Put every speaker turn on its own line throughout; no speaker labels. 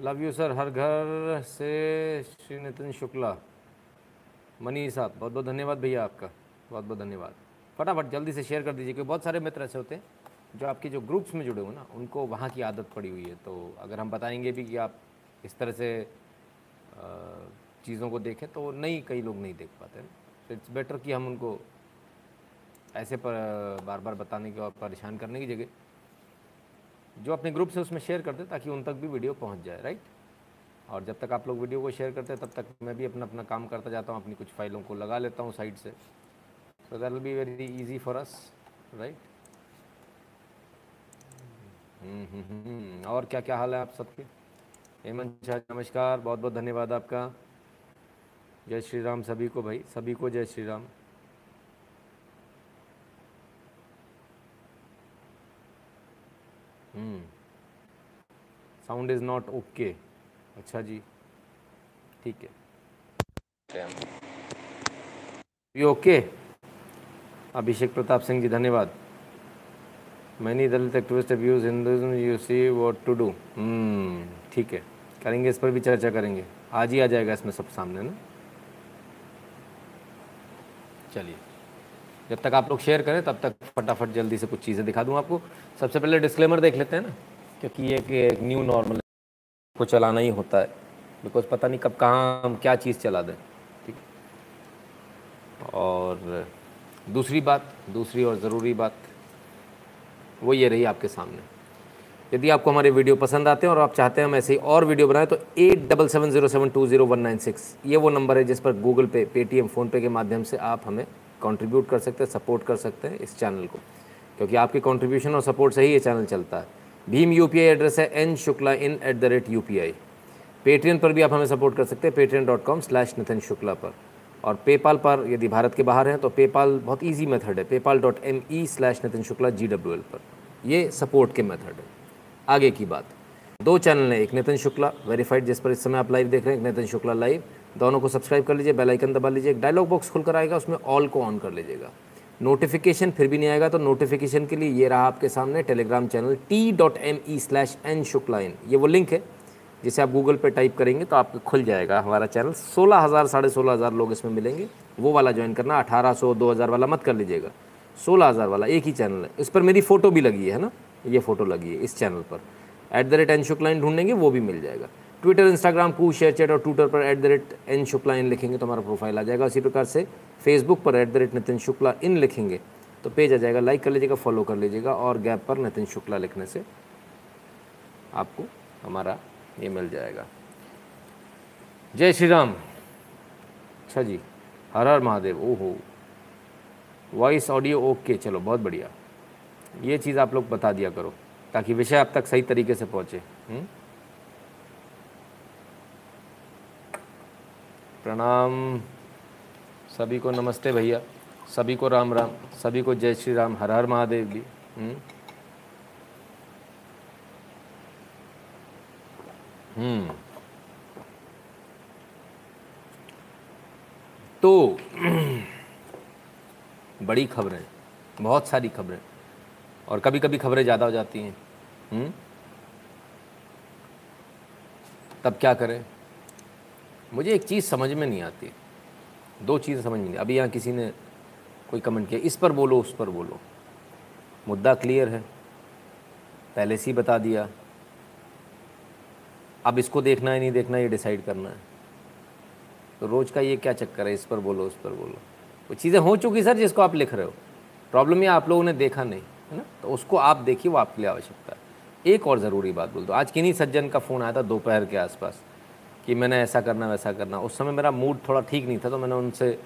Love you sir हर घर से Shri Nitin Shukla. Money साहब बहुत बहुत धन्यवाद भैया आपका। बहुत बहुत धन्यवाद। फटाफट जल्दी से शेयर कर दीजिए, क्योंकि बहुत सारे मित्र ऐसे होते हैं जो आपके जो ग्रुप्स में जुड़े हो ना, उनको वहाँ की आदत पड़ी हुई है। तो अगर हम बताएँगे भी कि आप इस तरह से चीज़ों को देखें तो नहीं, कई लोग नहीं देख पाते तो इट्स बेटर कि हम उनको ऐसे पर बार बार बताने की और परेशान करने की जगह जो अपने ग्रुप से उसमें शेयर करते ताकि उन तक भी वीडियो पहुँच जाए राइट और जब तक आप लोग वीडियो को शेयर करते हैं, तब तक मैं भी अपना अपना काम करता जाता हूँ, अपनी कुछ फाइलों को लगा लेता हूँ साइड से। So that will be very easy for us right और क्या क्या हाल है आप सबके? हेमंत शाह, नमस्कार। बहुत बहुत धन्यवाद आपका। जय श्री राम सभी को भाई, सभी को Jai Shri Ram. Sound is not okay अच्छा जी। ठीक है। ओके अभिषेक प्रताप सिंह जी, धन्यवाद। Many Dalit activist views Hinduism you see what to do ठीक है। करेंगे, इस पर भी चर्चा करेंगे। आज ही आ जाएगा इसमें सब सामने, ना? चलिए। जब तक आप लोग शेयर करें, तब तक फटाफट जल्दी से कुछ चीज़ें दिखा दूँ आपको। सबसे पहले डिस्क्लेमर देख लेते हैं ना, क्योंकि ये एक न्यू नॉर्मल को चलाना ही होता है बिकॉज़ पता नहीं कब कहाँ हम क्या चीज़ चला दें, ठीक? और दूसरी बात, दूसरी और ज़रूरी बात, वो ये रही आपके सामने। यदि आपको हमारे वीडियो पसंद आते हैं और आप चाहते हैं हम ऐसे ही और वीडियो बनाएँ तो eight double seven zero seven two zero one nine six ये वो नंबर है जिस पर गूगल पे पेटीएम फ़ोनपे के माध्यम से आप हमें कंट्रीब्यूट कर सकते हैं सपोर्ट कर सकते हैं इस चैनल को। क्योंकि आपके कंट्रीब्यूशन और सपोर्ट से ही ये चैनल चलता है। भीम यूपीआई एड्रेस है N Shukla in at the rate you Paytm पर भी आप हमें सपोर्ट कर सकते हैं Paytm dot com slash Nitin Shukla पर। और पेपाल पर यदि भारत के बाहर हैं तो पेपाल बहुत ईजी मेथड है PayPal dot M E slash Nitin Shukla G W L पर। ये सपोर्ट के मेथड है। आगे की बात। दो चैनल हैं, एक नितिन शुक्ला वेरीफाइड जिस पर इस समय आप लाइव देख रहे हैं, एक नितिन शुक्ला लाइव दोनों को सब्सक्राइब कर लीजिए बेल आइकन दबा लीजिए, एक डायलॉग बॉक्स खुलकर आएगा, उसमें ऑल को ऑन कर लीजिएगा। नोटिफिकेशन फिर भी नहीं आएगा तो नोटिफिकेशन के लिए ये रहा आपके सामने Telegram channel T dot M E slash N Shukla in ये वो लिंक है, जिसे आप गूगल पे टाइप करेंगे तो आपको खुल जाएगा हमारा चैनल सोलह हज़ार, साढ़े सोलह हज़ार लोग इसमें मिलेंगे। वो वाला ज्वाइन करना, अठारह सौ, दो हज़ार वाला मत कर लीजिएगा। सोलह हज़ार वाला एक ही चैनल है। इस पर मेरी फ़ोटो भी लगी है ना? ये फ़ोटो लगी है इस चैनल पर। At the rate N Shukla in ढूंढेंगे, वो भी मिल जाएगा। Twitter Instagram Koo share chat और ट्विटर पर at the rate N Shukla in लिखेंगे तो हमारा प्रोफ़ाइल आ जाएगा। उसी प्रकार से फेसबुक पर at the rate Nitin Shukla in लिखेंगे तो पेज आ जाएगा। लाइक कर लीजिएगा फॉलो कर लीजिएगा और गैप पर नितिन शुक्ला लिखने से आपको हमारा ये मिल जाएगा। जय श्री राम। अच्छा जी, हर हर महादेव। ओहो। वॉइस ऑडियो ओके चलो, बहुत बढ़िया। ये चीज़ आप लोग बता दिया करो ताकि विषय आप तक सही तरीके से पहुँचे। प्रणाम। सभी को नमस्ते भैया। सभी को राम राम। सभी को जय श्री राम। हर हर महादेव जी। हम्म। हम्म। तो बड़ी खबरें। बहुत सारी खबरें। और कभी कभी खबरें ज़्यादा हो जाती हैं। हम्म? तब क्या करें? मुझे एक चीज़ समझ में नहीं आती। दो चीज़ें समझ में नहीं अभी यहाँ किसी ने कोई कमेंट किया, इस पर बोलो, उस पर बोलो। मुद्दा क्लियर है। पहले से ही बता दिया। अब इसको देखना है, नहीं देखना ये डिसाइड करना है। तो रोज़ का ये क्या चक्कर है? इस पर बोलो, उस पर बोलो। वो चीज़ें हो चुकी सर, जिसको आप लिख रहे हो। प्रॉब्लम ये आप लोगों ने देखा नहीं, है ना? तो उसको आप देखिए, वो आपके लिए आवश्यकता है। एक और ज़रूरी बात बोल दो। आज किन्हीं सज्जन का फ़ोन आया था दोपहर के आसपास। कि मैंने ऐसा करना वैसा करना। उस समय मेरा मूड थोड़ा ठीक नहीं था तो मैंने उनसे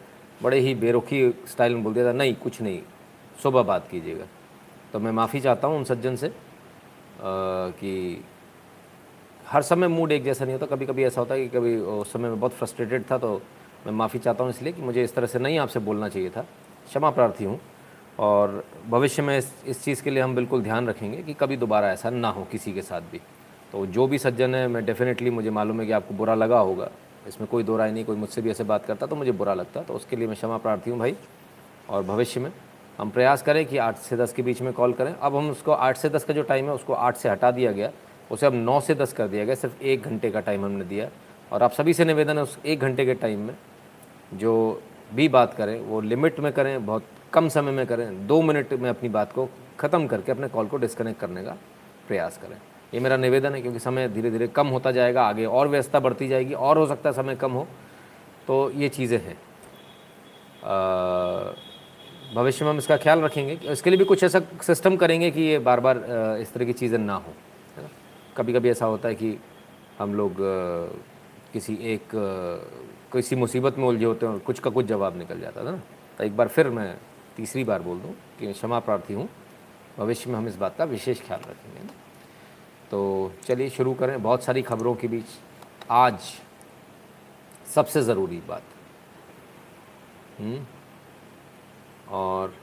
बड़े ही बेरुखी स्टाइल में बोल दिया था नहीं कुछ नहीं सुबह बात कीजिएगा। तो मैं माफ़ी चाहता हूँ उन सज्जन से आ, कि हर समय मूड एक जैसा नहीं होता। कभी कभी ऐसा होता है कि कभी उस समय मैं बहुत फ्रस्ट्रेटेड था तो मैं माफ़ी चाहता हूँ इसलिए कि मुझे इस तरह से नहीं आपसे बोलना चाहिए था। क्षमा प्रार्थी हूँ और भविष्य में इस, इस चीज़ के लिए हम बिल्कुल ध्यान रखेंगे कि कभी दोबारा ऐसा ना हो किसी के साथ भी। तो जो भी सज्जन है, मैं डेफिनेटली मुझे मालूम है कि आपको बुरा लगा होगा। इसमें कोई दो राय नहीं, कोई मुझसे भी ऐसे बात करता तो मुझे बुरा लगता। तो उसके लिए मैं क्षमा प्रार्थी हूँ भाई, और भविष्य में हम प्रयास करें कि आठ से दस के बीच में कॉल करें। अब हम उसको आठ से दस का जो टाइम है, उसको आठ से हटा दिया गया। उसे अब नौ से दस कर दिया गया, सिर्फ़ एक घंटे का टाइम हमने दिया। और आप सभी से निवेदन है, उस एक घंटे के टाइम में जो भी बात करें, वो लिमिट में करें, बहुत कम समय में करें। दो मिनट में अपनी बात को ख़त्म करके अपने कॉल को डिस्कनेक्ट करने का प्रयास करें। ये मेरा निवेदन है क्योंकि समय धीरे धीरे कम होता जाएगा, आगे और व्यवस्था बढ़ती जाएगी और हो सकता है समय कम हो। तो ये चीज़ें हैं। भविष्य में हम इसका ख्याल रखेंगे इसके लिए भी कुछ ऐसा सिस्टम करेंगे कि ये बार बार इस तरह की चीज़ें ना हो, है कभी कभी ऐसा होता है कि हम लोग किसी एक किसी मुसीबत में उलझे होते हैं और कुछ का कुछ जवाब निकल जाता था ना? तो एक बार फिर मैं तीसरी बार बोल दूँ कि क्षमा प्रार्थी हूँ। भविष्य में हम इस बात का विशेष ख्याल रखेंगे ना? तो चलिए शुरू करें बहुत सारी खबरों के बीच। आज सबसे ज़रूरी बात। हम्म? और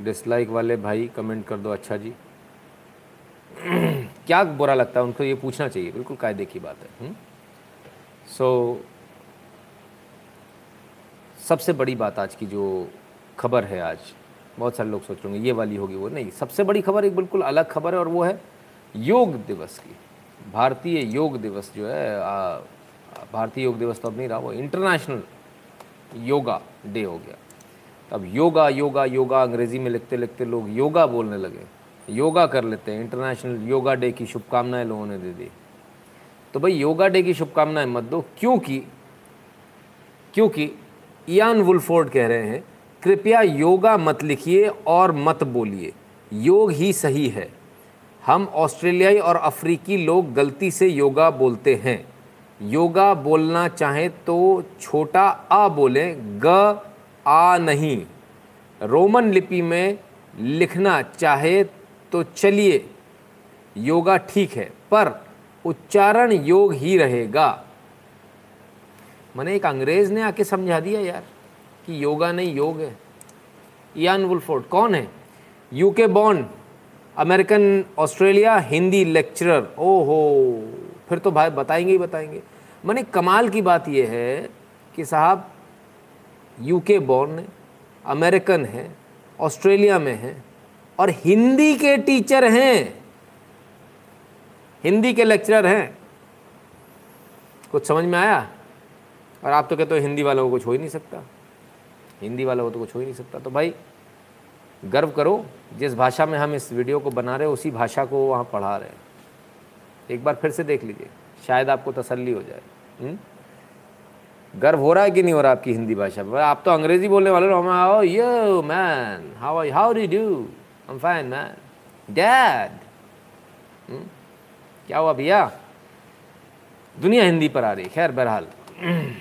डिसलाइक वाले भाई कमेंट कर दो अच्छा जी। क्या बुरा लगता है? उनको ये पूछना चाहिए। बिल्कुल कायदे की बात है। सो so, सबसे बड़ी बात आज की जो खबर है आज बहुत सारे लोग सोच रहे होंगे, ये वाली होगी, वो नहीं। सबसे बड़ी खबर एक बिल्कुल अलग खबर है और वो है योग दिवस की। भारतीय योग दिवस जो है भारतीय योग दिवस तो अब नहीं रहा, वो इंटरनेशनल योगा डे हो गया। अब योगा योगा योगा, अंग्रेज़ी में लिखते लिखते लोग योगा बोलने लगे। योगा कर लेते हैं, इंटरनेशनल योगा डे की शुभकामनाएँ लोगों ने दे दी। तो भाई, योगा डे की शुभकामनाएँ मत दो, क्योंकि क्योंकि इयान वुलफोर्ड कह रहे हैं कृपया योगा मत लिखिए और मत बोलिए। योग ही सही है। हम ऑस्ट्रेलियाई और अफ्रीकी लोग गलती से योगा बोलते हैं। योगा बोलना चाहें तो छोटा आ बोलें, ग, आ नहीं। रोमन लिपि में लिखना चाहे तो चलिए। योगा ठीक है, पर उच्चारण योग ही रहेगा। मैंने एक अंग्रेज़ ने आके समझा दिया यार। कि योगा नहीं, योग है। यान वुलफोर्ड, कौन है? UK born American Australia Hindi lecturer ओहो, फिर तो भाई बताएँगे ही बताएँगे। मैंने कमाल की बात यह है कि साहब यूके बॉर्न है अमेरिकन है ऑस्ट्रेलिया में है, और हिंदी के टीचर हैं। हिंदी के लेक्चरर हैं। कुछ समझ में आया? और आप तो कहते हो हिंदी वालों को कुछ हो ही नहीं सकता। हिंदी वालों वो तो कुछ हो ही नहीं सकता। तो भाई, गर्व करो, जिस भाषा में हम इस वीडियो को बना रहे हैं, उसी भाषा को वहाँ पढ़ा रहे हैं। एक बार फिर से देख लीजिए, शायद आपको तसल्ली हो जाए? हम्म? गर्व हो रहा है कि नहीं हो रहा आपकी हिंदी भाषा में? आप तो अंग्रेज़ी बोलने वाले हो how you man how how do do am fine man dad क्या हुआ भैया? दुनिया हिंदी पर आ रही खैर, बहरहाल।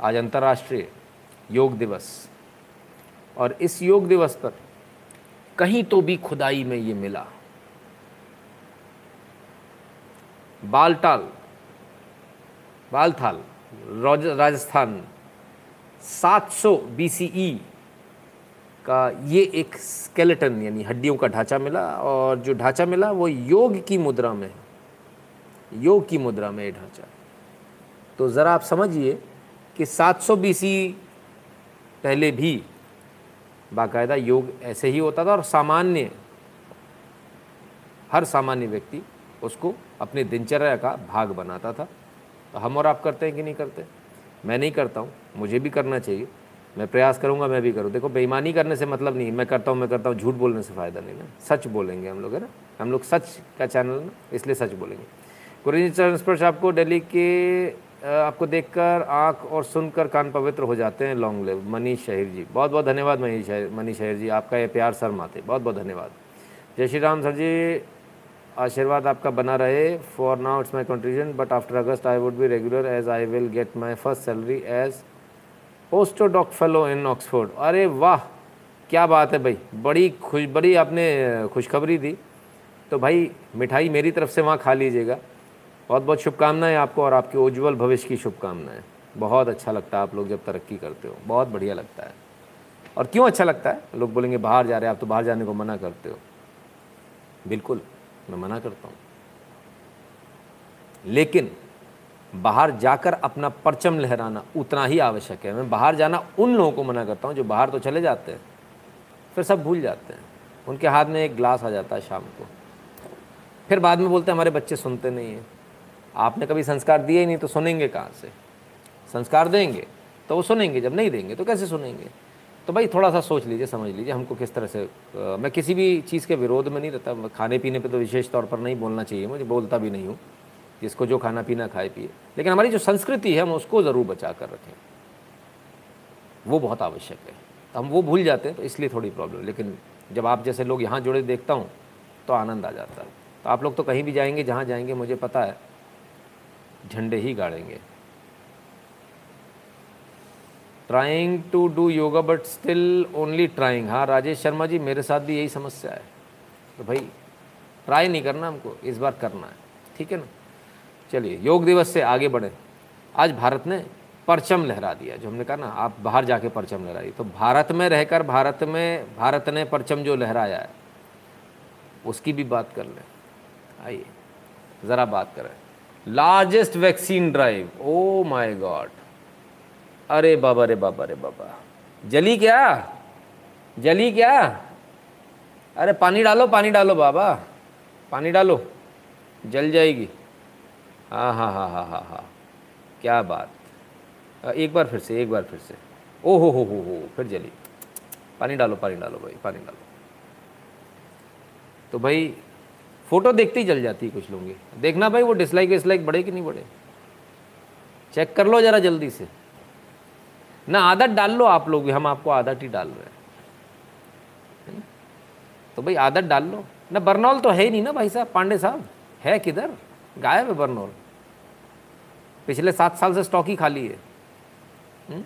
आज अंतर्राष्ट्रीय योग दिवस। और इस योग दिवस पर कहीं तो भी खुदाई में ये मिला। बालटाल, बालथाल राजस्थान 700 बीसीई का ये एक स्केलेटन यानी हड्डियों का ढांचा मिला और जो ढांचा मिला वो योग की मुद्रा में योग की मुद्रा में ये ढांचा तो ज़रा आप समझिए कि 700 बीसी पहले भी बाकायदा योग ऐसे ही होता था और सामान्य, हर सामान्य व्यक्ति उसको अपनी दिनचर्या का भाग बनाता था। तो हम और आप करते हैं कि नहीं करते? मैं नहीं करता हूँ, मुझे भी करना चाहिए। मैं प्रयास करूँगा, मैं भी करूँ। देखो, बेईमानी करने से मतलब नहीं मैं करता हूँ, मैं करता हूँ, झूठ बोलने से फ़ायदा नहीं ना सच बोलेंगे हम लोग, है ना? हम लोग सच का चैनल ना, इसलिए सच बोलेंगे। गुरुजी चरण स्पर्श, आपको दिल्ली के आपको देखकर आँख और सुनकर कान पवित्र हो जाते हैं। Long live Manish Shaheer ji. बहुत बहुत धन्यवाद मनीष मनीष शहीर जी। आपका ये प्यार सर माते बहुत बहुत धन्यवाद। जय श्री राम सर जी। आशीर्वाद आपका बना रहे। For now it's my contribution but after August I would be regular as I will get my first salary as postdoc fellow in Oxford अरे वाह! क्या बात है भाई। बड़ी खुश, बड़ी आपने खुशखबरी दी। तो भाई मिठाई मेरी तरफ़ से वहाँ खा लीजिएगा। बहुत बहुत शुभकामनाएँ आपको और आपके उज्जवल भविष्य की शुभकामनाएँ। बहुत अच्छा लगता है आप लोग जब तरक्की करते हो। बहुत बढ़िया लगता है। और क्यों अच्छा लगता है? लोग बोलेंगे, बाहर जा रहे हैं, आप तो बाहर जाने को मना करते हो। बिल्कुल, मैं मना करता हूँ। लेकिन बाहर जाकर अपना परचम लहराना उतना ही आवश्यक है। मैं बाहर जाना उन लोगों को मना करता हूँ जो बाहर तो चले जाते हैं, फिर सब भूल जाते हैं। उनके हाथ में एक ग्लास आ जाता है शाम को। फिर बाद में बोलते हैं, हमारे बच्चे सुनते नहीं हैं। आपने कभी संस्कार दिए ही नहीं तो सुनेंगे कहाँ से? संस्कार देंगे तो वो सुनेंगे जब नहीं देंगे तो कैसे सुनेंगे? तो भाई थोड़ा सा सोच लीजिए समझ लीजिए हमको किस तरह से आ, मैं किसी भी चीज़ के विरोध में नहीं रहता खाने पीने पे तो विशेष तौर पर नहीं बोलना चाहिए मुझे बोलता भी नहीं हूँ जिसको जो खाना पीना खाए पिए। लेकिन हमारी जो संस्कृति है हम उसको ज़रूर बचा कर रखें। वो बहुत आवश्यक है। तो हम वो भूल जाते हैं तो इसलिए थोड़ी प्रॉब्लम। लेकिन जब आप जैसे लोग यहाँ जुड़े देखता हूँ तो आनंद आ जाता है। तो आप लोग तो कहीं भी जाएँगे जहाँ जाएँगे मुझे पता है झंडे ही गाड़ेंगे। Trying to do yoga but still only trying हाँ राजेश शर्मा जी, मेरे साथ भी यही समस्या है। तो भाई ट्राई नहीं करना हमको, इस बार करना है। ठीक है ना? चलिए, योग दिवस से आगे बढ़े। आज भारत ने परचम लहरा दिया, जो हमने कहा ना, आप बाहर जाके परचम लहराई तो भारत में रहकर, भारत में, भारत ने परचम जो लहराया है, उसकी भी बात कर लें। आइए, ज़रा बात करें। Largest vaccine drive oh my God अरे बाबा रे बाबा रे बाबा। जली क्या? जली क्या? अरे पानी डालो पानी डालो बाबा। पानी डालो। जल जाएगी। हाँ हाँ हाँ हाँ हाँ हाँ। क्या बात। एक बार फिर से, एक बार फिर से। ओ हो हो हो हो, फिर जली। पानी डालो पानी डालो भाई, पानी डालो। तो भाई फ़ोटो देखते ही जल जाती है कुछ लोगों की। देखना भाई, वो डिसलाइक विसलाइक बढ़े कि नहीं बढ़े? चेक कर लो ज़रा जल्दी से। ना आदत डाल लो आप लोग भी, हम आपको आदत ही डाल रहे हैं। तो भाई आदत डाल लो। ना बर्नौल तो है ही नहीं ना भाई साहब, पांडे साहब? है किधर? गायब है बर्नौल। पिछले सात साल से स्टॉक ही खाली है। हम्म?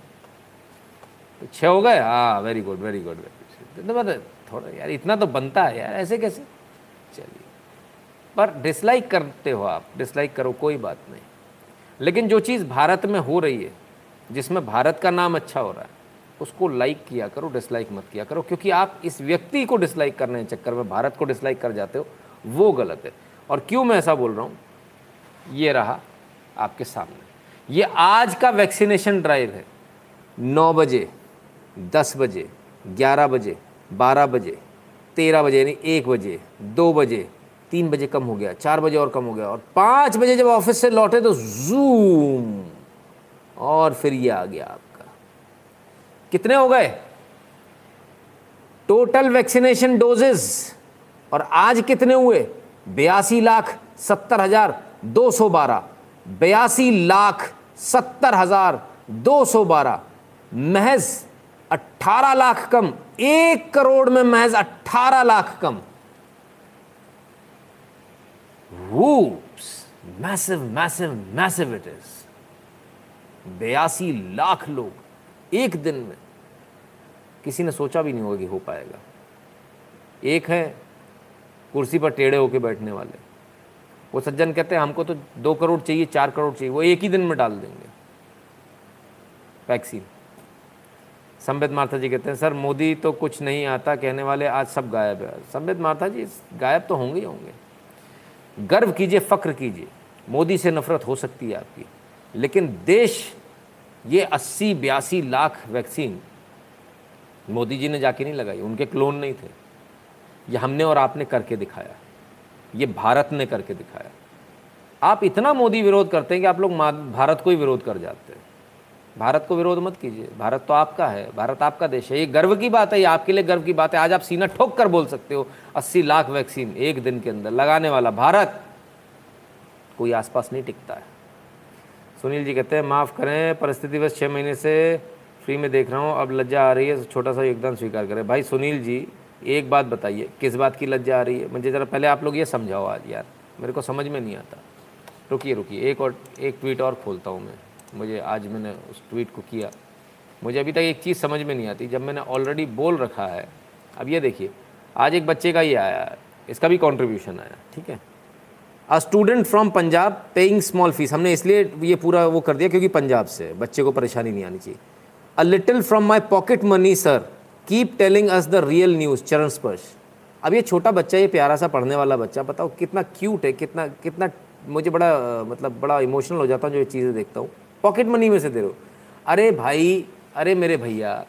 तो छः हो गए? हाँ very good very good very good थोड़ा यार, इतना तो बनता है यार, ऐसे कैसे? चलिए। पर डिसलाइक करते हो आप डिसलाइक करो, कोई बात नहीं। लेकिन जो चीज़ भारत में हो रही है, जिसमें भारत का नाम अच्छा हो रहा है, उसको लाइक किया करो डिसलाइक मत किया करो, क्योंकि आप इस व्यक्ति को डिसलाइक करने के चक्कर में भारत को डिसलाइक कर जाते हो, वो गलत है। और क्यों मैं ऐसा बोल रहा हूँ? ये रहा आपके सामने। ये आज का वैक्सीनेशन ड्राइव है। नौ बजे, दस बजे, ग्यारह बजे, बारह बजे, तेरह बजे, यानी एक बजे, दो बजे तीन बजे कम हो गया, चार बजे और कम हो गया, और पाँच बजे जब ऑफ़िस से लौटे तो जूम, और फिर ये आ गया आपका। कितने हो गए? टोटल वैक्सीनेशन डोजेस और आज कितने हुए? बयासी लाख सत्तर हज़ार दो सौ बारह। बयासी लाख सत्तर हज़ार दो सौ बारह। महज अट्ठारह लाख कम, एक करोड़ में महज अट्ठारह लाख कम। Massive massive massive it is बयासी लाख लोग एक दिन में किसी ने सोचा भी नहीं होगा कि हो पाएगा। एक है कुर्सी पर टेढ़े होके बैठने वाले। वो सज्जन कहते हैं, हमको तो दो करोड़ चाहिए, चार करोड़ चाहिए, वो एक ही दिन में डाल देंगे। वैक्सीन संबित माथा जी कहते हैं, सर, मोदी तो कुछ नहीं आता, कहने वाले आज सब गायब है। संबित माथा जी, गायब तो होंगे ही होंगे। गर्व कीजिए फ़क्र कीजिए। मोदी से नफरत हो सकती है आपकी। लेकिन देश, ये अस्सी बयासी लाख वैक्सीन मोदी जी ने जाके नहीं लगाई, उनके क्लोन नहीं थे। ये हमने और आपने करके दिखाया। ये भारत ने करके दिखाया। आप इतना मोदी विरोध करते हैं कि आप लोग भारत को ही विरोध कर जाते हैं। भारत को विरोध मत कीजिए। भारत तो आपका है। भारत आपका देश है। ये गर्व की बात है। ये आपके लिए गर्व की बात है। आज आप सीना ठोक कर बोल सकते हो, अस्सी लाख वैक्सीन एक दिन के अंदर लगाने वाला भारत। कोई आसपास नहीं टिकता है। सुनील जी कहते हैं, माफ़ करें, परिस्थिति बस छः महीने से फ्री में देख रहा हूँ। अब लज्जा आ रही है, छोटा सा योगदान स्वीकार करें। भाई सुनील जी, एक बात बताइए, किस बात की लज्जा आ रही है? मुझे ज़रा पहले आप लोग ये समझाओ आज यार। मेरे को समझ में नहीं आता। रुकिए रुकिए। एक और, एक ट्वीट और खोलता हूँ मैं। मुझे, आज मैंने उस ट्वीट को किया। मुझे अभी तक एक चीज़ समझ में नहीं आती। जब मैंने ऑलरेडी बोल रखा है, अब ये देखिए, आज एक बच्चे का ये आया इसका भी कॉन्ट्रीब्यूशन आया, ठीक है? A student from Punjab paying small fees हमने इसलिए ये पूरा वो कर दिया क्योंकि पंजाब से बच्चे को परेशानी नहीं आनी चाहिए। A little from my pocket money sir keep telling us the real news चरण स्पर्श। अब ये छोटा बच्चा, ये प्यारा सा पढ़ने वाला बच्चा, बताओ कितना क्यूट है, कितना कितना, मुझे बड़ा मतलब बड़ा इमोशनल हो जाता हूँ जो ये चीज़ें देखता हूँ। पॉकेट मनी में से दे हो। अरे भाई अरे मेरे भैया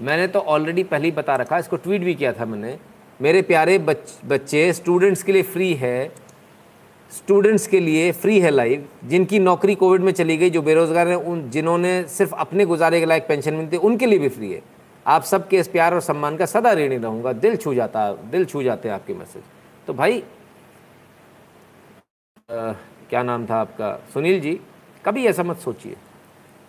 मैंने तो ऑलरेडी पहले ही बता रखा इसको ट्वीट भी किया था मैंने। मेरे प्यारे बच, बच्चे स्टूडेंट्स के लिए फ्री है। स्टूडेंट्स के लिए फ्री है लाइव जिनकी नौकरी कोविड में चली गई जो बेरोजगार हैं उन जिन्होंने सिर्फ़ अपने गुजारे के लायक पेंशन मिलती है उनके लिए भी फ्री है। आप सबके इस प्यार और सम्मान का सदा ऋणी रहूँगा। दिल छू जाता दिल छू जाते हैं आपके मैसेज तो भाई आ, क्या नाम था आपका? सुनील जी? कभी ऐसा मत सोचिए।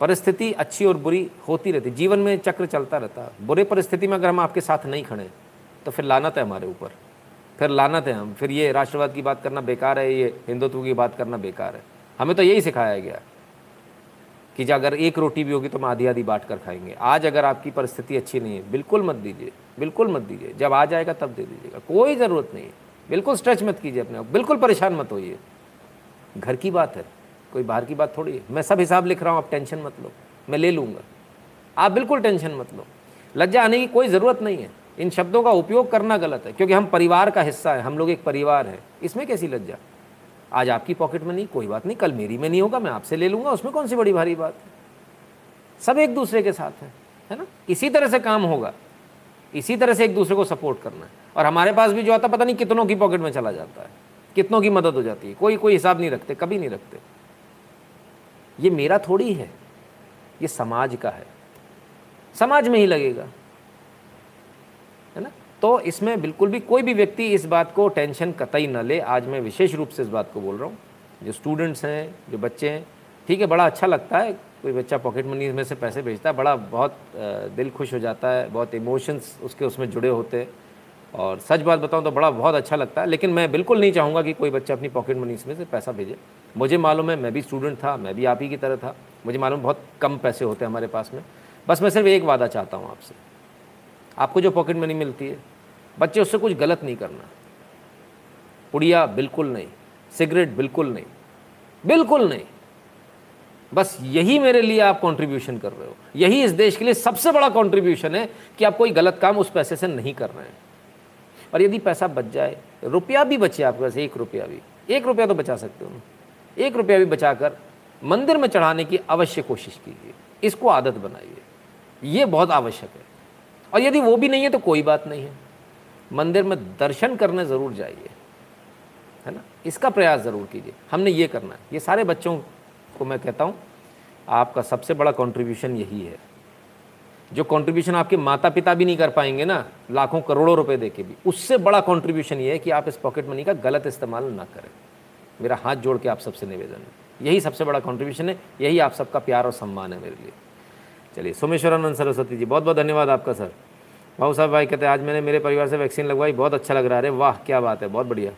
परिस्थिति अच्छी और बुरी होती रहती जीवन में चक्र चलता रहता बुरे परिस्थिति में अगर हम आपके साथ नहीं खड़े तो फिर लानत है हमारे ऊपर। फिर लानत है हम। फिर ये राष्ट्रवाद की बात करना बेकार है, ये हिंदुत्व की बात करना बेकार है। हमें तो यही सिखाया गया कि अगर एक रोटी भी होगी तो हम आधी आधी बांट कर खाएँगे। आज अगर आपकी परिस्थिति अच्छी नहीं है, बिल्कुल मत दीजिए, बिल्कुल मत दीजिए। जब आ जाएगा तब दे दीजिएगा। कोई ज़रूरत नहीं है। बिल्कुल स्ट्रेच मत कीजिए अपने आप। बिल्कुल परेशान मत होइए। घर की बात है। कोई बाहर की बात थोड़ी है। मैं सब हिसाब लिख रहा हूँ, आप टेंशन मत लो। मैं ले लूँगा। आप बिल्कुल टेंशन मत लो। लज्जा आने की कोई ज़रूरत नहीं है। इन शब्दों का उपयोग करना गलत है, क्योंकि हम परिवार का हिस्सा है, हम लोग एक परिवार है। इसमें कैसी लज्जा? आज आपकी पॉकेट में नहीं कोई बात नहीं, कल मेरी में नहीं होगा, मैं आपसे ले लूँगा, उसमें कौन सी बड़ी भारी बात है? सब एक दूसरे के साथ है है ना? इसी तरह से काम होगा। इसी तरह से एक दूसरे को सपोर्ट करना है। और हमारे पास भी जो आता, पता नहीं कितनों की पॉकेट में चला जाता है। कितनों की मदद हो जाती है। कोई कोई हिसाब नहीं रखते, कभी नहीं रखते। ये मेरा थोड़ी है, ये समाज का है। समाज में ही लगेगा। है ना? तो इसमें बिल्कुल भी कोई भी व्यक्ति इस बात को टेंशन कतई न ले। आज मैं विशेष रूप से इस बात को बोल रहा हूँ। जो स्टूडेंट्स हैं, जो बच्चे हैं, ठीक है, बड़ा अच्छा लगता है। कोई बच्चा पॉकेट मनी में से पैसे भेजता है, बड़ा बहुत दिल खुश हो जाता है, बहुत इमोशंस उसके उसमें जुड़े होते हैं। और सच बात बताऊँ तो बड़ा बहुत अच्छा लगता है, लेकिन मैं बिल्कुल नहीं चाहूँगा कि कोई बच्चा अपनी पॉकेट मनी इसमें से पैसा भेजे। मुझे मालूम है, मैं भी स्टूडेंट था, मैं भी आप ही की तरह था, मुझे मालूम बहुत कम पैसे होते हैं हमारे पास में। बस मैं सिर्फ़ एक वादा चाहता हूँ आपसे। आपको जो पॉकेट मनी मिलती है, बच्चे उससे कुछ गलत नहीं करना। पुड़िया बिल्कुल नहीं, सिगरेट बिल्कुल नहीं बिल्कुल नहीं। बस यही मेरे लिए आप कंट्रीब्यूशन कर रहे हो। यही इस देश के लिए सबसे बड़ा कंट्रीब्यूशन है कि आप कोई गलत काम उस पैसे से नहीं कर रहे हैं। और यदि पैसा बच जाए, रुपया भी बचे आपके पास, एक रुपया भी। एक रुपया तो बचा सकते हो एक रुपया भी बचाकर मंदिर में चढ़ाने की अवश्य कोशिश कीजिए। इसको आदत बनाइए। ये बहुत आवश्यक है। और यदि वो भी नहीं है तो कोई बात नहीं है। मंदिर में दर्शन करने ज़रूर जाइए। है ना? इसका प्रयास ज़रूर कीजिए। हमने ये करना है। ये सारे बच्चों को मैं कहता हूँ, आपका सबसे बड़ा कंट्रीब्यूशन यही है। जो कंट्रीब्यूशन आपके माता पिता भी नहीं कर पाएँगे ना, लाखों करोड़ों रुपए दे के भी। उससे बड़ा कंट्रीब्यूशन ये है कि आप इस पॉकेट मनी का गलत इस्तेमाल ना करें। मेरा हाथ जोड़ के आप सबसे निवेदन है। यही सबसे बड़ा कंट्रीब्यूशन है, यही आप सबका प्यार और सम्मान है मेरे लिए। चलिए, सोमेश्वरानंद सरस्वती जी बहुत बहुत धन्यवाद आपका, सर। भाऊ साहब भाई कहते हैं, आज मैंने मेरे परिवार से वैक्सीन लगवाई, बहुत अच्छा लग रहा है। वाह, क्या बात है, बहुत बढ़िया।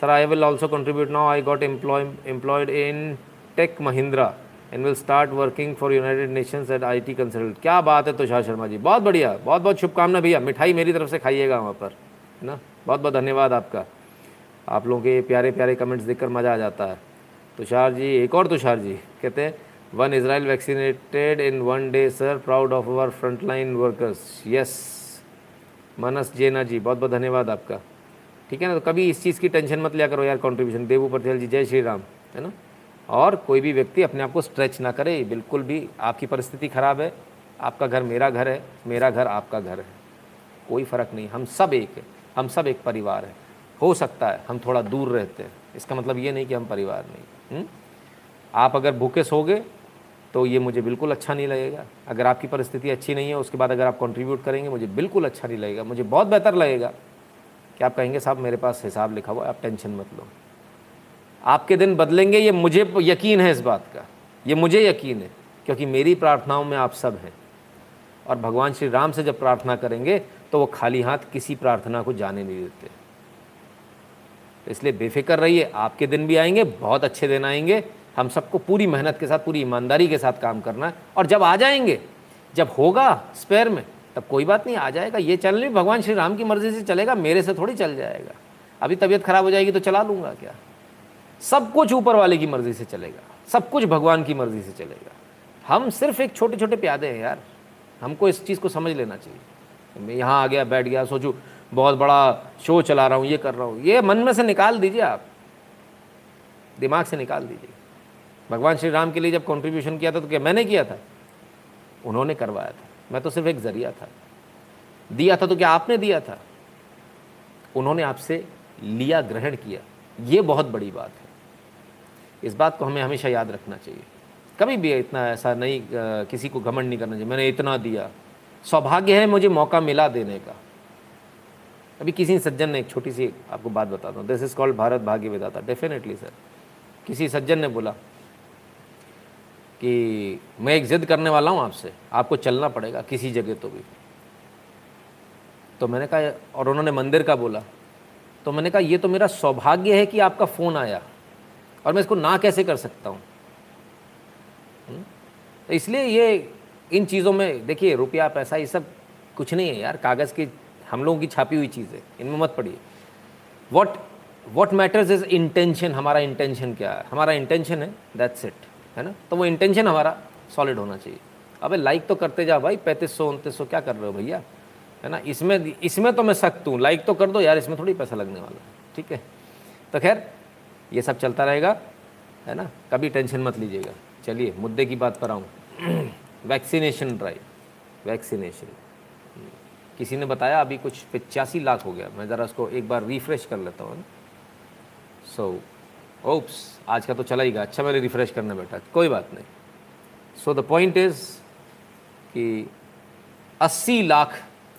Sir I will also contribute now I got employ employed in Tech Mahindra and will start working for United Nations at I T consult क्या बात है तुषार शर्मा जी। बहुत बढ़िया, बहुत बहुत शुभकामना भैया। मिठाई मेरी तरफ़ से खाइएगा वहाँ पर, है ना? बहुत बहुत धन्यवाद आपका। आप लोगों के प्यारे प्यारे कमेंट्स देखकर मज़ा आ जाता है। तुषार जी, एक और तुषार जी, कहते हैं one Israel vaccinated in one day sir proud of our frontline workers yes Manas Jena ji, बहुत बहुत धन्यवाद आपका। ठीक है ना? तो कभी इस चीज़ की टेंशन मत लिया करो यार कॉन्ट्रीब्यूशन देवू पटेल जी, जय श्री राम, है ना? और कोई भी व्यक्ति अपने आप को स्ट्रेच ना करे, बिल्कुल भी आपकी परिस्थिति ख़राब है, आपका घर मेरा घर है, मेरा घर आपका घर है कोई फ़र्क नहीं, हम सब एक है, हम सब एक परिवार है हो सकता है हम थोड़ा दूर रहते हैं, इसका मतलब ये नहीं कि हम परिवार नहीं हुँ? हम्म? आप अगर भूखे सोगे तो ये मुझे बिल्कुल अच्छा नहीं लगेगा अगर आपकी परिस्थिति अच्छी नहीं है, उसके बाद अगर आप कंट्रीब्यूट करेंगे, मुझे बिल्कुल अच्छा नहीं लगेगा, मुझे बहुत बेहतर लगेगा कि आप कहेंगे साहब, मेरे पास हिसाब लिखा हुआ है, आप टेंशन मत लो आपके दिन बदलेंगे, ये मुझे यकीन है इस बात का। ये मुझे यकीन है, क्योंकि मेरी प्रार्थनाओं में आप सब हैं। और भगवान श्री राम से जब प्रार्थना करेंगे तो वो खाली हाथ किसी प्रार्थना को जाने नहीं देते। तो इसलिए बेफिक्र रहिए, आपके दिन भी आएँगे, बहुत अच्छे दिन आएँगे। हम सबको पूरी मेहनत के साथ, पूरी ईमानदारी के साथ काम करना है। और जब आ जाएँगे, जब होगा स्पेयर में, तब कोई बात नहीं, आ जाएगा। ये चैनल भी भगवान श्री राम की मर्ज़ी से चलेगा, मेरे से थोड़ी चल जाएगा। अभी तबीयत ख़राब हो जाएगी तो चला लूँगा क्या? सब कुछ ऊपर वाले की मर्ज़ी से चलेगा, सब कुछ भगवान की मर्ज़ी से चलेगा। हम सिर्फ़ एक छोटे छोटे प्यादे हैं यार, हमको इस चीज़ को समझ लेना चाहिए। मैं यहाँ आ गया, बैठ गया, सोचूँ, बहुत बड़ा शो चला रहा हूँ, ये कर रहा हूँ, ये मन में से निकाल दीजिए आप, दिमाग से निकाल दीजिए। भगवान श्री राम के लिए जब कंट्रीब्यूशन किया था तो क्या मैंने किया था? उन्होंने करवाया था। मैं तो सिर्फ़ एक ज़रिया था। दिया था तो क्या आपने दिया था? उन्होंने आपसे लिया, ग्रहण किया। ये बहुत बड़ी बात है। इस बात को हमें हमेशा याद रखना चाहिए। कभी भी इतना ऐसा नहीं किसी को घमंड नहीं करना चाहिए। मैंने इतना दिया। सौभाग्य है मुझे मौका मिला देने का। अभी किसी सज्जन ने एक छोटी सी आपको बात बताता हूँ दिस इज़ कॉल्ड भारत भाग्य विदाता डेफिनेटली सर किसी सज्जन ने बोला कि मैं एक ज़िद करने वाला हूँ आपसे। आपको चलना पड़ेगा किसी जगह तो भी। तो मैंने कहा, और उन्होंने मंदिर का बोला। तो मैंने कहा, ये तो मेरा सौभाग्य है कि आपका फ़ोन आया। और मैं इसको ना कैसे कर सकता हूँ? हम्म? तो इसलिए ये, इन चीज़ों में, देखिए, रुपया, पैसा, ये सब कुछ नहीं है यार। कागज़ की, हम लोगों की छापी हुई चीज़ है इनमें मत पड़िए। What what matters is intention हमारा इंटेंशन क्या है? हमारा इंटेंशन है दैट्स इट है ना? तो वो इंटेंशन हमारा सॉलिड होना चाहिए। अबे लाइक तो करते जा भाई, पैंतीस सौ, उनतीस सौ क्या कर रहे हो भैया? है ना? इसमें इसमें तो मैं सख्त हूँ। लाइक तो कर दो यार, इसमें थोड़ी पैसा लगने वाला है, ठीक है? तो खैर ये सब चलता रहेगा, है ना? कभी टेंशन मत लीजिएगा। चलिए, मुद्दे की बात पर आऊँ। वैक्सीनेशन ड्राइव वैक्सीनेशन किसी ने बताया, अभी कुछ पचासी लाख हो गया। मैं ज़रा उसको एक बार रिफ्रेश कर लेता हूँ। सो ओप्स आज का तो चला ही गया। अच्छा मैंने रिफ्रेश करने बैठा कोई बात नहीं। सो द पॉइंट इज़ कि 80 लाख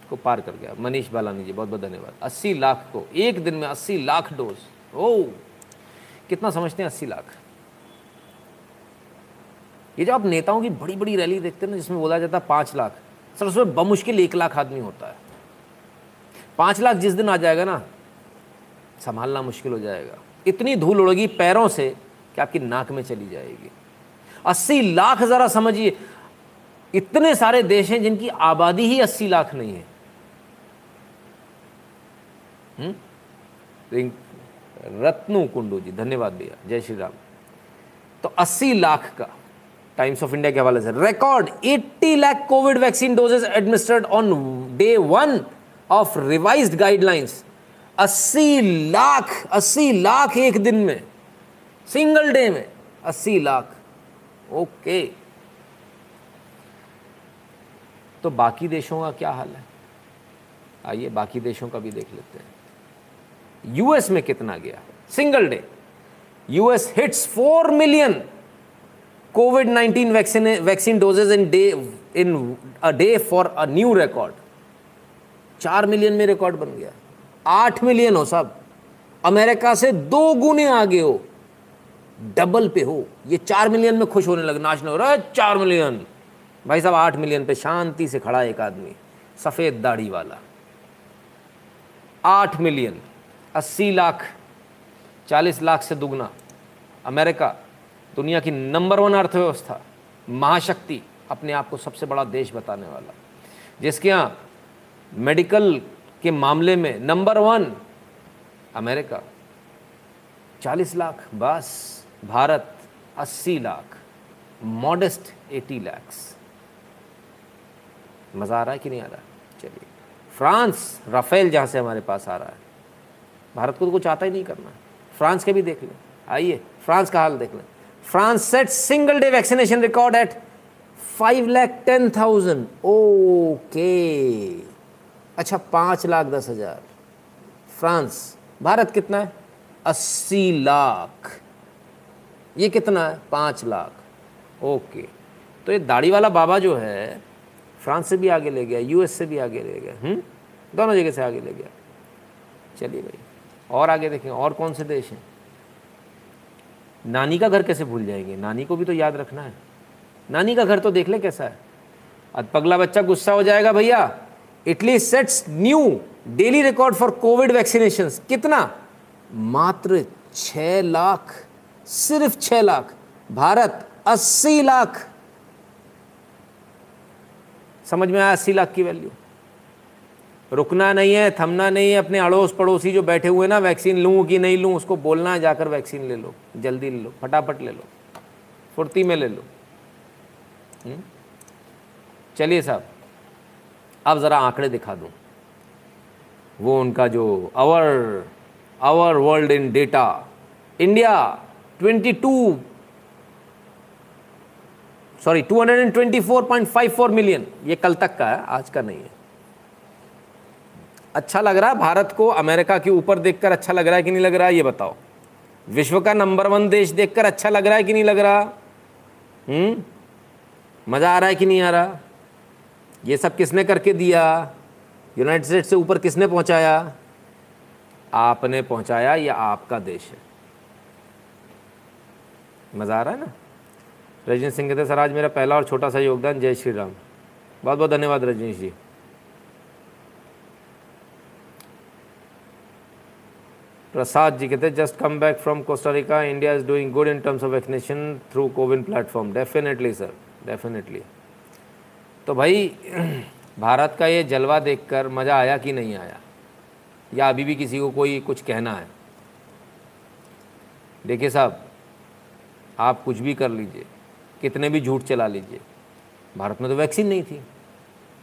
को पार कर गया। मनीष बालानी जी बहुत बहुत धन्यवाद। 80 लाख को, एक दिन में 80 लाख डोज ओ कितना समझते हैं? 80 लाख। ये जो आप नेताओं की बड़ी बड़ी रैली देखते हैं ना, जिसमें बोला जाता है पाँच लाख सर उसमें बमुश्किल एक लाख आदमी होता है। पाँच लाख जिस दिन आ जाएगा ना, संभालना मुश्किल हो जाएगा। इतनी धूल उड़ेगी पैरों से कि आपकी नाक में चली जाएगी। अस्सी लाख ज़रा समझिए, इतने सारे देश हैं जिनकी आबादी ही अस्सी लाख नहीं है। हम्म? रत्नु कुंडू जी, धन्यवाद भैया, जय श्री राम तो 80 लाख का टाइम्स ऑफ़ इंडिया के हवाले से record 80 lakh covid vaccine doses administered on day one of revised guidelines 80 lakh 80 lakh एक दिन में सिंगल डे में 80 लाख। ओके तो बाकी देशों का क्या हाल है? आइए बाकी देशों का भी देख लेते हैं। यूएस में कितना गया? Single day US hits four million covid 19 vaccine vaccine doses in day, in a day for a new record. चार मिलियन में रिकॉर्ड बन गया। आठ मिलियन हो सब। अमेरिका से दो गुने आगे हो। डबल पे हो। ये चार मिलियन में खुश होने लगे। नाचने हो रहा है। चार मिलियन भाई साहब, आठ मिलियन पे शांति से खड़ा एक आदमी। सफ़ेद दाढ़ी वाला। आठ मिलियन अस्सी लाख, चालीस लाख से दुगना। अमेरिका, दुनिया की नंबर वन अर्थव्यवस्था, महाशक्ति अपने आप को सबसे बड़ा देश बताने वाला। जिसके यहाँ मेडिकल के मामले में नंबर वन अमेरिका 40 लाख बस, भारत 80 लाख, मॉडेस्ट एटी लैक्स। मज़ा आ रहा है कि नहीं आ रहा? चलिए। फ्रांस, राफेल जहाँ से हमारे पास आ रहा है। भारत को तो कुछ आता ही नहीं करना। फ्रांस के भी देख लें। आइए फ्रांस का हाल देख लें। France set single day vaccination record at 5 lakh 10,000. Okay. अच्छा पाँच लाख दस हज़ार। फ्रांस भारत कितना है? अस्सी लाख। ये कितना है? पाँच लाख। ओके। तो ये दाढ़ी वाला बाबा जो है फ्रांस से भी आगे ले गया यूएस से भी आगे ले गया। हुँ? दोनों जगह से आगे ले गया। चलिए भाई। और आगे देखें, और कौन से देश हैं? नानी का घर कैसे भूल जाएँगे? नानी को भी तो याद रखना है। नानी का घर तो देख ले कैसा है। अब पगला बच्चा गुस्सा हो जाएगा, भैया Italy sets new daily record for covid vaccination कितना? मात्र छ लाख, सिर्फ़ छ लाख। भारत अस्सी लाख। समझ में आया अस्सी लाख की वैल्यू रुकना नहीं है, थमना नहीं है, अपने अड़ोस पड़ोसी जो बैठे हुए ना, वैक्सीन लूँ कि नहीं लूँ, उसको बोलना है, जाकर वैक्सीन ले लो, जल्दी ले लो, फटाफट ले लो, फुर्ती में ले लो। हम्म? चलिए साहब, अब ज़रा आंकड़े दिखा दूँ। वो उनका जो our our world in data India 22 sorry 224.54 million ये कल तक का है, आज का नहीं है। अच्छा लग रहा है? भारत को अमेरिका के ऊपर देखकर अच्छा लग रहा है कि नहीं लग रहा? है ये बताओ। विश्व का नंबर वन देश देखकर अच्छा लग रहा है कि नहीं लग रहा? हम्म? मज़ा आ रहा है कि नहीं आ रहा? ये सब किसने करके दिया? यूनाइटेड स्टेट्स से ऊपर किसने पहुँचाया? आपने पहुँचाया, या आपका देश है। मज़ा आ रहा है ना? रजनीश सिंह कहते सर, आज मेरा पहला और छोटा सा योगदान जय श्री राम। बहुत बहुत धन्यवाद रजनीश जी। प्रसाद जी कहते just come back from Costa Rica India is doing good in terms of vaccination through CoWIN platform definitely sir definitely तो भाई, भारत का ये जलवा देखकर मज़ा आया कि नहीं आया? या अभी भी किसी को कोई कुछ कहना है? देखिए साहब, आप कुछ भी कर लीजिए, कितने भी झूठ चला लीजिए, भारत में तो वैक्सीन नहीं थी।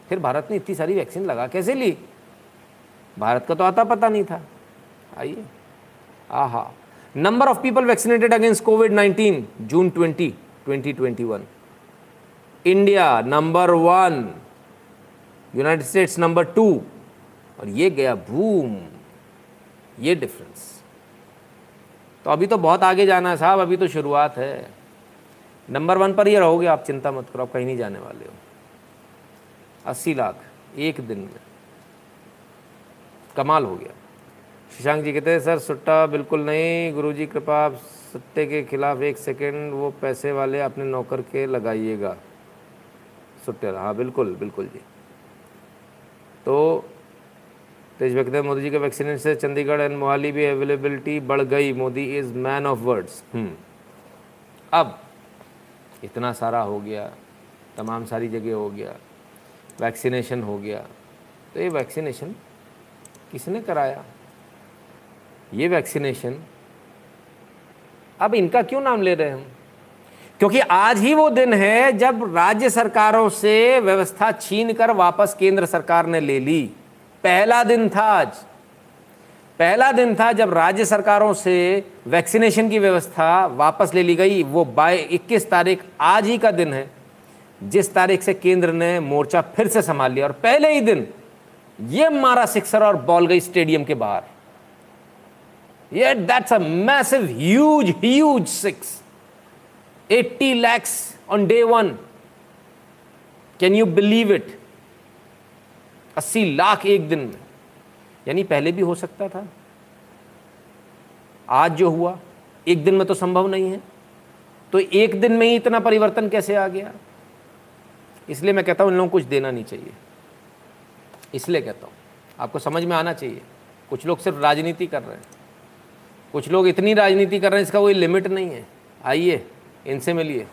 फिर भारत ने इतनी सारी वैक्सीन लगा कैसे ली? भारत का तो आता पता नहीं था। आइए। आहा। Number of people vaccinated against covid 19 June 20 2021 India number one United States number two और ये गया भूम ये डिफरेंस तो अभी तो बहुत आगे जाना है साहब, अभी तो शुरुआत है। नंबर वन पर ये रहोगे, आप चिंता मत करो, आप कहीं नहीं जाने वाले हो। अस्सी लाख, एक दिन में। कमाल हो गया। शशांक जी कहते हैं, सर, सुट्टा बिल्कुल नहीं। गुरुजी कृपा आप सट्टे के खिलाफ एक सेकेंड वो पैसे वाले अपने नौकर के लगाइएगा। सुट्टे हाँ बिल्कुल बिल्कुल जी। तो तेज हैं मोदी जी के वैक्सीनेशन से चंडीगढ़ एंड मोहाली भी अवेलेबिलिटी बढ़ गई। Modi is man of words अब इतना सारा हो गया, तमाम सारी जगह हो गया वैक्सीनेशन हो गया तो ये वैक्सीनेशन किसने कराया? ये वैक्सीनेशन अब इनका क्यों नाम ले रहे हम? क्योंकि आज ही वो दिन है जब राज्य सरकारों से व्यवस्था छीन कर वापस केंद्र सरकार ने ले ली। पहला दिन था आज। पहला दिन था जब राज्य सरकारों से वैक्सीनेशन की व्यवस्था वापस ले ली गई। वो बाय 21 तारीख आज ही का दिन है, जिस तारीख से केंद्र ने मोर्चा फिर से संभाल लिया। और पहले ही दिन ये मारा सिक्सर और बॉल गई स्टेडियम के बाहर। ये that's a massive huge huge six 80 lakhs on day one can you believe it अस्सी लाख एक दिन। में यानी पहले भी हो सकता था। आज जो हुआ, एक दिन में तो संभव नहीं है। तो एक दिन में ही इतना परिवर्तन कैसे आ गया? इसलिए मैं कहता हूँ, इन लोगों को कुछ देना नहीं चाहिए। इसलिए कहता हूँ, आपको समझ में आना चाहिए। कुछ लोग सिर्फ़ राजनीति कर रहे हैं। कुछ लोग इतनी राजनीति कर रहे हैं, इसका कोई लिमिट नहीं है। आइए, इनसे मिलिए।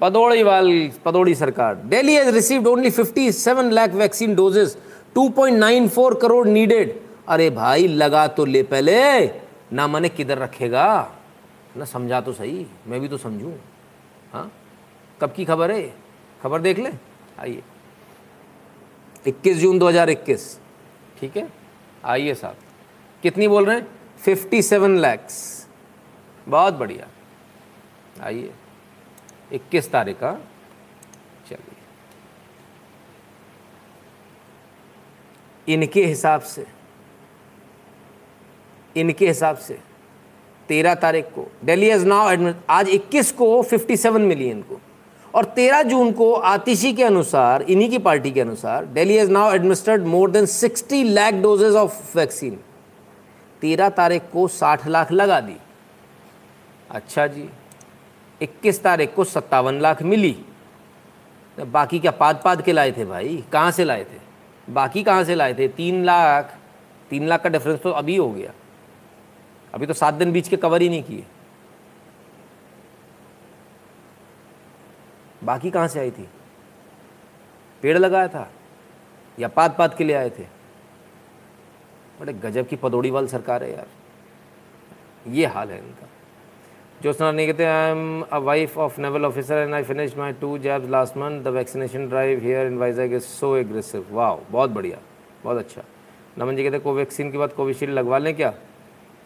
पदौड़ी वाल, पदौड़ी सरकार। Delhi has received only 57 lakh vaccine doses 2.94 crore needed अरे भाई, लगा तो ले पहले। ना मैंने किधर रखेगा। ना समझा तो सही। मैं भी तो समझूं। हाँ? कब की खबर है? खबर देख ले। आइए। 21 जून 2021 ठीक है? आइए साहब। कितनी बोल रहे हैं? 57 लैक्स बहुत बढ़िया। आइए 21 तारीख का। चलिए। इनके हिसाब से, इनके हिसाब से तेरह तारीख को डेली एज नाउ एडमिट आज 21 को 57 मिली इनको। और 13 जून को आतिशी के अनुसार, इन्हीं की पार्टी के अनुसार daily as now administered more than 60 lakh doses of vaccine 13 तारीख को 60 लाख लगा दी। अच्छा जी 21 तारीख को सत्तावन लाख मिली। तो बाकी क्या पाद पाद के लाए थे भाई? कहाँ से लाए थे? बाकी कहाँ से लाए थे? तीन लाख तीन लाख का डिफरेंस तो अभी हो गया। अभी तो सात दिन बीच के कवर ही नहीं किए। बाकी कहाँ से आई थी? पेड़ लगाया था या पात पात के लिए आए थे? बड़े गजब की पदौड़ी वाली सरकार है यार। ये हाल है इनका। Josna Nigate, I am a wife of naval officer and I finished my two jabs last month. The vaccination drive here in Vizag is so aggressive Wow, बहुत बढ़िया बहुत अच्छा। नमन जी कहते कोवैक्सीन के बाद कोविशील्ड लगवा लें क्या?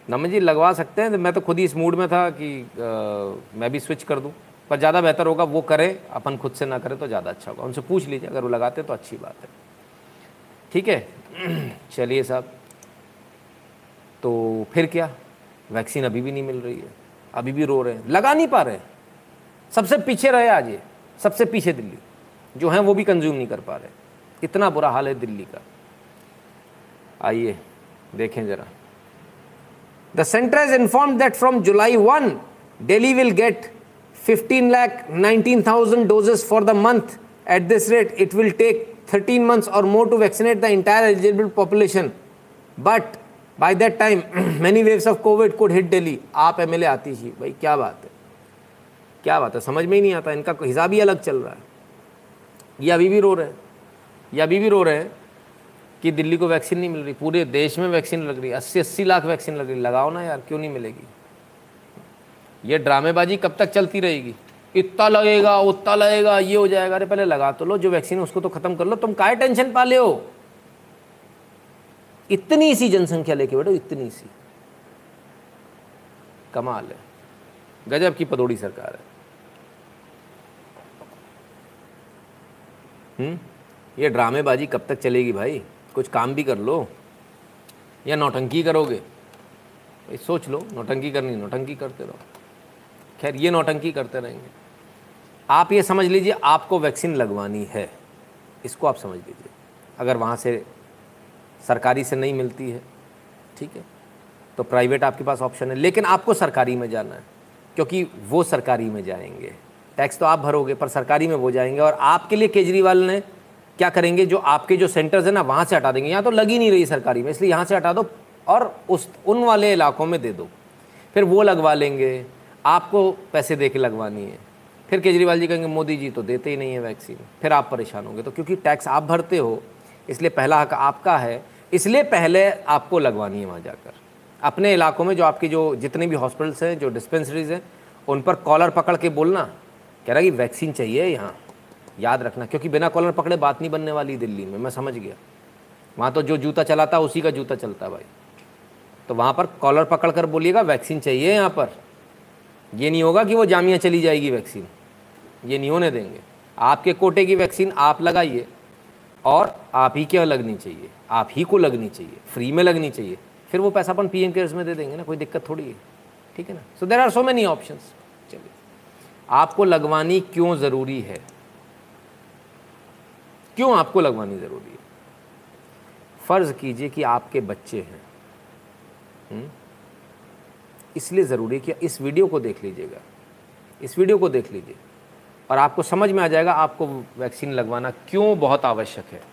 नमन जी लगवा सकते हैं मैं तो खुद ही इस मूड में था कि आ, मैं भी स्विच कर दूँ। पर ज़्यादा बेहतर होगा वो करें अपन खुद से ना करें तो ज़्यादा अच्छा होगा। उनसे पूछ लीजिए अगर वो लगाते तो अच्छी बात है। ठीक है? चलिए साहब। तो फिर क्या? वैक्सीन अभी भी नहीं मिल रही है। अभी भी रो रहे हैं। लगा नहीं पा रहे सबसे पीछे रहे आज ये। सबसे पीछे दिल्ली। जो हैं वो भी कंज्यूम नहीं कर पा रहे। इतना बुरा हाल है दिल्ली का। आइए देखें जरा। The centre is inform that from July one daily will get fifteen 15 lakh 19,000 doses for the month. At this rate, it will take 13 months or more to vaccinate the entire eligible population. But by that time many waves of COVID could hit Delhi. आप MLA आती थी भाई, क्या बात है? क्या बात है? समझ में ही नहीं आता। इनका हिसाब ही अलग चल रहा है। ये अभी भी रो रहे हैं। ये अभी भी रो रहे हैं कि दिल्ली को वैक्सीन नहीं मिल रही। पूरे देश में वैक्सीन लग रही है। अस्सी अस्सी लाख वैक्सीन लग रही लगाओ ना यार, क्यों नहीं मिलेगी? ये ड्रामेबाजी कब तक चलती रहेगी? इतना लगेगा, उतना लगेगा, ये हो जाएगा। अरे, पहले लगा तो लो। जो वैक्सीन है, उसको तो खत्म कर लो। तुम काय टेंशन पा ले हो? इतनी सी जनसंख्या लेके बैठो, इतनी सी। कमाल है। गजब की पदोड़ी सरकार है। हम्म? ये ड्रामेबाजी कब तक चलेगी भाई? कुछ काम भी कर लो। या नौटंकी करोगे? भाई सोच लो, नौटंकी करनी, नौटंकी करते रहो। खैर, ये नौटंकी करते रहेंगे। आप ये समझ लीजिए, आपको वैक्सीन लगवानी है। इसको आप समझ लीजिए। अगर वहाँ से सरकारी से नहीं मिलती है। ठीक है? तो प्राइवेट आपके पास ऑप्शन है, लेकिन आपको सरकारी में जाना है, क्योंकि वो सरकारी में जाएँगे। टैक्स तो आप भरोगे, पर सरकारी में वो जाएँगे, और आपके लिए केजरीवाल ने क्या करेंगे, जो आपके जो सेंटर्स हैं ना, वहाँ से हटा देंगे। यहाँ तो लग नहीं रही सरकारी में, इसलिए यहाँ से हटा दो, और उस, उन वाले इलाकों में दे दो। फिर वो लगवा लेंगे, आपको पैसे दे के लगवानी है। फिर केजरीवाल जी कहेंगे, मोदी जी तो देते ही नहीं है वैक्सीन फिर आप परेशान होंगे। तो क्योंकि टैक्स आप भरते हो, इसलिए पहला हक आपका है इसलिए पहले आपको लगवानी है वहाँ जाकर। अपने इलाकों में जो आपकी जो जितने भी हॉस्पिटल्स हैं, जो डिस्पेंसरीज हैं, उन पर कॉलर पकड़ के बोलना। कह रहा कि वैक्सीन चाहिए यहाँ। याद रखना, क्योंकि बिना कॉलर पकड़े बात नहीं बनने वाली दिल्ली में। मैं समझ गया। वहाँ तो जो जूता चलाता, उसी का जूता चलता भाई। तो वहाँ पर कॉलर पकड़ कर बोलिएगा वैक्सीन चाहिए यहाँ पर। ये नहीं होगा कि वो जामिया चली जाएगी वैक्सीन ये नहीं होने देंगे। आपके कोटे की वैक्सीन आप लगाइए, और आप ही क्या लगनी चाहिए। आप ही को लगनी चाहिए फ्री में लगनी चाहिए। फिर वो पैसा अपन पी एम केयर्स में दे देंगे ना, कोई दिक्कत थोड़ी है। ठीक है ना? So there are so many option चलिए। आपको लगवानी क्यों ज़रूरी है? क्यों आपको लगवानी ज़रूरी है? फ़र्ज़ कीजिए कि आपके बच्चे हैं। हम्म? इसलिए ज़रूरी कि इस वीडियो को देख लीजिएगा। इस वीडियो को देख लीजिए। और आपको समझ में आ जाएगा आपको वैक्सीन लगवाना क्यों बहुत आवश्यक है।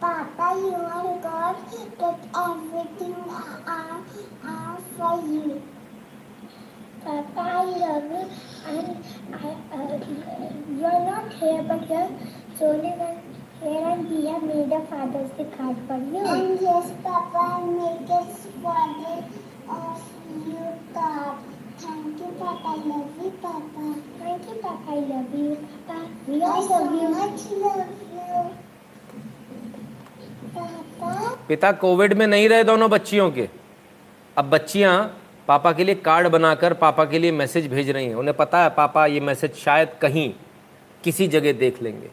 Papa, you are God that everything are, are for you. Papa, I love you and I, uh, you are not here but you're solely Here and Dia made a Father's card for you. And yes, Papa, I make a Father of you card. Thank you, Papa. I love you, Papa. Thank you, Papa. I love you, Papa. We all I love so you. much love you. पिता Covid में नहीं रहे दोनों बच्चियों के अब बच्चियाँ पापा के लिए कार्ड बनाकर पापा के लिए मैसेज भेज रही हैं उन्हें पता है पापा ये मैसेज शायद कहीं किसी जगह देख लेंगे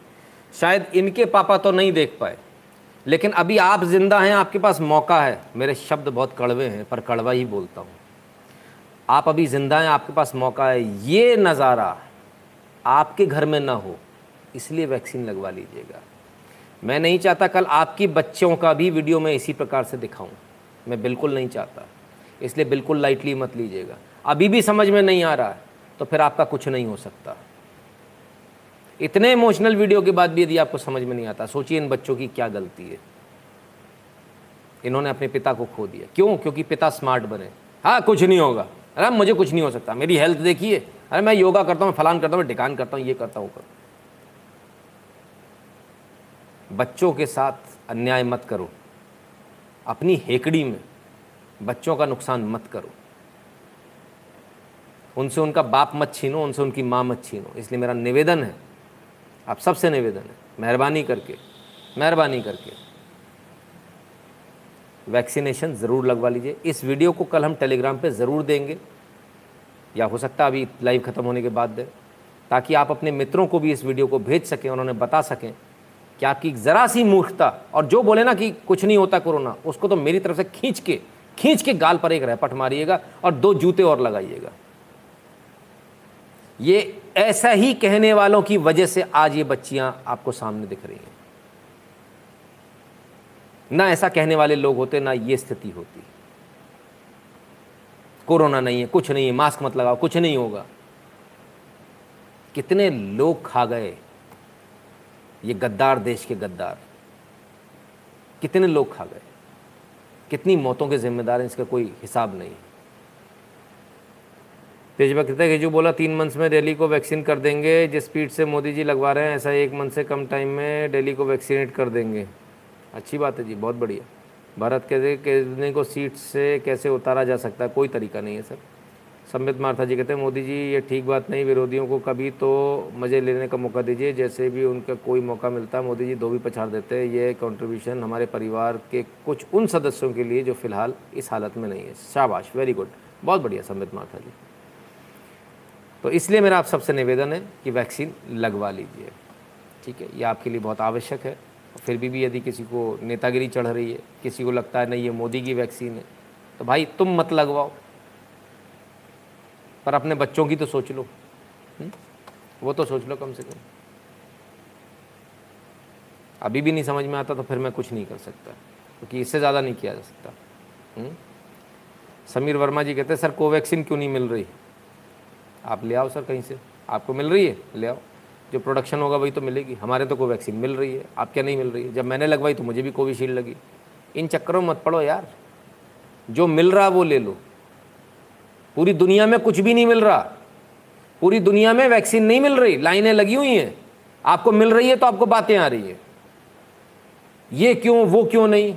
शायद इनके पापा तो नहीं देख पाए लेकिन अभी आप ज़िंदा हैं आपके पास मौका है मेरे शब्द बहुत कड़वे हैं पर कड़वा ही बोलता हूँ आप अभी ज़िंदा हैं, आपके पास मौका है। ये नज़ारा आपके घर में ना हो, इसलिए वैक्सीन लगवा लीजिएगा। मैं नहीं चाहता कल आपकी बच्चों का भी वीडियो मैं इसी प्रकार से दिखाऊँ। मैं बिल्कुल नहीं चाहता। इसलिए बिल्कुल लाइटली मत लीजिएगा। अभी भी समझ में नहीं आ रहा है तो फिर आपका कुछ नहीं हो सकता। इतने इमोशनल वीडियो के बाद भी यदि आपको समझ में नहीं आता, सोचिए इन बच्चों की क्या गलती है। इन्होंने अपने पिता को खो दिया। क्यों? क्योंकि पिता स्मार्ट बने। हाँ कुछ नहीं होगा। अरे मुझे कुछ नहीं हो सकता। मेरी हेल्थ देखिए। अरे मैं योगा करता हूँ, फलान करता हूँ टिकान करता हूँ, ये करता हूँ। बच्चों के साथ अन्याय मत करो। अपनी हेकड़ी में बच्चों का नुकसान मत करो। उनसे उनका बाप मत छीनो, उनसे उनकी माँ मत छीनो। इसलिए मेरा निवेदन है, आप सबसे निवेदन है, मेहरबानी करके मेहरबानी करके। वैक्सीनेशन ज़रूर लगवा लीजिए। इस वीडियो को कल हम टेलीग्राम पे ज़रूर देंगे। या हो सकता है अभी लाइव ख़त्म होने के बाद दें ताकि आप अपने मित्रों को भी इस वीडियो को भेज सकें, उन्होंने बता सकें कि आपकी ज़रा सी मूर्खता, और जो बोले ना कि कुछ नहीं होता कोरोना, उसको तो मेरी तरफ़ से खींच के खींच के गाल पर एक रैपट मारिएगा और दो जूते और लगाइएगा। ये ऐसा ही कहने वालों की वजह से आज ये बच्चियाँ आपको सामने दिख रही हैं। ना ऐसा कहने वाले लोग होते, ना ये स्थिति होती। कोरोना नहीं है, कुछ नहीं है, मास्क मत लगाओ, कुछ नहीं होगा। कितने लोग खा गए? ये गद्दार, देश के गद्दार। कितने लोग खा गए? कितनी मौतों के जिम्मेदार हैं, इसका कोई हिसाब नहीं। तेजबा हैं कि जो बोला, तीन मंथ्स में दिल्ली को वैक्सीन कर देंगे, जिस स्पीड से मोदी जी लगवा रहे हैं, ऐसा एक मंथ से कम टाइम में दिल्ली को वैक्सीनेट कर देंगे। अच्छी बात है जी, बहुत बढ़िया। भारत के कितने को सीट से कैसे उतारा जा सकता है, कोई तरीका नहीं है, सर। संबित मार्था जी कहते हैं, मोदी जी, ये ठीक बात नहीं, विरोधियों को कभी तो मज़े लेने का मौका दीजिए, जैसे भी उनका कोई मौका मिलता है, मोदी जी दो भी पछाड़ देते हैं। ये कंट्रीब्यूशन हमारे परिवार के कुछ उन सदस्यों के लिए जो फ़िलहाल इस हालत में नहीं है। शाबाश वेरी गुड बहुत बढ़िया, संबित मार्था जी। तो इसलिए मेरा आप सबसे निवेदन है कि वैक्सीन लगवा लीजिए। ठीक है, ये आपके लिए बहुत आवश्यक है। फिर भी भी यदि किसी को नेतागिरी चढ़ रही है, किसी को लगता है नहीं, ये मोदी की वैक्सीन है तो भाई तुम मत लगवाओ पर अपने बच्चों की तो सोच लो हुँ? हम्म? वो तो सोच लो कम से कम अभी भी नहीं समझ में आता तो फिर मैं कुछ नहीं कर सकता, क्योंकि तो इससे ज़्यादा नहीं किया जा सकता हुँ? हम्म? समीर वर्मा जी कहते हैं, सर, कोवैक्सीन क्यों नहीं मिल रही आप ले आओ, सर, कहीं से आपको मिल रही है ले आओ जो प्रोडक्शन होगा वही तो मिलेगी। हमारे तो कोवैक्सीन मिल रही है। आप क्या नहीं मिल रही है। जब मैंने लगवाई तो मुझे भी कोविशील्ड लगी। इन चक्करों में मत पड़ो यार। जो मिल रहा वो ले लो। पूरी दुनिया में कुछ भी नहीं मिल रहा। पूरी दुनिया में वैक्सीन नहीं मिल रही। लाइनें लगी हुई हैं। आपको मिल रही है तो आपको बातें आ रही है। ये क्यों, वो क्यों नहीं?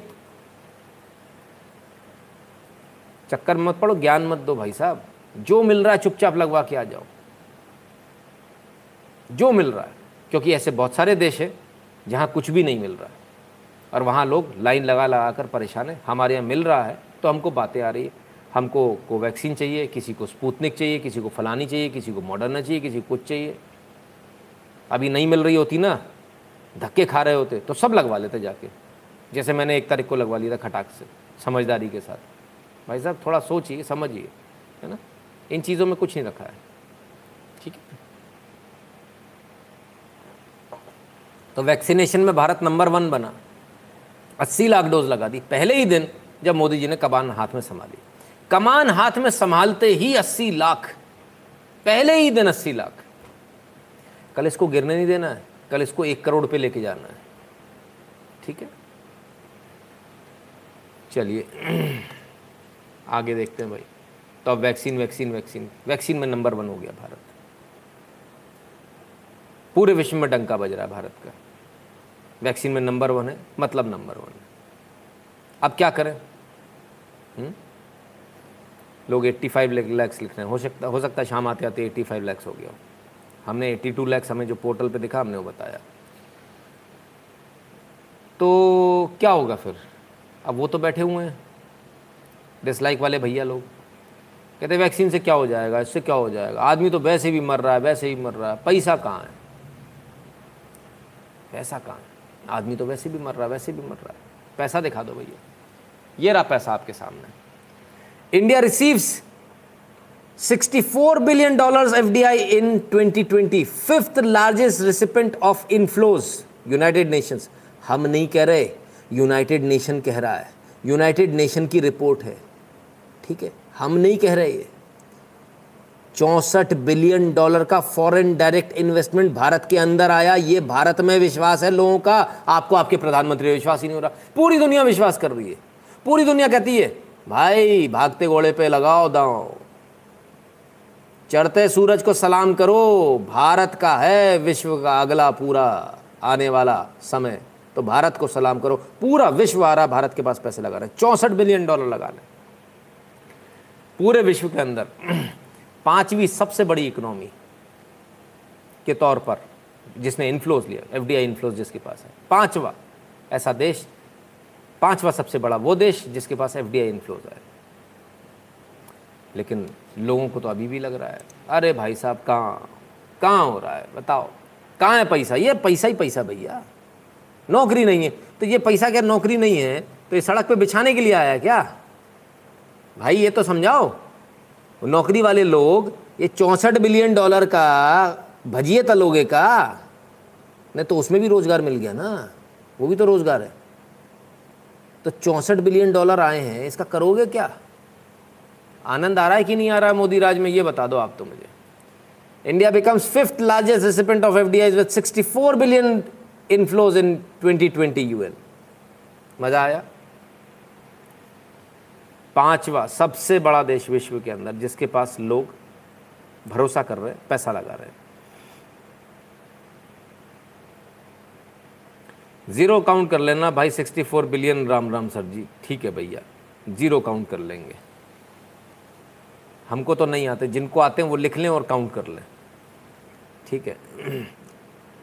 चक्कर मत पड़ो, ज्ञान मत दो भाई साहब। जो मिल रहा है चुपचाप लगवा के आ जाओ। जो मिल रहा है, क्योंकि ऐसे बहुत सारे देश हैं जहाँ कुछ भी नहीं मिल रहा है। और वहाँ लोग लाइन लगा लगा कर परेशान है, हमारे यहाँ मिल रहा है तो हमको बातें आ रही है। हमको कोवैक्सीन चाहिए, किसी को स्पूतनिक चाहिए, किसी को फलानी चाहिए, किसी को मॉडर्ना चाहिए, किसी को कुछ चाहिए। अभी नहीं मिल रही होती ना, धक्के खा रहे होते तो सब लगवा लेते जाके। जैसे मैंने एक तारीख को लगवा लिया था खटाक से, समझदारी के साथ। भाई साहब, थोड़ा सोचिए, समझिए, है ना? इन चीज़ों में कुछ नहीं रखा है। ठीक है? तो वैक्सीनेशन में भारत नंबर वन बना। अस्सी लाख डोज लगा दी। पहले ही दिन जब मोदी जी ने कमान हाथ में संभाली। कमान हाथ में संभालते ही अस्सी लाख, पहले ही दिन अस्सी लाख। कल इसको गिरने नहीं देना है, कल इसको एक करोड़ पे लेके जाना है। ठीक है? चलिए, आगे देखते हैं भाई। तो अब वैक्सीन वैक्सीन वैक्सीन। वैक्सीन में नंबर वन हो गया भारत। पूरे विश्व में डंका बज रहा है भारत का। वैक्सीन में नंबर वन है मतलब नंबर वन है। अब क्या करें? हुँ? हम्म? लोग 85 लैक्स लिख रहे हैं। हो सकता हो सकता है शाम आते आते 85 लैक्स हो गया हमने 82 लैक्स हमें जो पोर्टल पे दिखा, हमने वो बताया। तो क्या होगा फिर? अब वो तो बैठे हुए हैं। डिसलाइक वाले भैया लोग। कहते वैक्सीन से क्या हो जाएगा? इससे क्या हो जाएगा? आदमी तो वैसे भी मर रहा है, वैसे ही मर रहा है। पैसा कहाँ है? पैसा कहाँ है? आदमी तो वैसे भी मर रहा है वैसे भी मर रहा है। पैसा दिखा दो भैया। ये रहा पैसा आपके सामने। India receives 64 billion dollars FDI in 2020, fifth largest recipient of inflows. United Nations हम नहीं कह रहे यूनाइटेड नेशन कह रहा है। यूनाइटेड नेशन की रिपोर्ट है। ठीक है? हम नहीं कह रहे ये। चौंसठ बिलियन डॉलर का फॉरेन डायरेक्ट इन्वेस्टमेंट भारत के अंदर आया। ये भारत में विश्वास है लोगों का? आपको आपके प्रधानमंत्री विश्वास ही नहीं हो रहा। पूरी दुनिया विश्वास कर रही है। पूरी दुनिया कहती है, भाई, भागते घोड़े पे लगाओ दांव। चढ़ते सूरज को सलाम करो। भारत का है विश्व का अगला पूरा आने वाला समय। तो भारत को सलाम करो। पूरा विश्व आ रहा भारत के पास पैसे लगा रहे चौसठ बिलियन डॉलर लगा रहे पूरे विश्व के अंदर। पांचवी सबसे बड़ी इकोनॉमी के तौर पर जिसने इन्फ्लोज लिया एफडीआई इन्फ्लोज जिसके पास है। पांचवा ऐसा देश, पांचवा सबसे बड़ा वो देश जिसके पास एफ़ डी आई इन्फ्लोज है। लेकिन लोगों को तो अभी भी लग रहा है, अरे भाई साहब, कहाँ कहाँ हो रहा है? बताओ, कहाँ है पैसा? ये पैसा ही पैसा भैया। नौकरी नहीं है। तो ये पैसा क्या नौकरी नहीं है? तो ये सड़क पे बिछाने के लिए आया क्या? भाई ये तो समझाओ। नौकरी वाले लोग, ये चौंसठ बिलियन डॉलर का भजिए तलोगे का, नहीं तो उसमें भी रोज़गार मिल गया ना। वो भी तो रोज़गार है। तो चौंसठ बिलियन डॉलर आए हैं, इसका करोगे क्या? आनंद आ रहा है कि नहीं आ रहा? है मोदी राज में ये बता दो आप तो मुझे। India becomes fifth largest recipient of F D I with sixty four billion inflows in twenty twenty U N मज़ा आया? पांचवा, सबसे बड़ा देश विश्व के अंदर, जिसके पास लोग भरोसा कर रहे हैं, पैसा लगा रहे हैं। ज़ीरो काउंट कर लेना, भाई sixty four billion Ram Ram sir ji. ठीक है भैया ज़ीरो काउंट कर लेंगे। हमको तो नहीं आते, जिनको आते हैं वो लिख लें और काउंट कर लें। ठीक है।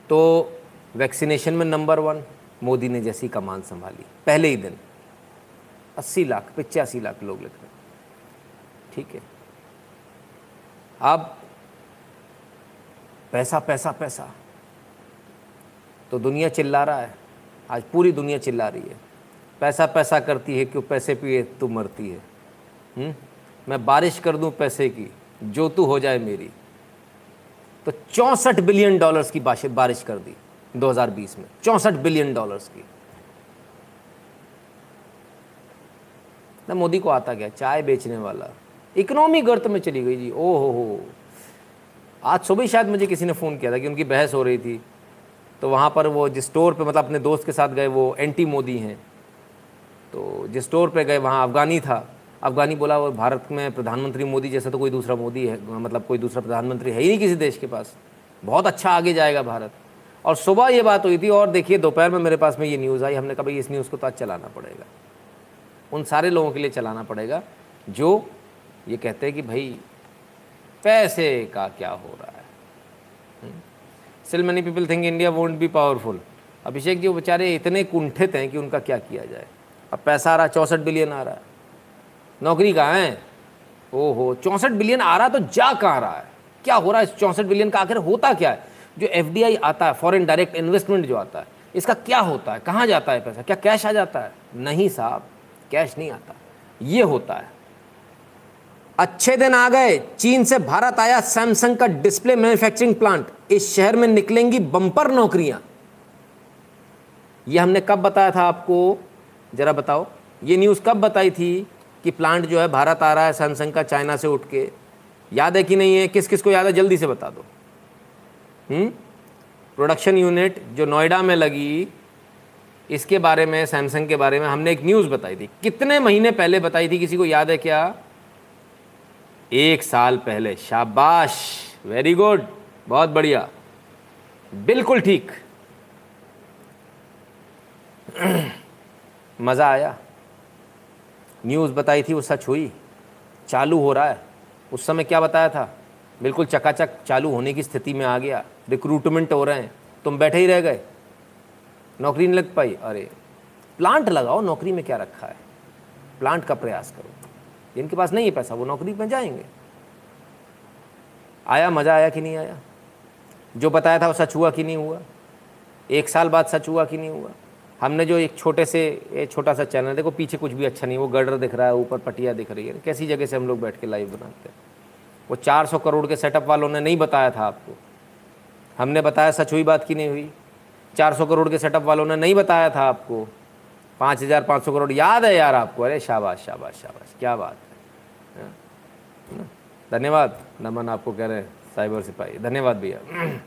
तो वैक्सीनेशन में नंबर वन मोदी ने जैसी कमान संभाली, पहले ही दिन। अस्सी लाख, पचासी लाख लोग लिख रहे हैं। ठीक है। अब पैसा पैसा पैसा। तो दुनिया चिल्ला रहा है। आज पूरी दुनिया चिल्ला रही है। पैसा पैसा करती है, क्यों पैसे पिए, तू मरती है। हुँ? हम्म? मैं बारिश कर दूँ पैसे की, जो तू हो जाए मेरी। तो चौंसठ बिलियन डॉलर्स की बारिश कर दी 2020 में। चौंसठ बिलियन डॉलर्स की। ना मोदी को आता गया चाय बेचने वाला। इकोनॉमी गर्त में चली गई जी। ओ हो। हो आज सुबह शायद मुझे किसी ने फ़ोन किया था कि उनकी बहस हो रही थी। तो वहाँ पर वो जिस स्टोर पे मतलब अपने दोस्त के साथ गए, वो एंटी मोदी हैं। तो जिस स्टोर पे गए, वहाँ अफ़गानी था। अफ़गानी बोला, वो भारत में प्रधानमंत्री मोदी जैसा तो कोई दूसरा मोदी है मतलब कोई दूसरा प्रधानमंत्री है ही नहीं किसी देश के पास। बहुत अच्छा आगे जाएगा भारत। और सुबह ये बात हुई थी, और देखिए दोपहर में मेरे पास में ये न्यूज़ आई। हमने कहा, भाई, इस न्यूज़ को तो आज चलाना पड़ेगा। उन सारे लोगों के लिए चलाना पड़ेगा, जो ये कहते हैं कि भाई, पैसे का क्या हो रहा है? Still many people think India won't be powerful Abhishek ji, वो बेचारे इतने कुंठित हैं कि उनका क्या किया जाए? अब पैसा आ रहा है चौंसठ बिलियन आ रहा है। नौकरी कहाँ है? ओहो, चौंसठ बिलियन आ रहा तो जा कहाँ रहा है? क्या हो रहा है? इस चौंसठ बिलियन का आखिर होता क्या है? जो एफडीआई आता है फॉरेन डायरेक्ट इन्वेस्टमेंट जो आता है, इसका क्या होता है? कहाँ जाता है पैसा? क्या कैश आ जाता है? नहीं साहब। कैश नहीं आता। ये होता है। अच्छे दिन आ गए, चीन से भारत आया सैमसंग का डिस्प्ले मैन्युफैक्चरिंग प्लांट इस शहर में निकलेंगी बंपर नौकरियाँ। ये हमने कब बताया था आपको? जरा बताओ। ये न्यूज़ कब बताई थी कि प्लांट जो है भारत आ रहा है सैमसंग का चाइना से उठ के? याद है कि नहीं है? किस किस को याद है? जल्दी से बता दो। प्रोडक्शन हम्म? यूनिट जो नोएडा में लगी इसके बारे में सैमसंग के बारे में हमने एक न्यूज़ बताई थी। कितने महीने पहले बताई थी किसी को, याद है क्या? एक साल पहले। शाबाश! वेरी गुड बहुत बढ़िया। बिल्कुल ठीक। मज़ा आया। न्यूज़ बताई थी, वो सच हुई। चालू हो रहा है। उस समय क्या बताया था? बिल्कुल चकाचक चालू होने की स्थिति में आ गया। रिक्रूटमेंट हो रहे हैं। तुम बैठे ही रह गए। नौकरी नहीं लग पाई। अरे प्लांट लगाओ, नौकरी में क्या रखा है? प्लांट का प्रयास करो। जिनके पास नहीं है पैसा, वो नौकरी में जाएँगे। आया, मज़ा आया कि नहीं आया? जो बताया था वो सच हुआ कि नहीं हुआ? एक साल बाद सच हुआ कि नहीं हुआ? हमने जो एक छोटे से, एक छोटा सा चैनल देखो पीछे कुछ भी अच्छा नहीं, वो गर्डर दिख रहा है, ऊपर पटिया दिख रही है। कैसी जगह से हम लोग बैठ के लाइव बनाते हैं? वो 400 करोड़ के सेटअप वालों ने नहीं बताया था आपको। हमने बताया सच हुई बात की नहीं हुई? 400 करोड़ के सेटअप वालों ने नहीं बताया था आपको। पाँच हज़ार पाँच सौ करोड़ याद है यार आपको। अरे शाबाश शाबाश शाबाश। क्या बात है। हाँ? धन्यवाद, नमन आपको कह रहे हैं, साइबर सिपाही। धन्यवाद भैया।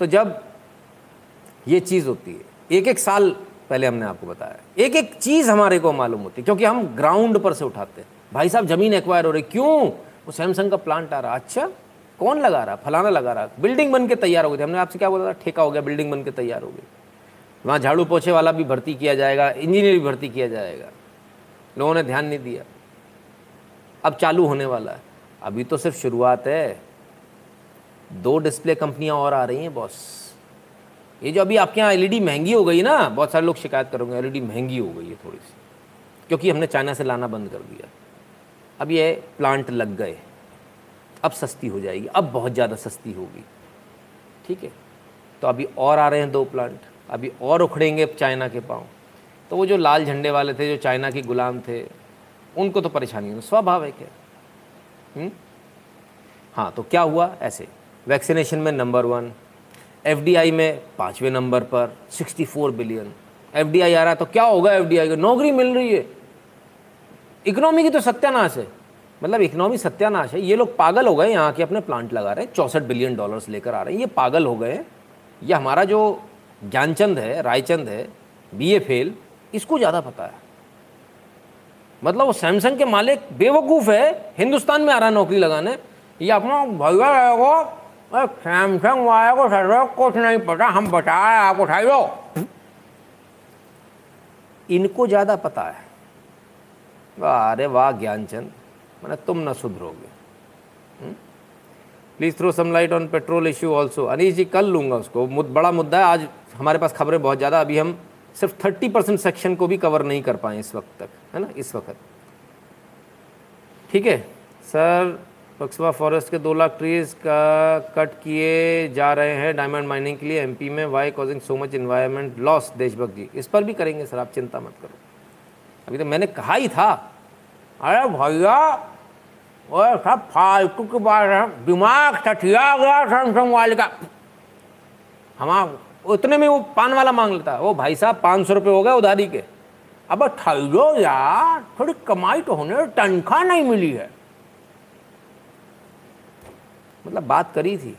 तो जब ये चीज़ होती है, एक एक साल पहले हमने आपको बताया, एक एक चीज़ हमारे को मालूम होती है, क्योंकि हम ग्राउंड पर से उठाते हैं। भाई साहब, ज़मीन एक्वायर हो रही क्यों? वो सैमसंग का प्लांट आ रहा। अच्छा कौन लगा रहा? फलाना लगा रहा। बिल्डिंग बन के तैयार हो गई हमने आपसे क्या बोला था? ठेका हो गया, बिल्डिंग बन के तैयार हो गई वहाँ झाड़ू पोछे वाला भी भर्ती किया जाएगा, इंजीनियर भी भर्ती किया जाएगा। लोगों ने ध्यान नहीं दिया। अब चालू होने वाला है। अभी तो सिर्फ़ शुरुआत है। दो डिस्प्ले कंपनियाँ और आ रही हैं, बॉस। ये जो अभी आपके यहाँ एलईडी महँगी हो गई ना, बहुत सारे लोग शिकायत करोगे, एलईडी महँगी हो गई है थोड़ी सी। क्योंकि हमने चाइना से लाना बंद कर दिया। अब ये प्लांट लग गए। अब सस्ती हो जाएगी, अब बहुत ज़्यादा सस्ती होगी। ठीक है? तो अभी और आ रहे हैं दो प्लांट अभी और उखड़ेंगे चाइना के पाँव। तो वो जो लाल झंडे वाले थे, जो चाइना के गुलाम थे, उनको तो परेशानी हो स्वाभाविक है। हाँ तो क्या हुआ? ऐसे वैक्सीनेशन में नंबर वन एफडीआई में पाँचवें नंबर पर 64 बिलियन एफडीआई आ रहा है तो क्या होगा एफडीआई को? नौकरी मिल रही है। इकोनॉमी की तो सत्यानाश है। मतलब इकोनॉमी सत्यानाश है। ये लोग पागल हो गए यहाँ के अपने प्लांट लगा रहे हैं, चौंसठ बिलियन डॉलर्स लेकर आ रहे हैं। ये पागल हो गए ये हमारा जो ज्ञानचंद है, रायचंद है बीए फेल इसको ज़्यादा पता है। मतलब वो सैमसंग के मालिक बेवकूफ़ है, हिंदुस्तान में आ रहा है नौकरी लगाने। ये अपना भैया रहेगा सैमसंग वाले को सर कुछ नहीं पता, हम बता रहे आप उठाई लो इनको ज़्यादा पता है। अरे वाह, ज्ञानचंद। मैंने तुम ना सुधरोगे। Please throw some light on petrol issue also Anish ji कल लूँगा उसको। मुद, बड़ा मुद्दा है आज हमारे पास खबरें बहुत ज़्यादा। अभी हम सिर्फ़ थर्टी परसेंट सेक्शन को भी कवर नहीं कर पाए इस वक्त तक है ना? इस वक्त। ठीक है? सर बक्सवा फॉरेस्ट के दो लाख ट्रीज का कट किए जा रहे हैं डायमंड माइनिंग के लिए। एमपी में why causing so much environment loss Deshbhakt ji इस पर भी करेंगे सर आप चिंता मत करो। अभी तो मैंने कहा ही था अरे भैया, वो सब फालतू के बात है। दिमाग सठिया गया सैमसंग वाले का। हम उतने में वो पान वाला मांग लेता है। वो भाई साहब पाँच सौ रुपये हो गए उधारी के। अब ठहरो यार, थोड़ी कमाई तो होने, तनख्वाह नहीं मिली है। मतलब बात करी थी,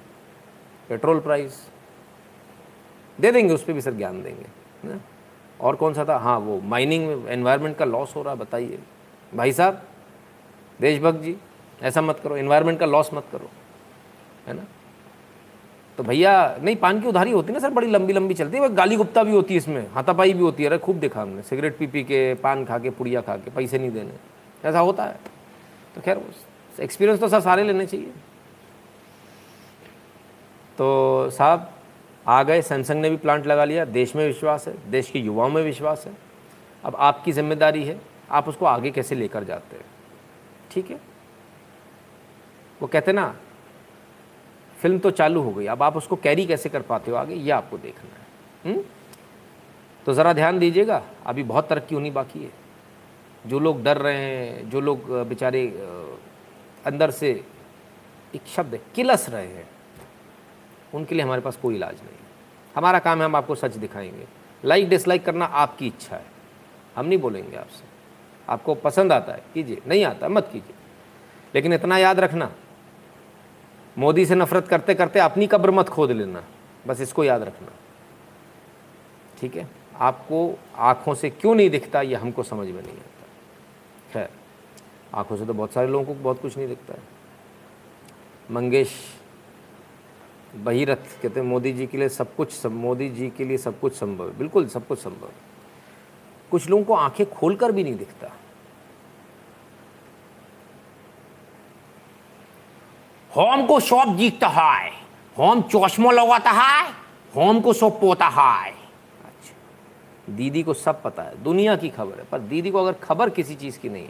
पेट्रोल प्राइस। दे देंगे, उस पर भी सर ज्ञान देंगे ना? और कौन सा था? हाँ वो माइनिंग में, एनवायरनमेंट का लॉस हो रहा, बताइए। भाई साहब, देशभक्त जी, ऐसा मत करो एनवायरनमेंट का लॉस मत करो, है ना? तो भैया, नहीं, पान की उधारी होती ना सर, बड़ी लंबी लंबी चलती है गाली गुप्ता भी होती है इसमें, हाथापाई भी होती है, अरे, खूब देखा हमने, सिगरेट पी पी के, पान खा के, पुड़िया खा के, पैसे नहीं देने, ऐसा होता है। तो खैर एक्सपीरियंस तो सर सारे लेने चाहिए। तो साहब, आ गए सैमसंग ने भी प्लांट लगा लिया, देश में विश्वास है, देश के युवाओं में विश्वास है। अब आपकी ज़िम्मेदारी है आप उसको आगे कैसे लेकर जाते हैं? ठीक है? वो कहते ना, फ़िल्म तो चालू हो गई, अब आप उसको कैरी कैसे कर पाते हो आगे? ये आपको देखना है। हुँ? तो ज़रा ध्यान दीजिएगा, अभी बहुत तरक्की होनी बाकी है। जो लोग डर रहे हैं, जो लोग बेचारे अंदर से एक शब्द किलस रहे हैं, उनके लिए हमारे पास कोई इलाज नहीं हमारा काम है हम आपको सच दिखाएँगे। लाइक, डिसलाइक करना आपकी इच्छा है। हम नहीं बोलेंगे आपसे। आपको पसंद आता है, कीजिए। नहीं आता, मत कीजिए। लेकिन इतना याद रखना, मोदी से नफरत करते करते अपनी कब्र मत खोद लेना, बस इसको याद रखना। ठीक है? आपको आँखों से क्यों नहीं दिखता, ये हमको समझ में नहीं आता। खैर, आँखों से तो बहुत सारे लोगों को बहुत कुछ नहीं दिखता है। मंगेश, बहिरथ कहते हैं, मोदी जी के लिए सब कुछ सब मोदी जी के लिए सब कुछ संभव है। बिल्कुल, सब कुछ संभव कुछ लोगों को आँखें खोलकर भी नहीं दिखता। होम को शॉप जीतता है। होम चौशमो लगाता है होम को सब पोता है। अच्छा। दीदी को सब पता है, दुनिया की खबर है, पर दीदी को अगर खबर किसी चीज़ की नहीं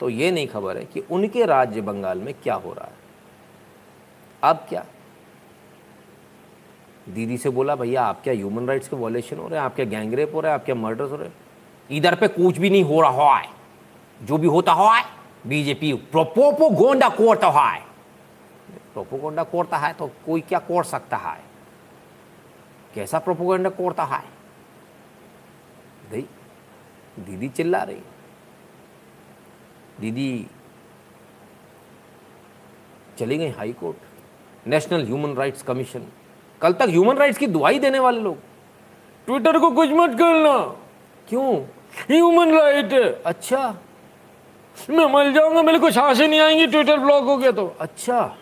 तो ये नहीं खबर है कि उनके राज्य बंगाल में क्या हो रहा है। अब क्या? दीदी से बोला, भैया आप क्या ह्यूमन राइट्स के वॉलेशन हो रहे हैं आप क्या गैंगरेप हो रहे हैं आप क्या मर्डर्स हो रहे हैं। इधर पे कुछ भी नहीं हो रहा है। जो भी होता है बीजेपी प्रोपोपो गोंडा कोरता है। प्रोपोगोंडा कोरता है तो कोई क्या कोर सकता है? कैसा प्रोपोगंडा कोरता है? दीदी चिल्ला रही। दीदी चली गई high court national human rights commission. कल तक ह्यूमन राइट्स की दुआई देने वाले लोग। ट्विटर को कुछ मत करना। क्यों? Human right. अच्छा। मैं मर जाऊँगा मेरे को साँसें नहीं आएँगी ट्विटर ब्लॉक हो गया तो। अच्छा।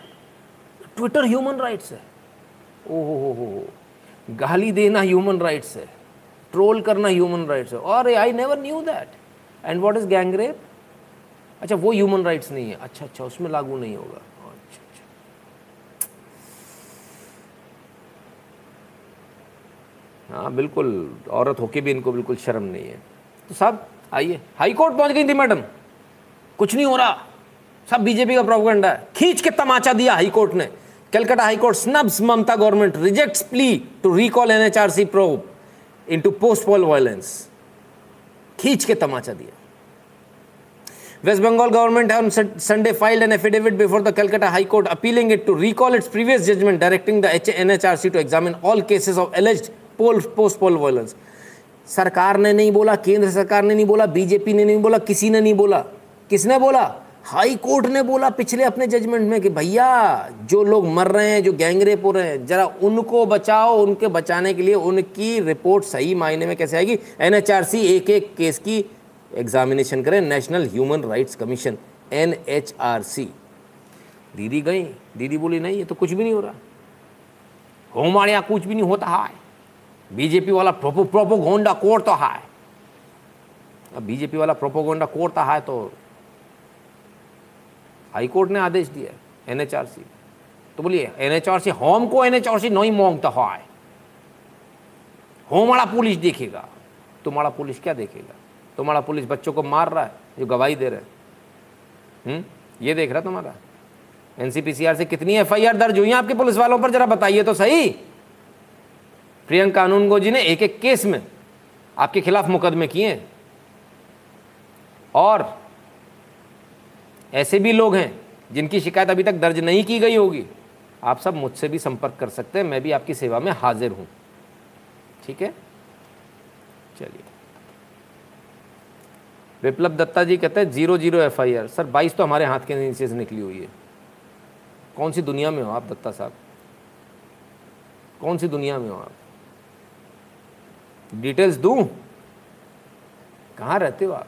ट्विटर ह्यूमन राइट्स है। ओहो हो हो गाली देना ह्यूमन राइट्स है। ट्रोल करना ह्यूमन राइट्स है। और I never knew that and what is gangrape अच्छा वो ह्यूमन राइट्स नहीं है। अच्छा अच्छा उसमें लागू नहीं होगा। हाँ बिल्कुल, औरत होके भी इनको बिल्कुल शर्म नहीं है। तो सब, आइए। हाई कोर्ट पहुँच गई थी, मैडम। कुछ नहीं हो रहा। सब बीजेपी का प्रोपोगंडा है। खींच के तमाचा दिया हाई कोर्ट ने। Calcutta high court snubs Mamata government reject plea to recall an probe in to post poll violence खींच के तमाचा दिया। West Bengal government on Sunday filed an affidavit before the Calcutta high court appealing it to recall its previous judgment directing the H N to examine all cases of alleged poll post poll violence सरकार ने नहीं बोला, केंद्र सरकार ने नहीं बोला BJP ने नहीं बोला, किसी ने नहीं बोला। किसने बोला? हाई कोर्ट ने बोला पिछले अपने जजमेंट में कि भैया, जो लोग मर रहे हैं, जो गैंगरेप हो रहे हैं, जरा उनको बचाओ, उनके बचाने के लिए उनकी रिपोर्ट सही मायने में कैसे आएगी? एनएचआरसी एक एक केस की एग्जामिनेशन करें, national human rights commission N H R C दीदी गई, दीदी बोली, नहीं, ये तो कुछ भी नहीं हो रहा। हमारे यहाँ कुछ भी नहीं होता है बीजेपी वाला प्रोपो, प्रोपोगोंडा कोर्ट तो है अब बीजेपी वाला प्रोपोगोंडा कोर्ट तो है तो हाई कोर्ट ने आदेश दिया एनएचआरसी तो बोलिए, एनएचआरसी, होम को एनएचआरसी नहीं माँगता है। होम वाला पुलिस देखेगा। तुम्हारा पुलिस क्या देखेगा? तुम्हारा पुलिस बच्चों को मार रहा है, जो गवाही दे रहे हैं। हम्म? ये देख रहा तुम्हारा। एनसीपीसीआर से कितनी एफआईआर दर्ज हुई है आपके पुलिस वालों पर? जरा बताइए तो सही। प्रियंका कानूनगो जी ने एक एक केस में आपके खिलाफ मुकदमे किए और ऐसे भी लोग हैं जिनकी शिकायत अभी तक दर्ज नहीं की गई होगी। आप सब मुझसे भी संपर्क कर सकते हैं, मैं भी आपकी सेवा में हाजिर हूँ। ठीक है? चलिए। विप्लव दत्ता जी कहते हैं, zero zero F I R sir, बाईस तो हमारे हाथ के नीचे से निकली हुई है। कौन सी दुनिया में हो आप दत्ता साहब? कौन सी दुनिया में हो आप? डिटेल्स दूँ? कहाँ रहते हो आप?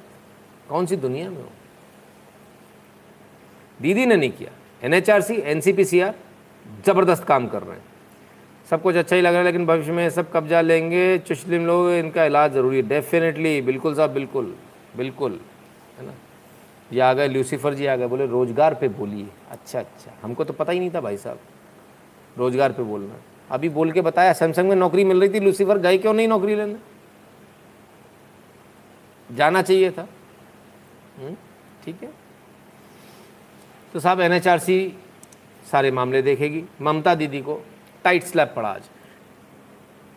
कौन सी दुनिया में हो? दीदी ने नहीं किया। N H R C N C P C R ज़बरदस्त काम कर रहे हैं। सब कुछ अच्छा ही लग रहा है लेकिन भविष्य में सब कब्जा लेंगे चुस्लिम लोग इनका इलाज ज़रूरी है। डेफिनेटली बिल्कुल साहब बिल्कुल बिल्कुल है ना? ये आ गए ल्यूसीफर जी आ गए बोले रोज़गार पे बोलिए। अच्छा अच्छा। हमको तो पता ही नहीं था भाई साहब रोज़गार पे बोलना। अभी बोल के बताया सैमसंग में नौकरी मिल रही थी लूसीफर गए क्यों नहीं नौकरी लेने? जाना चाहिए था। हम्म, ठीक है? तो साहब एनएचआरसी सारे मामले देखेगी। ममता दीदी को टाइट स्लैब पड़ा आज।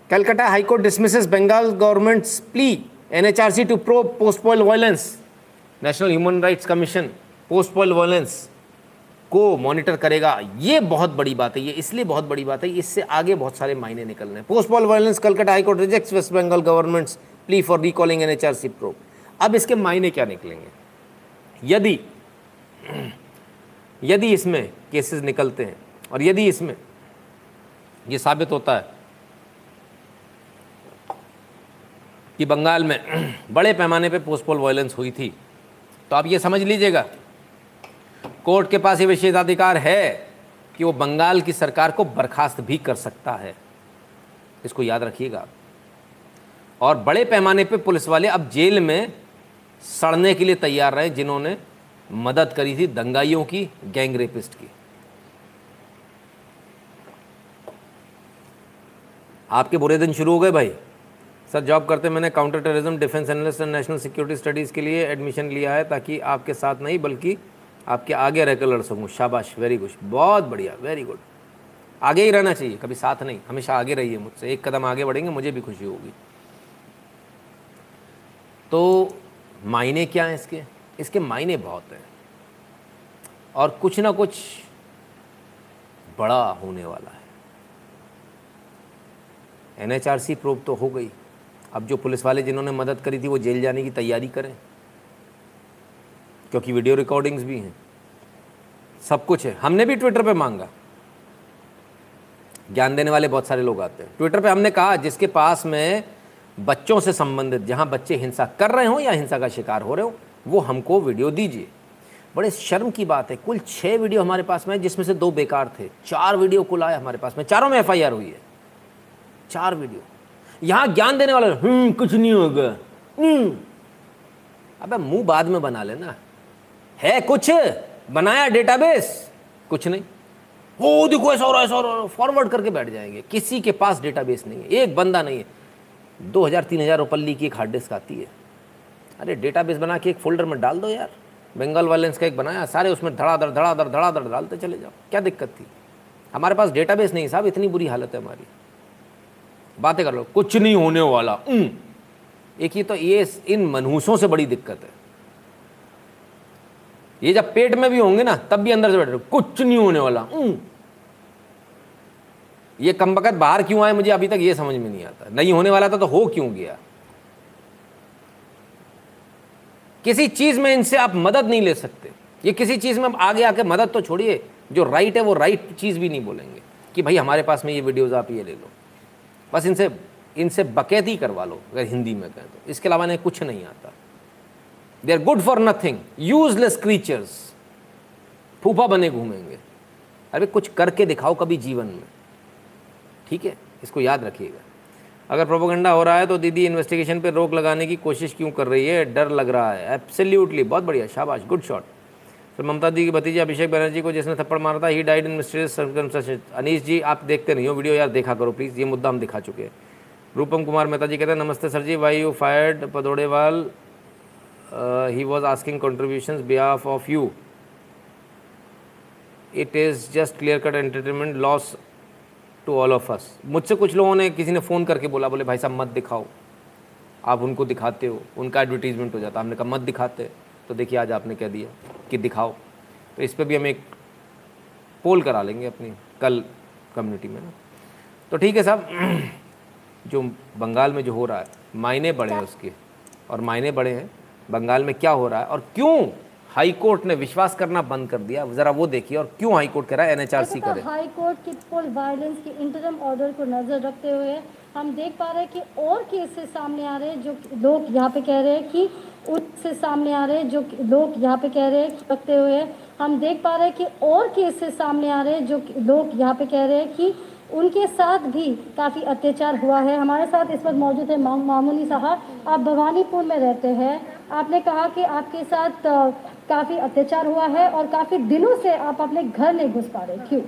Calcutta high court dismisses Bengal government's plea NHRC to probe post poll violence national human rights commission post poll violence को मॉनिटर करेगा। ये बहुत बड़ी बात है, ये इसलिए बहुत बड़ी बात है, इससे आगे बहुत सारे मायने निकल रहे हैं। Post poll violence Calcutta high court rejects west Bengal government's plea for recalling an NHRC probe अब इसके मायने क्या निकलेंगे? यदि यदि इसमें केसेस निकलते हैं, और यदि इसमें ये साबित होता है कि बंगाल में बड़े पैमाने पे पोस्टपोल वायलेंस हुई थी तो आप ये समझ लीजिएगा, कोर्ट के पास ये विशेषाधिकार है कि वो बंगाल की सरकार को बर्खास्त भी कर सकता है। इसको याद रखिएगा और बड़े पैमाने पे पुलिस वाले अब जेल में सड़ने के लिए तैयार रहे जिन्होंने मदद करी थी दंगाइयों की, गैंग रेपिस्ट की। आपके बुरे दिन शुरू हो गए भाई। सर, जॉब करते मैंने counter terrorism defence analyst and national security studies के लिए एडमिशन लिया है ताकि आपके साथ नहीं, बल्कि आपके आगे रहकर लड़ सकूँ। शाबाश वेरी गुड बहुत बढ़िया वेरी गुड आगे ही रहना चाहिए, कभी साथ नहीं, हमेशा आगे रहिए मुझसे। एक कदम आगे बढ़ेंगे, मुझे भी खुशी होगी। तो मायने क्या हैं इसके? इसके मायने बहुत हैं। और कुछ ना कुछ बड़ा होने वाला है। एनएचआरसी प्रोब तो हो गई। अब जो पुलिस वाले जिन्होंने मदद करी थी, वो जेल जाने की तैयारी करें। क्योंकि वीडियो रिकॉर्डिंग्स भी हैं। सब कुछ है। हमने भी ट्विटर पे मांगा। ज्ञान देने वाले बहुत सारे लोग आते हैं। ट्विटर पे हमने कहा, जिसके पास में बच्चों से संबंधित, जहाँ बच्चे हिंसा कर रहे हो या हिंसा का शिकार हो रहे हो वो हमको वीडियो दीजिए। बड़े शर्म की बात है, कुल छः वीडियो हमारे पास में जिसमें से दो बेकार थे। चार वीडियो कुल आए हमारे पास में, चारों में एफआईआर हुई है। चार वीडियो। यहाँ ज्ञान देने वाले हम्म कुछ नहीं होगा। हम्म। अबे मुँह बाद में बना लेना। है कुछ? बनाया डेटाबेस कुछ नहीं। वो देखो, ऐसा और ऐसा और फॉरवर्ड करके बैठ जाएँगे। किसी के पास डेटाबेस नहीं है, एक बंदा नहीं है। दो हज़ार, तीन हज़ार रुपल्ली की एक हार्ड डिस्क आती है। अरे डेटाबेस बना के एक फोल्डर में डाल दो यार। बंगाल वायलेंस का एक बनाया सारे उसमें धड़ाधड़ धड़ाधड़ धड़ाधड़ डालते चले जाओ। क्या दिक्कत थी? हमारे पास डेटाबेस नहीं साहब इतनी बुरी हालत है हमारी। बातें कर लो। कुछ नहीं होने वाला। एक ही तो ये इन मनहूसों से बड़ी दिक्कत है। ये जब पेट में भी होंगे ना तब भी अंदर से बैठे कुछ नहीं होने वाला। ये कम वक्त बाहर क्यों आए मुझे अभी तक ये समझ में नहीं आता। नहीं होने वाला था तो हो क्यों गया? किसी चीज़ में इनसे आप मदद नहीं ले सकते। ये किसी चीज़ में आप आगे आके मदद तो छोड़िए, जो राइट है वो राइट चीज़ भी नहीं बोलेंगे कि भाई हमारे पास में ये वीडियोज़ आप ये ले लो। बस इनसे इनसे बकैती करवा लो, अगर हिंदी में कहें तो। इसके अलावा इन्हें कुछ नहीं आता। They are good for nothing useless creatures फूफा बने घूमेंगे। अरे कुछ करके दिखाओ कभी जीवन में। ठीक है? इसको याद रखिएगा। अगर प्रोपोगंडा हो रहा है तो दीदी इन्वेस्टिगेशन पे रोक लगाने की कोशिश क्यों कर रही है? डर लग रहा है। एब्सोल्युटली बहुत बढ़िया, शाबाश गुड शॉट फिर ममता दी की भतीजे अभिषेक बनर्जी को जिसने थप्पड़ मारा था ही डाइड इन अनीश जी, आप देखते नहीं हो वीडियो यार देखा करो प्लीज़ ये मुद्दा हम दिखा चुके हैं। रूपम कुमार मेहता जी कहते हैं, नमस्ते sir ji why you fired पदोड़ेवाल? He was asking contribution behalf of you it is just clear cut entertainment loss to all of us मुझसे कुछ लोगों ने किसी ने फ़ोन करके बोला बोले भाई साहब मत दिखाओ। आप उनको दिखाते हो उनका एडवर्टीजमेंट हो जाता है। हमने कहा मत दिखाते। तो देखिए आज आपने कह दिया कि दिखाओ। तो इस पर भी हम एक पोल करा लेंगे अपनी कल कम्युनिटी में ना। तो ठीक है साहब जो बंगाल में जो हो रहा है मायने बड़े हैं उसके। और मायने बड़े हैं बंगाल में क्या हो रहा है और क्यों हाई कोर्ट ने विश्वास करना बंद कर दिया। जरा वो देखिए और क्यों हाई कोर्ट कह रहा है एनएचआरसी करे।
हाई कोर्ट की पुल वायलेंस के इंटरम ऑर्डर को नज़र रखते हुए हम देख पा रहे हैं कि और केसेस सामने आ रहे हैं जो लोग यहाँ पे कह रहे हैं कि उससे सामने आ रहे हैं जो लोग यहाँ पे कह रहे हैं रखते हुए हम देख पा रहे हैं कि और केसेस सामने आ रहे हैं जो लोग यहाँ पे कह रहे हैं कि उनके साथ भी काफ़ी अत्याचार हुआ है। हमारे साथ इस वक्त मौजूद है मामूनी साहब आप भवानीपुर में रहते हैं। आपने कहा कि आपके साथ काफ़ी अत्याचार हुआ है और काफ़ी दिनों से आप अपने घर नहीं घुस पा रहे, क्यों?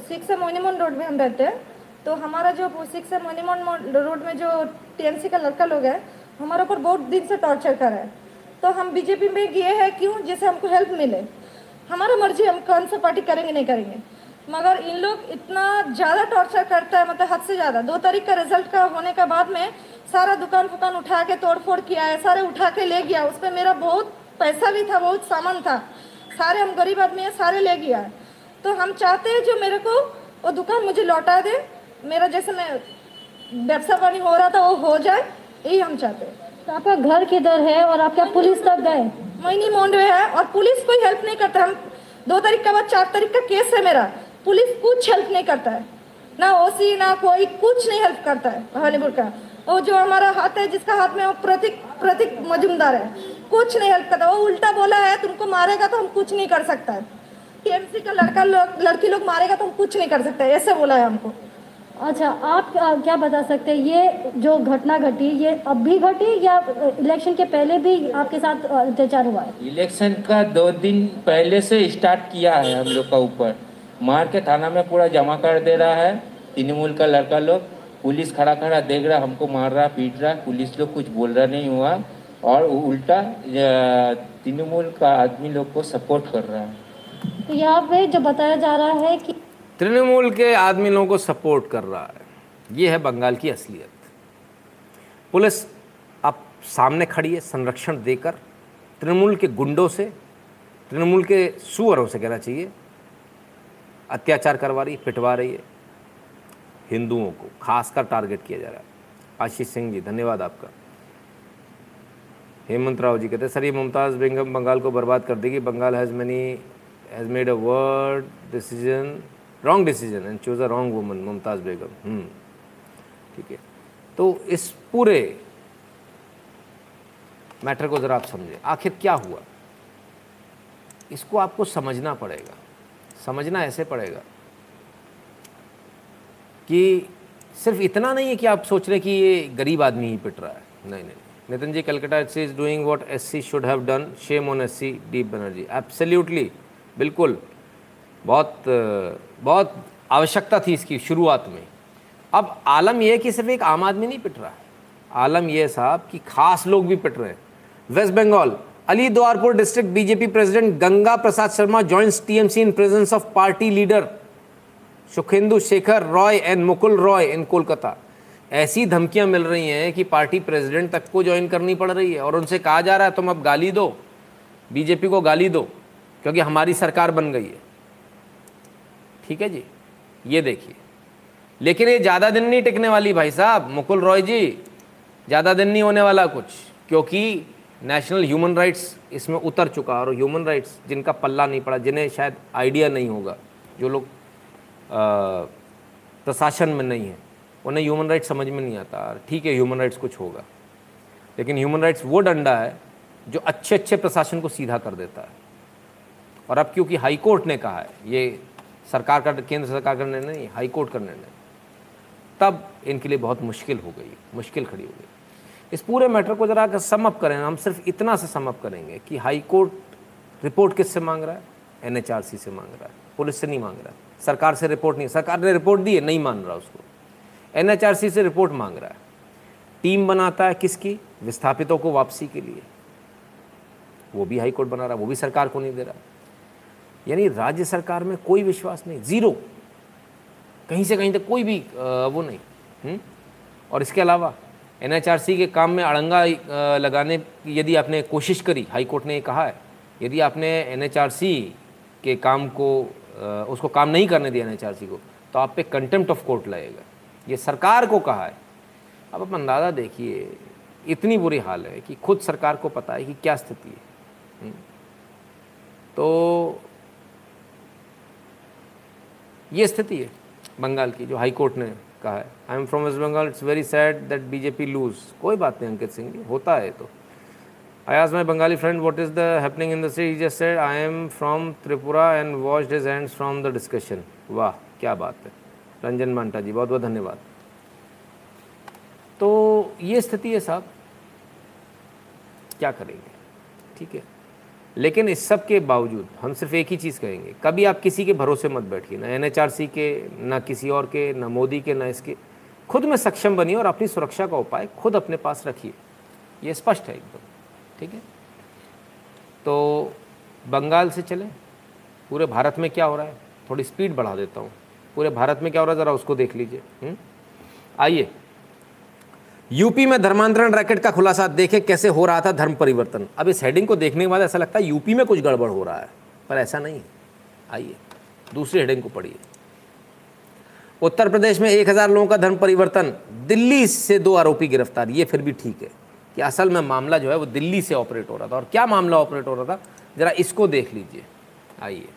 सिक्स मोनीमोन रोड में हम रहते हैं तो हमारा जो सिक्स मोनीमोन रोड में जो टीएमसी का लड़का लोग है, हमारे ऊपर बहुत दिन से टॉर्चर कर रहे हैं। तो हम बीजेपी में गए हैं क्यों? जैसे हमको हेल्प मिले। हमारा मर्ज़ी, हम कौन सा पार्टी करेंगे, नहीं करेंगे। मगर इन लोग इतना ज़्यादा टॉर्चर करता है मतलब हद से ज़्यादा। दो तारीख का रिज़ल्ट का होने के बाद में सारा दुकान फुकान उठा के तोड़ फोड़ किया है, सारे उठा के ले गया। उस पर मेरा बहुत पैसा भी था बहुत सामान था। सारे हम गरीब आदमी हैं सारे ले गया। तो हम चाहते हैं जो मेरे को वो दुकान मुझे लौटा दे। मेरा जैसे मैं व्यवसा पानी हो रहा था वो हो जाए यही हम चाहते हैं।
तो आपका घर किधर है और आप क्या पुलिस तक गए?
मैनी मोंडवे है और पुलिस कोई हेल्प नहीं करता। हम दो तारीख के बाद चार तारीख का केस है मेरा। पुलिस कुछ हेल्प नहीं करता है। ना ओसी ना कोई कुछ नहीं हेल्प करता है भवानीपुर का। और जो हमारा हाथ है जिसका हाथ में वो प्रतीक प्रतीक मजुमदार है। कुछ नहीं हेल्प करता। वो उल्टा बोला है तुमको मारेगा तो हम कुछ नहीं कर सकता है। टीएमसी का लड़का लोग लड़की लोग मारेगा तो हम कुछ नहीं कर सकते ऐसे बोला है हमको।
अच्छा आप आ, क्या बता सकते हैं ये जो घटना घटी ये अब भी घटी या इलेक्शन के पहले भी आपके साथ अत्याचार हुआ है?
इलेक्शन का दो दिन पहले से स्टार्ट किया है हम लोग का ऊपर। मार के थाना में पूरा जमा कर दे रहा है तृणमूल का लड़का लोग। पुलिस खड़ा खड़ा देख रहा हमको मार रहा पीट रहा पुलिस लोग कुछ बोल रहा नहीं हुआ। और उल्टा तृणमूल का आदमी लोग को सपोर्ट कर रहा है।
तो यहाँ पे जो बताया जा रहा है कि
तृणमूल के आदमी लोगों को सपोर्ट कर रहा है। ये है बंगाल की असलियत। पुलिस अब सामने खड़ी है संरक्षण देकर तृणमूल के गुंडों से तृणमूल के सुअरों से कहना चाहिए। अत्याचार करवा रही पिटवा रही है। हिंदुओं को खासकर टारगेट किया जा रहा है। आशीष सिंह जी धन्यवाद आपका। हेमंत राव जी कहते हैं, सर, ये मुमताज़ बेगम बंगाल को बर्बाद कर देगी। Bengal has many has made a word decision wrong decision and choose a wrong woman Mumtaz Begum. ठीक है। तो इस पूरे मैटर को ज़रा आप समझें। आखिर क्या हुआ? इसको आपको समझना पड़ेगा। समझना ऐसे पड़ेगा कि सिर्फ़ इतना नहीं है कि आप सोच रहे कि ये गरीब आदमी ही पिट रहा है। नहीं नहीं she is doing what S C should have done shame on S C Deep Banerjee absolutely बिल्कुल. बहुत बहुत आवश्यकता थी इसकी शुरुआत में. अब आलम यह कि सिर्फ़ एक आम आदमी नहीं पिट रहा है. आलम यह साहब कि खास लोग भी पिट रहे हैं. West Bengal Alipurduar district BJP president Ganga Prasad Sharma joins TMC in presence of party leader Sukhendu Sekhar Roy and Mukul Roy in Kolkata. ऐसी धमकियाँ मिल रही हैं कि पार्टी प्रेसिडेंट तक को ज्वाइन करनी पड़ रही है और उनसे कहा जा रहा है, तुम अब गाली दो, बीजेपी को गाली दो, क्योंकि हमारी सरकार बन गई है। ठीक है जी, ये देखिए। लेकिन ये ज़्यादा दिन नहीं टिकने वाली भाई साहब, मुकुल रॉय जी, ज़्यादा दिन नहीं होने वाला कुछ, क्योंकि नेशनल ह्यूमन राइट्स इसमें उतर चुका और ह्यूमन राइट्स जिनका पल्ला नहीं पड़ा, जिन्हें शायद आइडिया नहीं होगा, जो लोग प्रशासन में नहीं है। उन्हें ह्यूमन राइट्स समझ में नहीं आता। ठीक है ह्यूमन राइट्स कुछ होगा। लेकिन ह्यूमन राइट्स वो डंडा है जो अच्छे अच्छे प्रशासन को सीधा कर देता है। और अब क्योंकि हाई कोर्ट ने कहा है, ये सरकार का, केंद्र सरकार का निर्णय नहीं, हाई कोर्ट का निर्णय। तब इनके लिए बहुत मुश्किल हो गई, मुश्किल खड़ी हो गई। इस पूरे मैटर को जरा समअप करें, हम सिर्फ़ इतना से समअप करेंगे कि हाई कोर्ट रिपोर्ट किससे मांग रहा है? एनएचआरसी से मांग रहा है, पुलिस से नहीं मांग रहा है। सरकार से रिपोर्ट नहीं, सरकार ने रिपोर्ट दी है, नहीं मान रहा उसको। एनएचआरसी से रिपोर्ट मांग रहा है। टीम बनाता है किसकी? विस्थापितों को वापसी के लिए। वो भी हाईकोर्ट बना रहा है, वो भी सरकार को नहीं दे रहा। यानी राज्य सरकार में कोई विश्वास नहीं, ज़ीरो। कहीं से कहीं तक कोई भी वो नहीं हुँ? और इसके अलावा एनएचआरसी के काम में अड़ंगा लगाने की यदि आपने कोशिश करी हाईकोर्ट ने ये कहा है, यदि आपने एनएचआरसी के काम को उसको काम नहीं करने दिया एनएचआरसी को तो आप पे कंटेम्प्ट ऑफ़ कोर्ट लगेगा। ये सरकार को कहा है। अब आप अंदाज़ा देखिए, इतनी बुरी हाल है कि खुद सरकार को पता है कि क्या स्थिति है। तो ये स्थिति है बंगाल की, जो हाई कोर्ट ने कहा है। I am from west Bengal it's very sad that BJP lose कोई बात नहीं, अंकित सिंह जी, होता है तो। आई आज my Bengali friend what is the happening in the city just said I am from Tripura and watched his hands from the discussion वाह, क्या बात है। रंजन मांटा जी बहुत बहुत धन्यवाद। तो ये स्थिति है साहब। क्या करेंगे? ठीक है। लेकिन इस सब के बावजूद हम सिर्फ़ एक ही चीज़ कहेंगे, कभी आप किसी के भरोसे मत बैठिए, ना एनएचआरसी के, ना किसी और के, ना मोदी के, ना इसके। खुद में सक्षम बनिए और अपनी सुरक्षा का उपाय खुद अपने पास रखिए। ये स्पष्ट है एकदम। ठीक है? तो बंगाल से चले। पूरे भारत में क्या हो रहा है? थोड़ी स्पीड बढ़ा देता हूँ। पूरे भारत में क्या हो रहा है? ज़रा उसको देख लीजिए। हम्म? आइए। यूपी में धर्मांतरण रैकेट का खुलासा, देखे कैसे हो रहा था धर्म परिवर्तन। अब इस हेडिंग को देखने के बाद ऐसा लगता है यूपी में कुछ गड़बड़ हो रहा है, पर ऐसा नहीं आइए, दूसरी हेडिंग को पढ़िए। उत्तर प्रदेश में एक हज़ार लोगों का धर्म परिवर्तन, दिल्ली से दो आरोपी गिरफ़्तार, ये फिर भी ठीक है कि असल में मामला जो है वो दिल्ली से ऑपरेट हो रहा था। और क्या मामला ऑपरेट हो रहा था? जरा इसको देख लीजिए। आइए।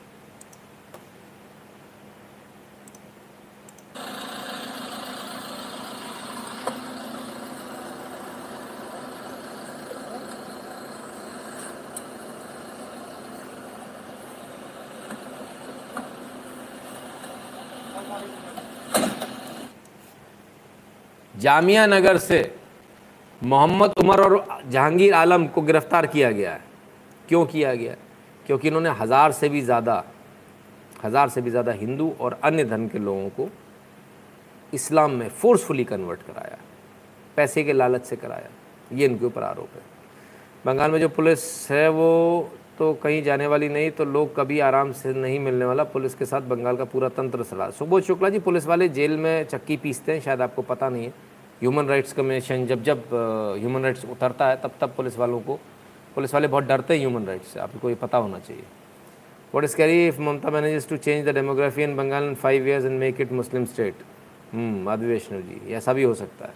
जामिया नगर से मोहम्मद उमर और जहांगीर आलम को गिरफ़्तार किया गया है। क्यों किया गया? क्योंकि इन्होंने हज़ार से भी ज़्यादा, हज़ार से भी ज़्यादा हिंदू और अन्य धर्म के लोगों को इस्लाम में फोर्सफुली कन्वर्ट कराया, पैसे के लालच से कराया। ये इनके ऊपर आरोप है। बंगाल में जो पुलिस है वो तो कहीं जाने वाली नहीं तो लोग कभी आराम से नहीं मिलने वाला। पुलिस के साथ बंगाल का पूरा तंत्र सड़ा सुबोध शुक्ला जी, पुलिस वाले जेल में चक्की पीसते हैं, शायद आपको पता नहीं है। ह्यूमन राइट्स कमीशन जब जब ह्यूमन राइट्स उतरता है, तब तब पुलिस वालों को, पुलिस वाले बहुत डरते हैं ह्यूमन राइट्स से, आपको ये पता होना चाहिए। What is scary if Mamata manages to change the demography in Bengal in five years and make it Muslim state Madhavi Vaishnav ji ऐसा भी हो सकता है।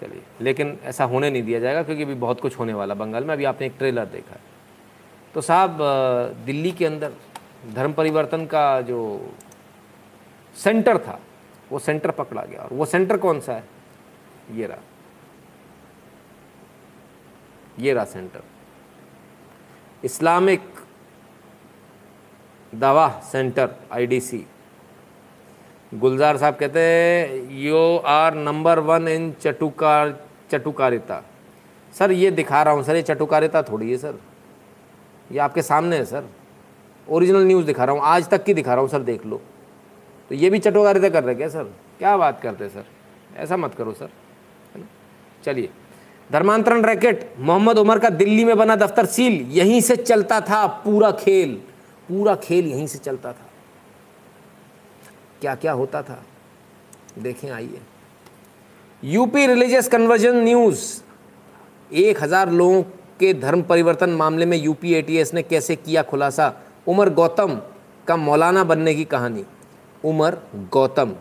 चलिए, लेकिन ऐसा होने नहीं दिया जाएगा, क्योंकि अभी बहुत कुछ होने वाला बंगाल में, अभी आपने एक ट्रेलर देखा है। तो साहब दिल्ली के अंदर धर्म परिवर्तन का जो सेंटर था, वो सेंटर पकड़ा गया, और वो सेंटर कौन सा है? ये रहा। ये रहा centre Islamic Dawah centre IDC Gulzar Sahab कहते हैं you are number one in चटुकार, चटुकारिता। सर, ये दिखा रहा हूँ, सर, ये चटुकारिता थोड़ी है, सर। ये आपके सामने है, सर। ओरिजिनल न्यूज़ दिखा रहा हूँ, आज तक की दिखा रहा हूँ, सर, देख लो। तो ये भी चटुकारिता कर रहे क्या, सर? क्या बात करते सर? ऐसा मत करो, सर। चलिए। धर्मांतरण रैकेट, मोहम्मद उमर का दिल्ली में बना दफ्तर सील, यहीं से चलता था पूरा खेल। पूरा खेल यहीं से चलता था। क्या क्या होता था? देखें, आइए। UP religious conversion news. एक हज़ार लोगों के धर्म परिवर्तन मामले में यूपी एटीएस ने कैसे किया खुलासा? उमर गौतम का मौलाना बनने की कहानी। उमर गौतम।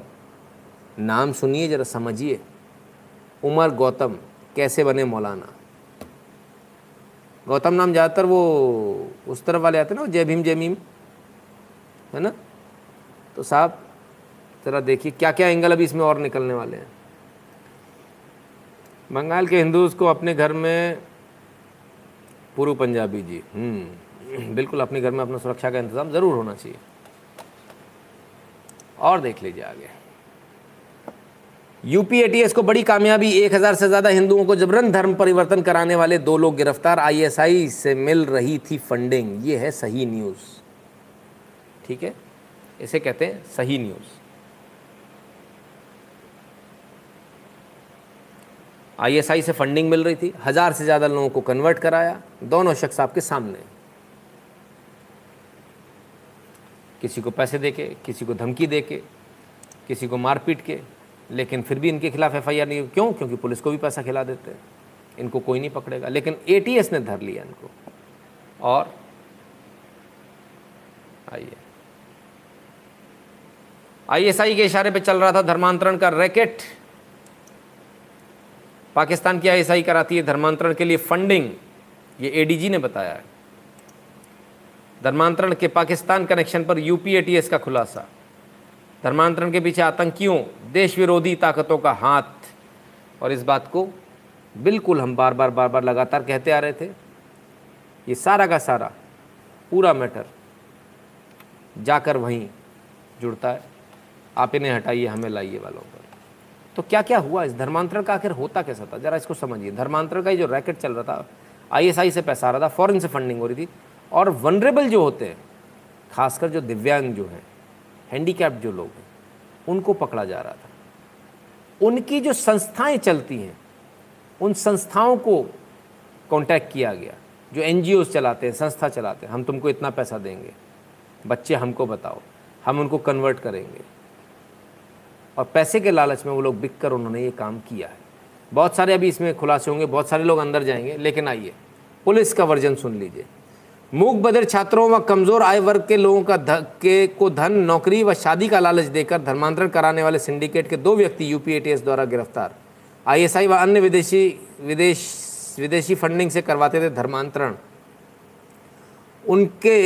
नाम सुनिए, जरा समझिए। उमर गौतम, कैसे बने मौलाना? गौतम नाम ज़्यादातर वो उस तरफ़ वाले आते ना जय भीम जय भीम है ना? तो साहब, ज़रा देखिए क्या क्या एंगल अभी इसमें और निकलने वाले हैं। बंगाल के हिंदूज को अपने घर में पूर्व पंजाबी जी हम्म बिल्कुल अपने घर में अपना सुरक्षा का इंतज़ाम ज़रूर होना चाहिए। और देख लीजिए आगे। यूपी एटीएस को बड़ी कामयाबी, एक हज़ार से ज़्यादा हिंदुओं को जबरन धर्म परिवर्तन कराने वाले दो लोग गिरफ़्तार, आईएसआई से मिल रही थी फंडिंग। ये है सही न्यूज़। ठीक है? इसे कहते हैं सही न्यूज़। आईएसआई से फंडिंग मिल रही थी, हज़ार से ज़्यादा लोगों को कन्वर्ट कराया, दोनों शख्स आपके सामने। किसी को पैसे देके, किसी को धमकी देके, किसी को मारपीट के लेकिन फिर भी इनके खिलाफ एफआईआर नहीं क्यों? क्योंकि पुलिस को भी पैसा खिला देते हैं। इनको कोई नहीं पकड़ेगा। लेकिन एटीएस ने धर लिया इनको। और आइए। आईएसआई के इशारे पे चल रहा था धर्मांतरण का रैकेट। पाकिस्तान की आईएसआई कराती है धर्मांतरण के लिए फंडिंग ये एडीजी ने बताया है। धर्मांतरण के पाकिस्तान कनेक्शन पर यूपी एटीएस का खुलासा। धर्मांतरण के पीछे आतंकियों देश विरोधी ताकतों का हाथ। और इस बात को बिल्कुल हम बार बार बार बार लगातार कहते आ रहे थे। ये सारा का सारा, पूरा मैटर जाकर वहीं जुड़ता है। आप इन्हें हटाइए, हमें लाइए वालों पर। तो क्या क्या हुआ? इस धर्मांतरण का आखिर होता कैसा था? जरा इसको समझिए। धर्मांतरण का ही जो रैकेट चल रहा था आईएसआई से पैसा आ रहा था, फॉरेन से फंडिंग हो रही थी। और वनरेबल जो होते हैं, खासकर जो दिव्यांग जो हैं हैंडीकैप जो लोग हैं, उनको पकड़ा जा रहा था। उनकी जो संस्थाएँ चलती हैं, उन संस्थाओं को कांटेक्ट किया गया। जो एन चलाते हैं, संस्था चलाते हैं, हम तुमको इतना पैसा देंगे। बच्चे हमको बताओ, हम उनको कन्वर्ट करेंगे। और पैसे के लालच में वो लोग बिक कर उन्होंने ये काम किया है। बहुत सारे अभी इसमें खुलासे होंगे, बहुत सारे लोग अंदर जाएँगे, लेकिन आइए, पुलिस का वर्जन सुन लीजिए। मूक बधिर छात्रों व कमज़ोर आय वर्ग के लोगों का ध, के को धन नौकरी व शादी का लालच देकर धर्मांतरण कराने वाले सिंडिकेट के दो व्यक्ति यूपी द्वारा गिरफ़्तार। आईएसआई व अन्य विदेशी विदेश विदेशी फंडिंग से करवाते थे धर्मांतरण। उनके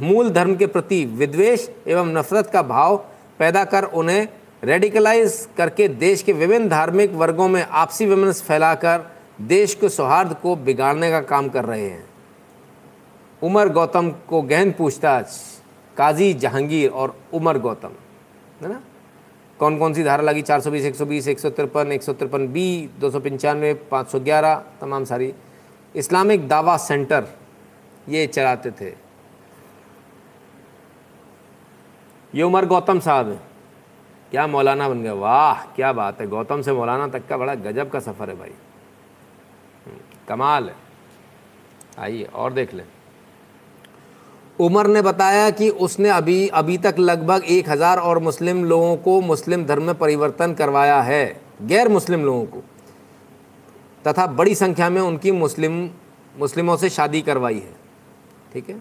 मूल धर्म के प्रति विद्वेष एवं नफरत का भाव पैदा कर उन्हें रेडिकलाइज करके देश के विभिन्न धार्मिक वर्गों में आपसी विमर्श फैलाकर देश के सौहार्द को बिगाड़ने का काम कर रहे हैं। उमर गौतम को गहन पूछताछ काजी जहांगीर और उमर गौतम है ना? कौन कौन सी धारा लगी? चार सौ बीस एक सौ बीस एक सौ तिरपन एक सौ तिरपन बी दो सौ पंचानवे पाँच सौ ग्यारह तमाम सारी। इस्लामिक दावा सेंटर ये चलाते थे। ये उमर गौतम साहब है क्या मौलाना बन गए? वाह क्या बात है। गौतम से मौलाना तक का बड़ा गजब का सफ़र है भाई। हम्म, कमाल है। आइए और देख लें। उमर ने बताया कि उसने अभी अभी तक लगभग एक हज़ार और मुस्लिम लोगों को मुस्लिम धर्म में परिवर्तन करवाया है, गैर मुस्लिम लोगों को, तथा बड़ी संख्या में उनकी मुस्लिम, मुस्लिमों से शादी करवाई है। ठीक है?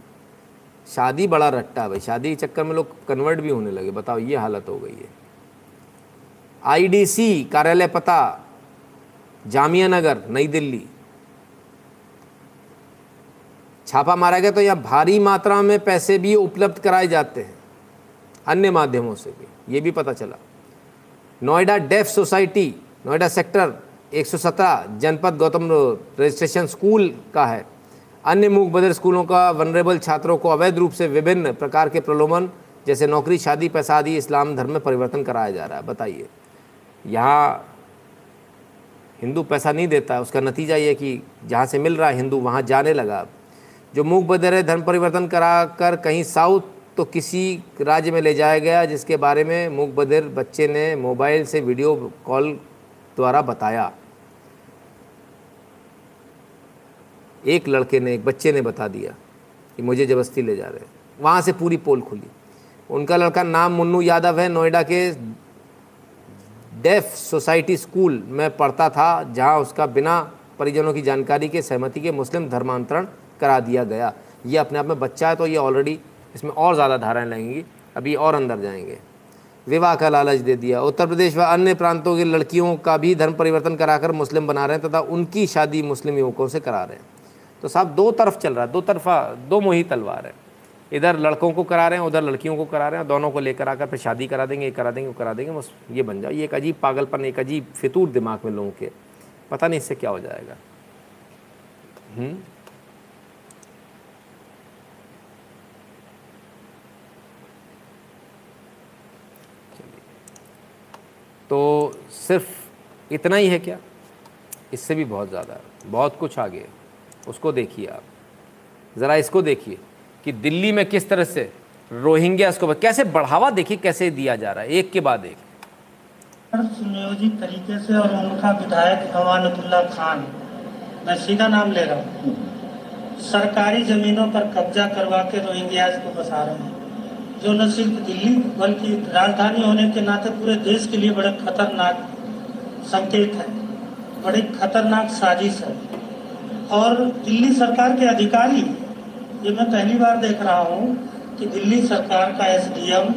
शादी बड़ा रट्टा भाई, शादी के चक्कर में लोग कन्वर्ट भी होने लगे। बताओ, ये हालत हो गई है। आईडीसी कार्यालय पता, जामिया नगर, नई दिल्ली। छापा मारा गया तो यहाँ भारी मात्रा में पैसे भी उपलब्ध कराए जाते हैं, अन्य माध्यमों से भी। ये भी पता चला। Noida deaf society, Noida sector 117 जनपद गौतम रजिस्ट्रेशन स्कूल का है। अन्य मूक बदर स्कूलों का वनरेबल छात्रों को अवैध रूप से विभिन्न प्रकार के प्रलोभन, जैसे नौकरी, शादी, पैसा आदि इस्लाम धर्म में परिवर्तन कराया जा रहा है। बताइए, यहाँ हिंदू पैसा नहीं देता, उसका नतीजा ये कि जहाँ से मिल रहा है हिंदू, वहाँ जाने लगा। जो मूक बदर धर्म परिवर्तन करा कर कहीं साउथ तो किसी राज्य में ले जाया गया, जिसके बारे में मूक बदिर बच्चे ने मोबाइल से वीडियो कॉल द्वारा बताया। एक लड़के ने, एक बच्चे ने बता दिया कि मुझे ज़बरदस्ती ले जा रहे हैं। वहाँ से पूरी पोल खुली। उनका लड़का नाम मुन्नू यादव है, नोएडा के डेफ सोसाइटी स्कूल में पढ़ता था, जहाँ उसका बिना परिजनों की जानकारी के सहमति के मुस्लिम धर्मांतरण करा दिया गया। ये अपने आप में बच्चा है तो ये ऑलरेडी इसमें और ज़्यादा धाराएँ लगेंगी अभी और अंदर जाएँगे। विवाह का लालच दे दिया। उत्तर प्रदेश व अन्य प्रांतों की लड़कियों का भी धर्म परिवर्तन कराकर मुस्लिम बना रहे हैं तथा उनकी शादी मुस्लिम युवकों से करा रहे हैं। तो साहब, दो तरफ़ चल रहा है, दो तरफा, दो मोही तलवार है। इधर लड़कों को करा रहे हैं, उधर लड़कियों को करा रहे हैं, दोनों को लेकर आकर फिर शादी करा देंगे, ये करा देंगे, वो करा देंगे, बस ये बन जाओ। ये एक अजीब पागलपन, एक अजीब फितूर दिमाग में लोगों के। पता नहीं इससे क्या हो जाएगा। तो सिर्फ़ इतना ही है क्या? इससे भी बहुत ज़्यादा, बहुत कुछ आगे है। उसको देखिए आप। ज़रा इसको देखिए कि दिल्ली में किस तरह से रोहिंग्यास को कैसे बढ़ावा देखिए, कैसे दिया जा रहा है। एक के बाद एक।
सुनियोजित तरीके से और उनका विधायक अमानतुल्ला खान। मैं सीधा नाम ले रहा हूँ। सरकारी जमीनों पर कब्जा करवा के रोहिंग्याज को बसा रहे हैं। जो न सिर्फ़ दिल्ली, बल्कि राजधानी होने के नाते पूरे देश के लिए बड़े खतरनाक संकेत है। बड़ी खतरनाक साजिश है। और दिल्ली सरकार के अधिकारी, ये मैं पहली बार देख रहा हूँ कि दिल्ली सरकार का एसडीएम,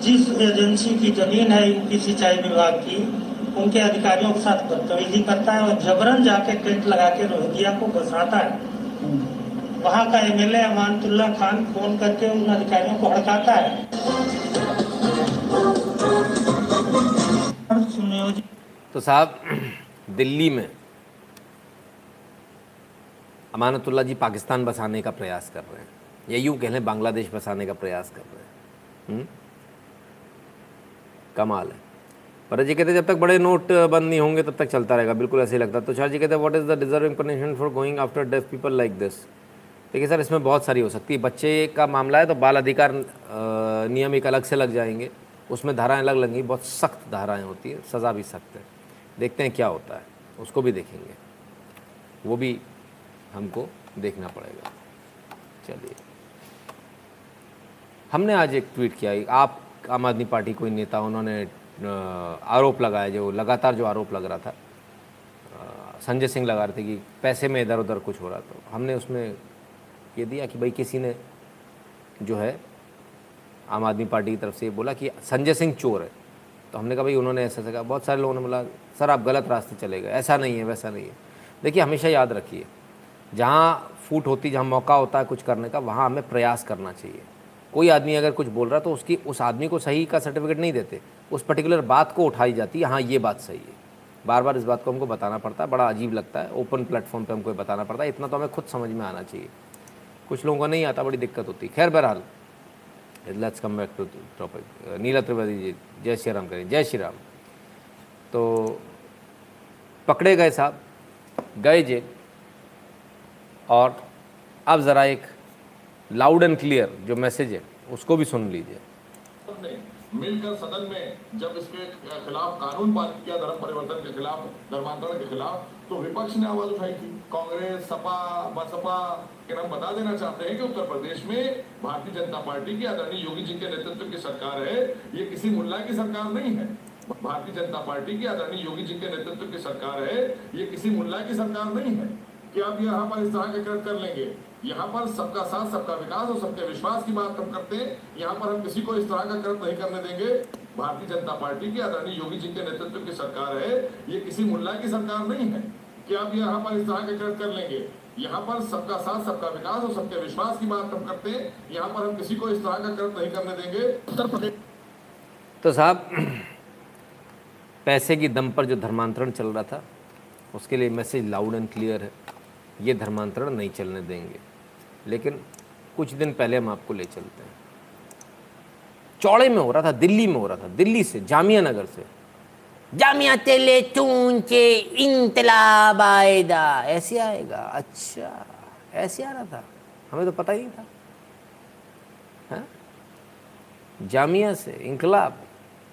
जिस एजेंसी की ज़मीन है उनकी सिंचाई विभाग की, उनके अधिकारियों के साथ बदतमीजी करता है और जबरन जाके टेंट लगा के रोहिंग्या को बसाता है। वहाँ का एमएलए अमानतुल्ला खान फ़ोन करके उन अधिकारियों को हड़काता है।
तो साहब दिल्ली में अमानतुल्ला जी पाकिस्तान बसाने का प्रयास कर रहे हैं। या यूँ कह लें बांग्लादेश बसाने का प्रयास कर रहे हैं। हुँ? कमाल है। पर जी कहते जब तक बड़े नोट बंद नहीं होंगे तब तक चलता रहेगा। बिल्कुल ऐसे ही लगता है। तुषार जी कहते हैं what is the deserving punishment for going after deaf people like this देखिए सर, इसमें बहुत सारी हो सकती है। बच्चे का मामला है तो बाल अधिकार नियम एक अलग से लग जाएँगे। उसमें धाराएँ अलग लगेंगी, बहुत सख्त धाराएँ होती है, सज़ा भी सख्त है। देखते हैं क्या होता है, उसको भी देखेंगे। वो भी हमको देखना पड़ेगा। चलिए। हमने आज एक ट्वीट किया, आप आम आदमी पार्टी कोई नेता, उन्होंने आरोप लगाया जो, लगातार जो आरोप लग रहा था। संजय सिंह लगा रहे थे कि पैसे में इधर उधर कुछ हो रहा तो हमने उसमें ये दिया कि भाई किसी ने जो है, आम आदमी पार्टी की तरफ़ से बोला कि संजय सिंह चोर है। तो हमने कहा भाई उन्होंने ऐसा कहा, बहुत सारे लोगों ने बोला, सर, आप गलत रास्ते चले गए, ऐसा नहीं है, वैसा नहीं है। देखिए, हमेशा याद रखिए, जहाँ फूट होती, जहाँ मौका होता है कुछ करने का, वहाँ हमें प्रयास करना चाहिए। कोई आदमी अगर कुछ बोल रहा है तो उसकी, उस आदमी को सही का सर्टिफिकेट नहीं देते। उस पर्टिकुलर बात को उठाई जाती है हाँ ये बात सही है। बार बार इस बात को हमको बताना पड़ता है, बड़ा अजीब लगता है ओपन प्लेटफॉर्म पे हमको बताना पड़ता है, इतना तो हमें खुद समझ में आना चाहिए। कुछ लोगों को नहीं आता, बड़ी दिक्कत होती खैर, बहरहाल let's come back to topic Neela Trivedi ji, Jai Shri Ram करें। जय श्री राम। तो पकड़े गए साहब, गए जेल, और अब ज़रा एक लाउड एंड क्लियर जो मैसेज है, उसको भी सुन लीजिए।
मिलकर सदन में जब इसके खिलाफ कानून पारित किया, धर्म परिवर्तन के खिलाफ, धर्मांतरण के खिलाफ तो विपक्ष ने आवाज़ उठाई थी कांग्रेस, सपा, बसपा के हम बता देना चाहते हैं कि उत्तर प्रदेश में भारतीय जनता पार्टी की आदरणीय योगी जी के नेतृत्व की सरकार है, ये किसी मुल्ला की सरकार नहीं है। भारतीय जनता पार्टी की आदरणीय योगी जी के नेतृत्व की सरकार है, ये किसी मुल्ला की सरकार नहीं है। कि आप यहाँ पर इस तरह के कृत कर लेंगे? यहाँ पर सबका साथ, सबका विकास और सबके विश्वास की बात हम करते हैं। यहाँ पर हम किसी को इस तरह का कृत नहीं करने देंगे। भारतीय जनता पार्टी की आदरणीय योगी जी के नेतृत्व की सरकार है, ये किसी मुल्ला की सरकार नहीं है। कि आप यहाँ पर इस तरह के कृत कर लेंगे? यहाँ पर सबका साथ, सबका विकास और सबके विश्वास की बात हम करते हैं। यहाँ पर हम किसी को इस तरह का कृत नहीं करने देंगे। उत्तर प्रदेश
तो साहब, पैसे की दम पर जो धर्मांतरण चल रहा था, उसके लिए मैसेज लाउड एंड क्लियर है। ये धर्मांतरण नहीं चलने देंगे। लेकिन कुछ दिन पहले हम आपको ले चलते हैं। चौड़े में हो रहा था, दिल्ली में हो रहा था, दिल्ली से जामिया नगर से। जामिया तेले चूंचे इंतलाब आएगा। ऐसे आएगा? अच्छा ऐसे आ रहा था। हमें तो पता ही नहीं था। हाँ? जामिया से इंकलाब,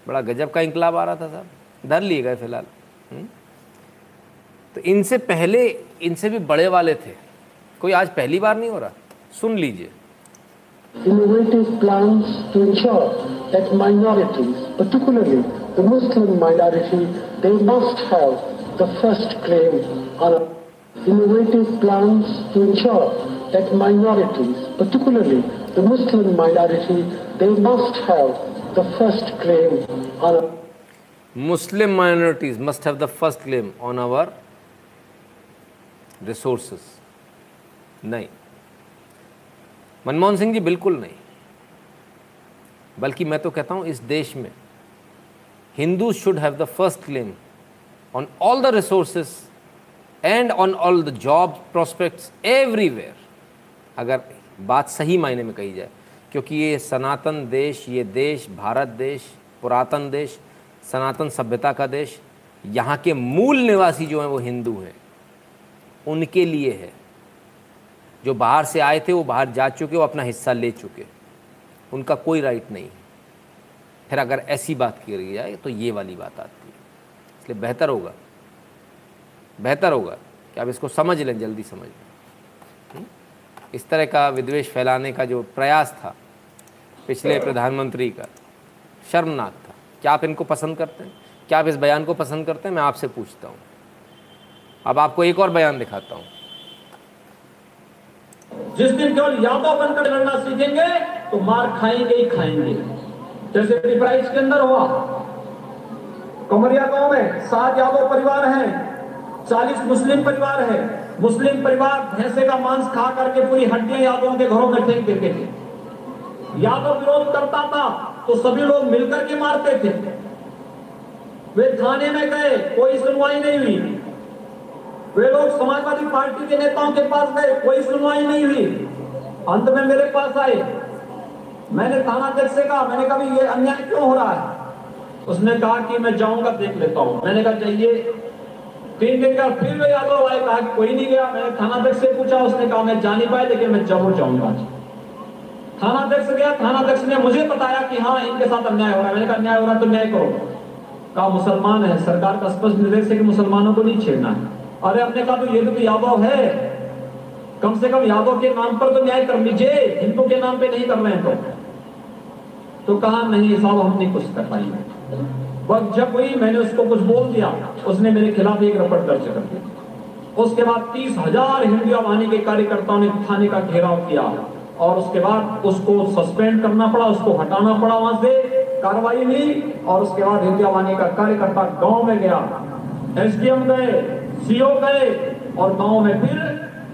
बड़ा गजब का इंकलाब आ रहा था साहब। धर लिए गए फ़िलहाल। हम्म? तो इनसे पहले, इनसे भी बड़े वाले थे। कोई आज पहली बार नहीं हो रहा? सुन लीजिए।
Innovative plans to ensure that minorities, particularly the Muslim minority, they must have the first claim on innovative plans to ensure that minorities, particularly the Muslim minority, they must have the first claim on
Muslim minorities must have the first claim on our resources. नहीं मनमोहन सिंह जी, बिल्कुल नहीं। बल्कि मैं तो कहता हूँ, इस देश में Hindu should have the first claim on all the resources and on all the job prospects everywhere अगर बात सही मायने में कही जाए, क्योंकि ये सनातन देश, ये देश भारत देश, पुरातन देश, सनातन सभ्यता का देश, यहाँ के मूल निवासी जो हैं वो हिंदू हैं। उनके लिए है। जो बाहर से आए थे, वो बाहर जा चुके, वो अपना हिस्सा ले चुके। उनका कोई राइट नहीं। है फिर अगर ऐसी बात की जाए तो ये वाली बात आती है। इसलिए बेहतर होगा। बेहतर होगा कि आप इसको समझ लें, जल्दी समझ लें। हम्म? इस तरह का विद्वेष फैलाने का जो प्रयास था, पिछले प्रधानमंत्री का, शर्मनाक था। क्या आप इनको पसंद करते हैं? क्या आप इस बयान को पसंद करते हैं? मैं आपसे पूछता हूँ। अब आपको एक और बयान दिखाता हूँ।
जिस दिन केवल यादव बनकर लड़ना सीखेंगे तो मार खाएँगे ही खाएँगे। जैसे पिपराइच के अंदर हुआ, कमरिया गाँव में सात यादव परिवार हैं, चालीस मुस्लिम परिवार है। मुस्लिम परिवार भैंसे का मांस खा करके पूरी हड्डियाँ यादवों के घरों में फेंक देते थे। यादव विरोध करता था तो सभी लोग मिलकर के मारते थे। वे थाने में गए, कोई सुनवाई नहीं हुई। वे लोग समाजवादी पार्टी के नेताओं के पास गए, कोई सुनवाई नहीं हुई। अंत में मेरे पास आए। मैंने थाना अध्यक्ष से कहा, मैंने कहा ये अन्याय क्यों हो रहा है? उसने कहा कि मैं जाऊँगा, देख लेता हूँ। मैंने कहा चाहिए तीन दिन का फिर वे यादव आए, कहा कोई नहीं गया। मैंने थाना अध्यक्ष से पूछा, उसने कहा, मैं जा नहीं पाया लेकिन मैं ज़रूर जाऊँगा थाना अध्यक्ष गया। थाना अध्यक्ष ने मुझे बताया कि हाँ इनके साथ अन्याय हो रहा है। मैंने कहा, अन्याय हो रहा है तो न्याय करो। कहा, मुसलमान है। सरकार का स्पष्ट निर्देश है कि मुसलमानों को नहीं छेड़ना है। अरे हमने कहा तो ये भी तो यादव है। कम से कम यादव के नाम पर तो न्याय कर लीजिए, हिंदू के नाम पे नहीं कर रहे तो। तो कहा, नहीं साहब, हम नहीं कुछ कर पाएँगे। वक्त जब हुई मैंने उसको कुछ बोल दिया, उसने मेरे खिलाफ एक रपट दर्ज कर दिया उसके बाद तीस हज़ार हिंदू आवानी के कार्यकर्ताओं ने थाने का घेराव किया और उसके बाद उसको सस्पेंड करना पड़ा, उसको हटाना पड़ा वहाँ से। कार्रवाई ली और उसके बाद हिंदू आवानी का कार्यकर्ता गाँव में गया। एसडीएम गए। सीओ गए और गाँव में फिर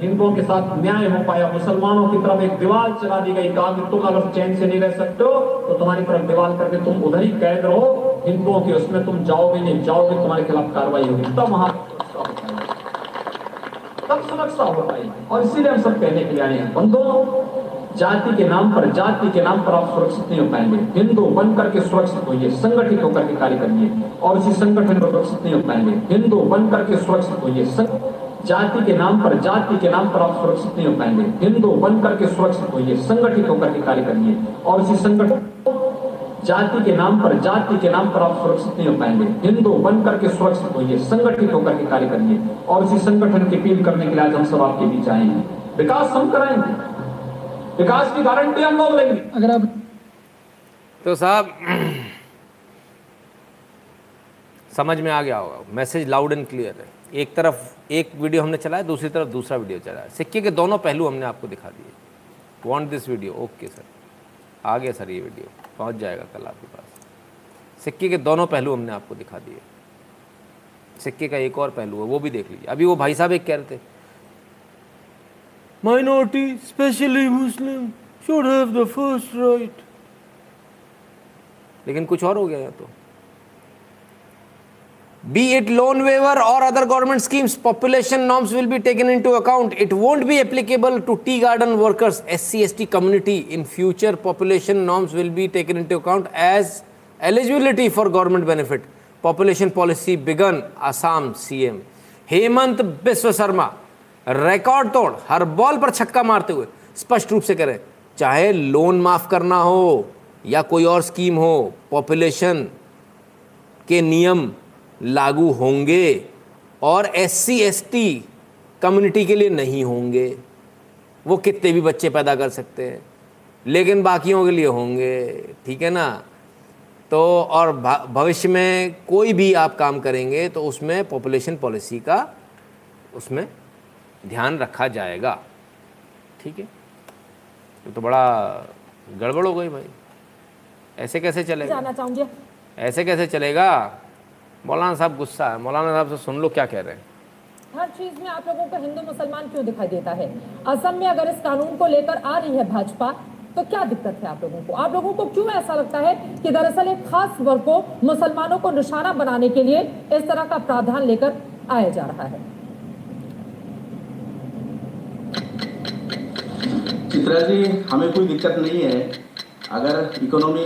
हिंदुओं के साथ न्याय हो पाया। मुसलमानों की तरफ़ एक दीवार चला दी गई, कहा कि तुम अगर चैन से नहीं रह सकते हो तो तुम्हारी तरफ़ दीवार करके तुम उधर ही कैद रहो। हिंदुओं की उसमें तुम जाओगे नहीं जाओगे, तुम्हारे खिलाफ कार्रवाई होगी। तब वहाँ तब सुरक्षा हो पाई। और इसीलिए हम सब कहने के लिए आए हैं, बंधुओं जाति के नाम पर, जाति के नाम पर आप सुरक्षित नहीं हो पाएँगे। हिंदू बन करके सुरक्षित होइए, संगठित होकर के कार्य करिए, और इसी संगठन पर सुरक्षित नहीं हो पाएँगे। हिंदू बन करके सुरक्षित होइए जाति के नाम पर, जाति के नाम पर आप सुरक्षित नहीं हो पाएँगे। हिंदू बन करके सुरक्षित होइए, संगठित होकर के कार्य करिए, और इसी संगठन जाति के नाम पर, जाति के नाम पर आप सुरक्षित नहीं हो पाएँगे। हिंदू बन करके सुरक्षित होइए, संगठित होकर के कार्य करिए, और इसी संगठन की अपील करने के लिए आज हम सब आपके बीच आए हैं। विकास हम कराएँगे। विकास की गारंटी हम लोग लेंगे।
अगर आप
तो साहब समझ में आ गया होगा। मैसेज लाउड एंड क्लियर है। एक तरफ़ एक वीडियो हमने चलाया दूसरी तरफ़ दूसरा वीडियो चलाया। सिक्के के दोनों पहलू हमने आपको दिखा दिए। Want this video okay sir आ गया सर ये वीडियो पहुँच जाएगा कल आपके पास। सिक्के के दोनों पहलू हमने आपको दिखा दिए। सिक्के का एक और पहलू है वो भी देख लीजिए। अभी वो भाई साहब एक कह रहे थे minority, especially Muslim, should have the first right. लेकिन कुछ और हो गया या तो be it loan waiver or other government schemes population norms will be taken into account it won't be applicable to tea garden workers sc st community in future population norms will be taken into account as eligibility for government benefit population policy begun assam cm hemant biswa sharma Record तोड़, हर ball पर छक्का मारते हुए स्पष्ट रूप से करें चाहे लोन माफ़ करना हो या कोई और स्कीम हो, पॉपुलेशन के नियम लागू होंगे और S C S T community के लिए नहीं होंगे। वो कितने भी बच्चे पैदा कर सकते हैं, लेकिन बाकियों के लिए होंगे, ठीक है ना? तो और भविष्य में कोई भी आप काम करेंगे तो उसमें पॉपुलेशन पॉलिसी का, उसमें ध्यान रखा जाएगा। ठीक है? ये तो बड़ा गड़बड़ हो गई भाई। ऐसे कैसे चलेगा?
जानना चाहूँगी।
ऐसे कैसे चलेगा? मौलाना साहब गुस्सा है। मौलाना साहब से सुन लो क्या कह रहे हैं।
हर चीज़ में आप लोगों को हिंदू मुसलमान क्यों दिखाई देता है? असम में अगर इस कानून को लेकर आ रही है भाजपा तो क्या दिक्कत है आप लोगों को? आप लोगों को क्यों ऐसा लगता है कि दरअसल एक खास वर्ग को मुसलमानों को निशाना बनाने के लिए इस तरह का प्रावधान लेकर आया जा रहा है?
चित्रा जी हमें कोई दिक्कत नहीं है। अगर इकोनॉमी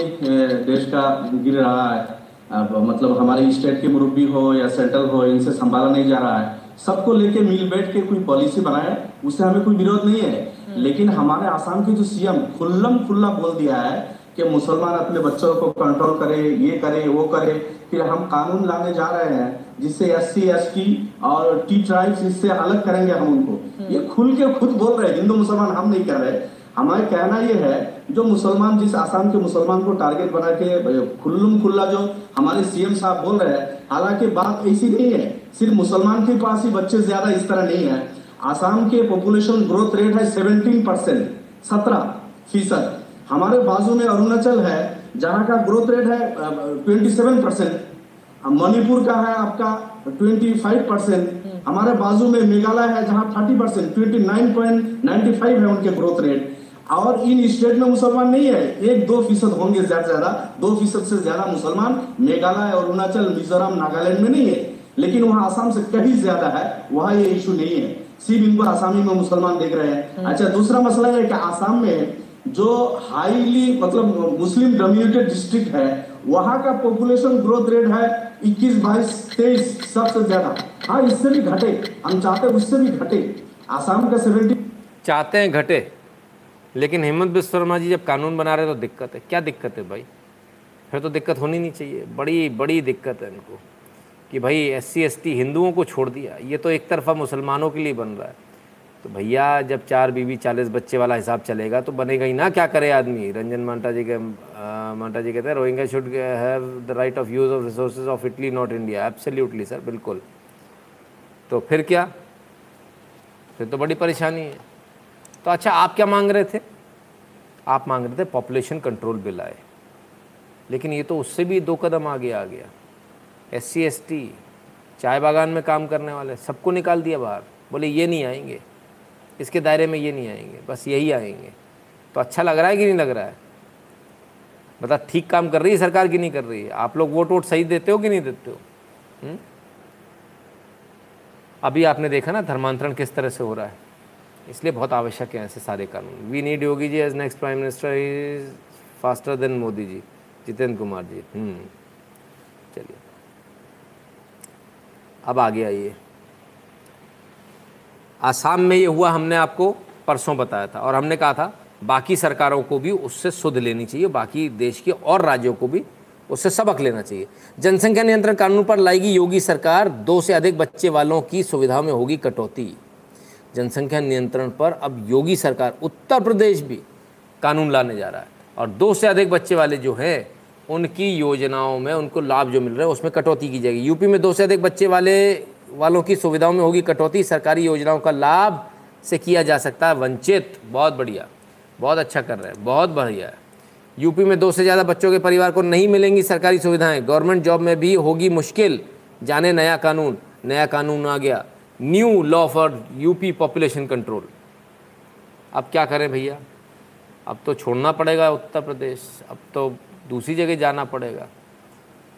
देश का गिर रहा है अब मतलब हमारे स्टेट के मुरब्बी हो या सेंट्रल हो इनसे संभाला नहीं जा रहा है सबको लेके मिल बैठ के कोई पॉलिसी बनाए उससे हमें कोई विरोध नहीं है। लेकिन हमारे आसाम के जो सीएम खुल्लम खुल्ला बोल दिया है कि मुसलमान अपने बच्चों को कंट्रोल करे ये करे वो करे। फिर हम कानून लाने जा रहे हैं जिससे एस सी एस टी और टी ट्राइब्स इससे अलग करेंगे हम उनको। ये खुल के खुद बोल रहे हैं हिंदू मुसलमान हम नहीं कर रहे। हमारा कहना ये है जो मुसलमान जिस आसाम के मुसलमान को टारगेट बना के खुल्लम खुल्ला जो हमारे सीएम साहब बोल रहे हैं हालाँकि बात ऐसी नहीं है। सिर्फ़ मुसलमान के पास ही बच्चे ज़्यादा इस तरह नहीं है। आसाम के पॉपुलेशन ग्रोथ रेट है 17 परसेंट सत्रह फ़ीसद। हमारे बाजू में अरुणाचल है जहाँ का ग्रोथ रेट है ट्वेंटी सेवन परसेंट मणिपुर का है आपका ट्वेंटी फाइव परसेंट हमारे बाजू में मेघालय है जहाँ thirty percent twenty nine point ninety five है उनके ग्रोथ रेट और इन स्टेट में मुसलमान नहीं है एक दो फ़ीसद होंगे ज़्यादा से ज़्यादा दो फ़ीसद से ज़्यादा मुसलमान मेघालय अरुणाचल मिजोरम नागालैंड में नहीं है। लेकिन वहाँ आसाम से कहीं ज़्यादा है वहाँ ये इशू नहीं है। सिर्फ़ इनको आसामी में मुसलमान देख रहे हैं। अच्छा दूसरा मसला है कि आसाम में जो हाईली मतलब मुस्लिम डोमिनेटेड डिस्ट्रिक्ट है, वहाँ का पॉपुलेशन ग्रोथ रेट है 21 बाईस, तेईस, सबसे ज़्यादा। हाँ इससे भी घटे। हम चाहते हैं उससे भी घटे। आसाम का 70
चाहते हैं घटे। लेकिन हेमंत बिस्व शर्मा जी जब कानून बना रहे तो दिक्कत है। क्या दिक्कत है भाई? फिर तो दिक्कत होनी नहीं चाहिए। बड़ी बड़ी दिक्कत है इनको कि भाई एस सी हिंदुओं को छोड़ दिया। ये तो एक तरफा मुसलमानों के लिए बन रहा है। तो भैया, जब चार बीवी, चालीस बच्चे वाला हिसाब चलेगा तो बनेगा ही ना, क्या करे आदमी? रंजन मांटा जी के मांटा जी कहते हैं Rohingya should have the right of use of resources of Italy not India absolutely sir बिल्कुल। तो फिर क्या? फिर तो बड़ी परेशानी है। तो अच्छा आप क्या मांग रहे थे? आप मांग रहे थे पॉपुलेशन कंट्रोल बिल आए। लेकिन ये तो उससे भी दो कदम आगे आ गया। एस सी चाय बागान में काम करने वाले, सबको निकाल दिया बाहर। बोले, ये नहीं आएँगे। इसके दायरे में ये नहीं आएँगे, बस यही आएँगे। तो अच्छा लग रहा है कि नहीं लग रहा है? बता ठीक काम कर रही है सरकार की नहीं कर रही है? आप लोग वोट वोट सही देते हो कि नहीं देते हो? हुँ? अभी आपने देखा ना धर्मांतरण किस तरह से हो रहा है। इसलिए बहुत आवश्यक है ऐसे सारे कानून। We need Yogi ji as next prime minister is faster than Modi ji, Jitendra Kumar ji. हम्म। चलिए। अब आगे आइए। आसाम में ये हुआ, हमने आपको परसों बताया था और हमने कहा था, बाकी सरकारों को भी उससे सुध लेनी चाहिए, बाकी देश के और राज्यों को भी उससे सबक लेना चाहिए। जनसंख्या नियंत्रण कानून पर लाएगी योगी सरकार, दो से अधिक बच्चे वालों की सुविधा में होगी कटौती। जनसंख्या नियंत्रण पर अब योगी सरकार, उत्तर प्रदेश भी कानून लाने जा रहा है और दो से अधिक बच्चे वाले जो हैं, उनकी योजनाओं में उनको लाभ जो मिल रहा है, उसमें कटौती की जाएगी। यूपी में दो से अधिक बच्चे वाले वालों की सुविधाओं में होगी कटौती। सरकारी योजनाओं का लाभ से किया जा सकता है, वंचित। बहुत बढ़िया। बहुत अच्छा कर रहे हैं। बहुत बढ़िया। है यूपी में दो से ज़्यादा बच्चों के परिवार को नहीं मिलेंगी सरकारी सुविधाएँ। गवर्नमेंट जॉब में भी होगी मुश्किल। जाने नया कानून। नया कानून आ गया। New law for UP population control. अब क्या करें भैया? अब तो छोड़ना पड़ेगा उत्तर प्रदेश। अब तो दूसरी जगह जाना पड़ेगा।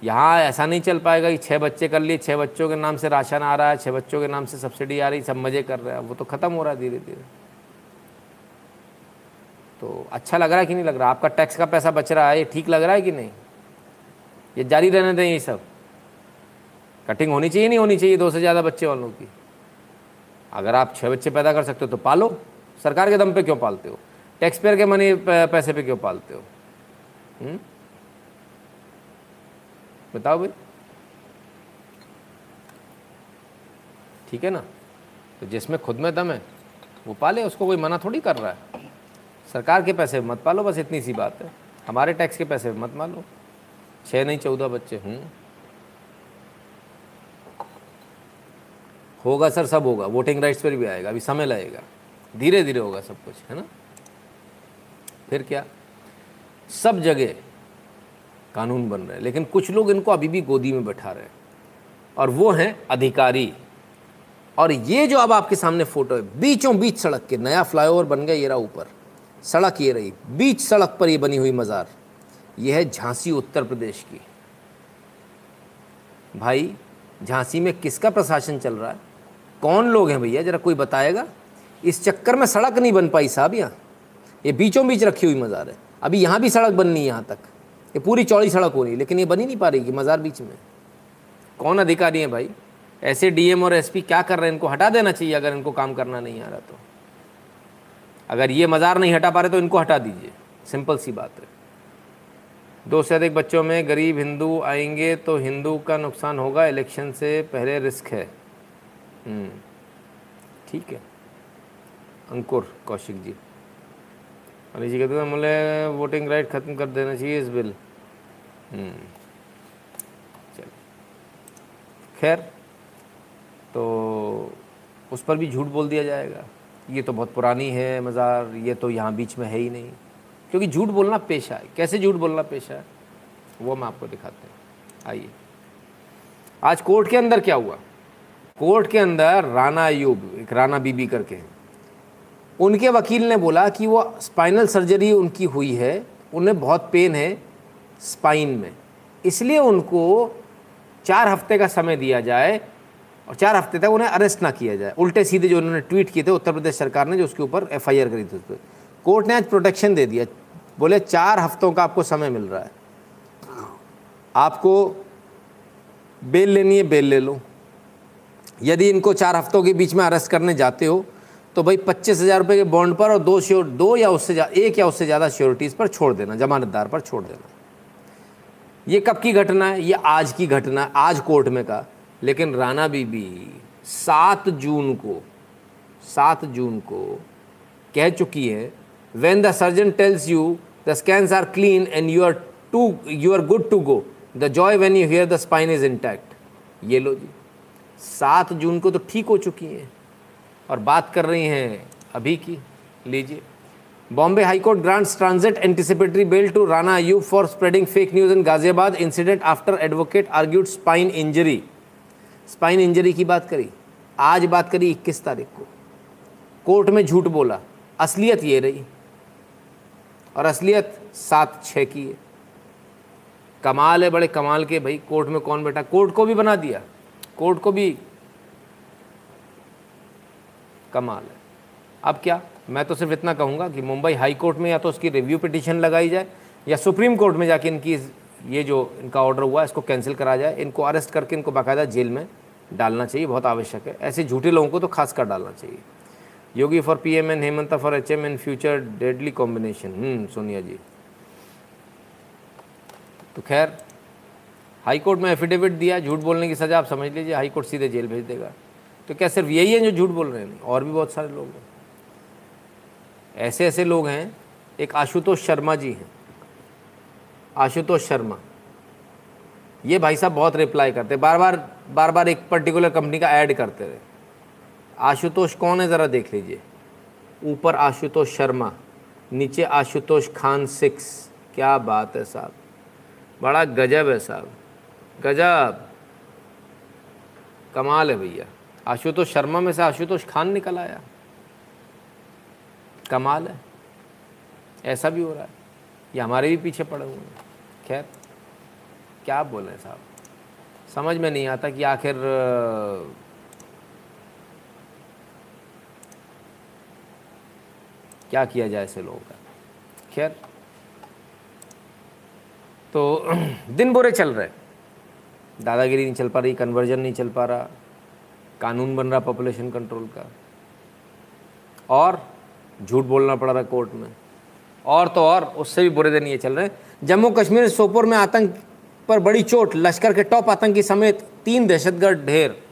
यहाँ ऐसा नहीं चल पाएगा कि छः बच्चे कर लिए छः बच्चों के नाम से राशन आ रहा है छः बच्चों के नाम से सब्सिडी आ रही, सब मज़े कर रहे हैं। वो तो ख़त्म हो रहा है धीरे धीरे। तो अच्छा लग रहा है कि नहीं लग रहा? आपका टैक्स का पैसा बच रहा है, ये ठीक लग रहा है कि नहीं? ये जारी रहने दें ये सब। कटिंग होनी चाहिए, नहीं होनी चाहिए, दो से ज़्यादा बच्चे वालों की। अगर आप छः बच्चे पैदा कर सकते हो तो पालो। सरकार के दम पे क्यों पालते हो? टैक्स पेयर के मनी पैसे पे क्यों पालते हो? हुँ? बताओ भाई। ठीक है ना? तो जिसमें खुद में दम है, वो पाले, उसको कोई मना थोड़ी कर रहा है। सरकार के पैसे मत पालो, बस इतनी सी बात है। हमारे टैक्स के पैसे मत मालो। छः नहीं, चौदह बच्चे हूँ। होगा सर, सब होगा। वोटिंग राइट्स पर भी आएगा, अभी समय लगेगा। धीरे धीरे होगा सब कुछ, है ना? फिर क्या? सब जगह कानून बन रहे हैं। लेकिन कुछ लोग इनको अभी भी गोदी में बैठा रहे हैं। और वो हैं अधिकारी। और ये जो अब आपके सामने फ़ोटो है बीचों बीच सड़क के, नया फ्लाईओवर बन गया ये रहा ऊपर। सड़क ये रही, बीच सड़क पर ये बनी हुई मज़ार। ये है झांसी उत्तर प्रदेश की। भाई, झांसी में किसका प्रशासन चल रहा है? कौन लोग हैं भैया? जरा कोई बताएगा? इस चक्कर में सड़क नहीं बन पाई साहब यहाँ। ये बीचों बीच रखी हुई मज़ार है। अभी यहाँ भी सड़क बननी है यहाँ तक। ये पूरी चौड़ी सड़क हो रही लेकिन ये बनी नहीं पा रही कि मज़ार बीच में। कौन अधिकारी है भाई? ऐसे डीएम और एसपी क्या कर रहे हैं? इनको हटा देना चाहिए अगर इनको काम करना नहीं आ रहा तो। अगर ये मज़ार नहीं हटा पा रहे तो इनको हटा दीजिए। सिंपल सी बात है। दो से अधिक बच्चों में गरीब हिंदू आएँगे तो हिंदू का नुकसान होगा इलेक्शन से पहले रिस्क है। हम्म, ठीक है। अंकुर कौशिक जी। अनिल जी कहते मुझे वोटिंग राइट ख़त्म कर देना चाहिए इस बिल हम्म, चल। खैर तो उस पर भी झूठ बोल दिया जाएगा। ये तो बहुत पुरानी है मज़ार ये तो यहाँ बीच में है ही नहीं। क्योंकि झूठ बोलना पेशा है। कैसे झूठ बोलना पेशा है? वो हम आपको दिखाते हैं। आइए। आज कोर्ट के अंदर क्या हुआ? कोर्ट के अंदर राना अयूब एक राना बीबी करके हैं। उनके वकील ने बोला कि वो स्पाइनल सर्जरी उनकी हुई है, उन्हें बहुत पेन है स्पाइन में। इसलिए उनको चार हफ़्ते का समय दिया जाए और चार हफ़्ते तक उन्हें अरेस्ट ना किया जाए। उल्टे सीधे जो उन्होंने ट्वीट किए थे, उत्तर प्रदेश सरकार ने जो उसके ऊपर एफआईआर करी थी उस पर कोर्ट ने आज प्रोटेक्शन दे दिया। बोले, चार हफ्तों का आपको समय मिल रहा है। आपको बेल लेनी है बेल ले लो। यदि इनको चार हफ्तों के बीच में अरेस्ट करने जाते हो तो भाई पच्चीस हज़ार रुपये के बॉन्ड पर और दो श्योर दो या उससे एक या उससे ज़्यादा श्योरिटीज़ पर छोड़ देना, जमानतदार पर छोड़ देना। ये कब की घटना है? ये आज की घटना आज कोर्ट में का लेकिन राना बीबी, सात जून को, सात जून को कह चुकी है when the surgeon tells you the scans are clean and you are to you are good to go the joy when you hear the spine is intact ये लो जी, सात जून को तो ठीक हो चुकी हैं। और बात कर रही हैं अभी की, लीजिए। Bombay high court grants transit anticipatory bail to Rana Ayyub for spreading fake news in Ghaziabad incident after advocate argued spine injury spine injury की बात करी। आज बात करी इक्कीस तारीख को। कोर्ट में झूठ बोला। असलियत ये रही। और असलियत सात छः की है। कमाल है बड़े कमाल के भाई। कोर्ट में कौन बैठा? कोर्ट को भी बना दिया। कोर्ट को भी कमाल है। अब क्या? मैं तो सिर्फ़ इतना कहूँगा कि मुंबई हाई कोर्ट में या तो उसकी रिव्यू पिटिशन लगाई जाए या सुप्रीम कोर्ट में जाके इनकी ये जो इनका ऑर्डर हुआ है, इसको कैंसिल करा जाए, इनको अरेस्ट करके इनको बाकायदा जेल में डालना चाहिए, बहुत आवश्यक है। ऐसे झूठे लोगों को तो खास कर डालना चाहिए। Yogi for P M and Hemanta for H M and future deadly combination. Sonia ji. तो खैर, हाई कोर्ट में एफिडेविट दिया, झूठ बोलने की सज़ा आप समझ लीजिए, हाई कोर्ट सीधे जेल भेज देगा। तो क्या सिर्फ़ यही है जो झूठ बोल रहे हैं? और भी बहुत सारे लोग हैं। ऐसे ऐसे लोग हैं, एक आशुतोष शर्मा जी हैं। आशुतोष शर्मा। ये भाई साहब बहुत रिप्लाई करते बार बार बार बार एक पर्टिकुलर कंपनी का ऐड करते रहे। आशुतोष कौन है? ज़रा देख लीजिए। ऊपर आशुतोष शर्मा, नीचे आशुतोष खान सिक्स। क्या बात है साहब। बड़ा गजब है साहब। गजब। कमाल है भैया। आशुतोष शर्मा में से आशुतोष खान निकल आया। कमाल है। ऐसा भी हो रहा है। ये हमारे भी पीछे पड़े हुए हैं। खैर, क्या बोलें साहब? समझ में नहीं आता कि आखिर, क्या किया जाए ऐसे लोगों का। खैर तो दिन बुरे चल रहे दादागिरी नहीं चल पा रही कन्वर्जन नहीं चल पा रहा। कानून बन रहा पॉपुलेशन कंट्रोल का। और झूठ बोलना पड़ रहा कोर्ट में। और तो और, उससे भी बुरे दिन ये चल रहे हैं। जम्मू कश्मीर सोपोर में आतंक पर बड़ी चोट, लश्कर के टॉप आतंकी समेत तीन दहशतगर्द ढेर।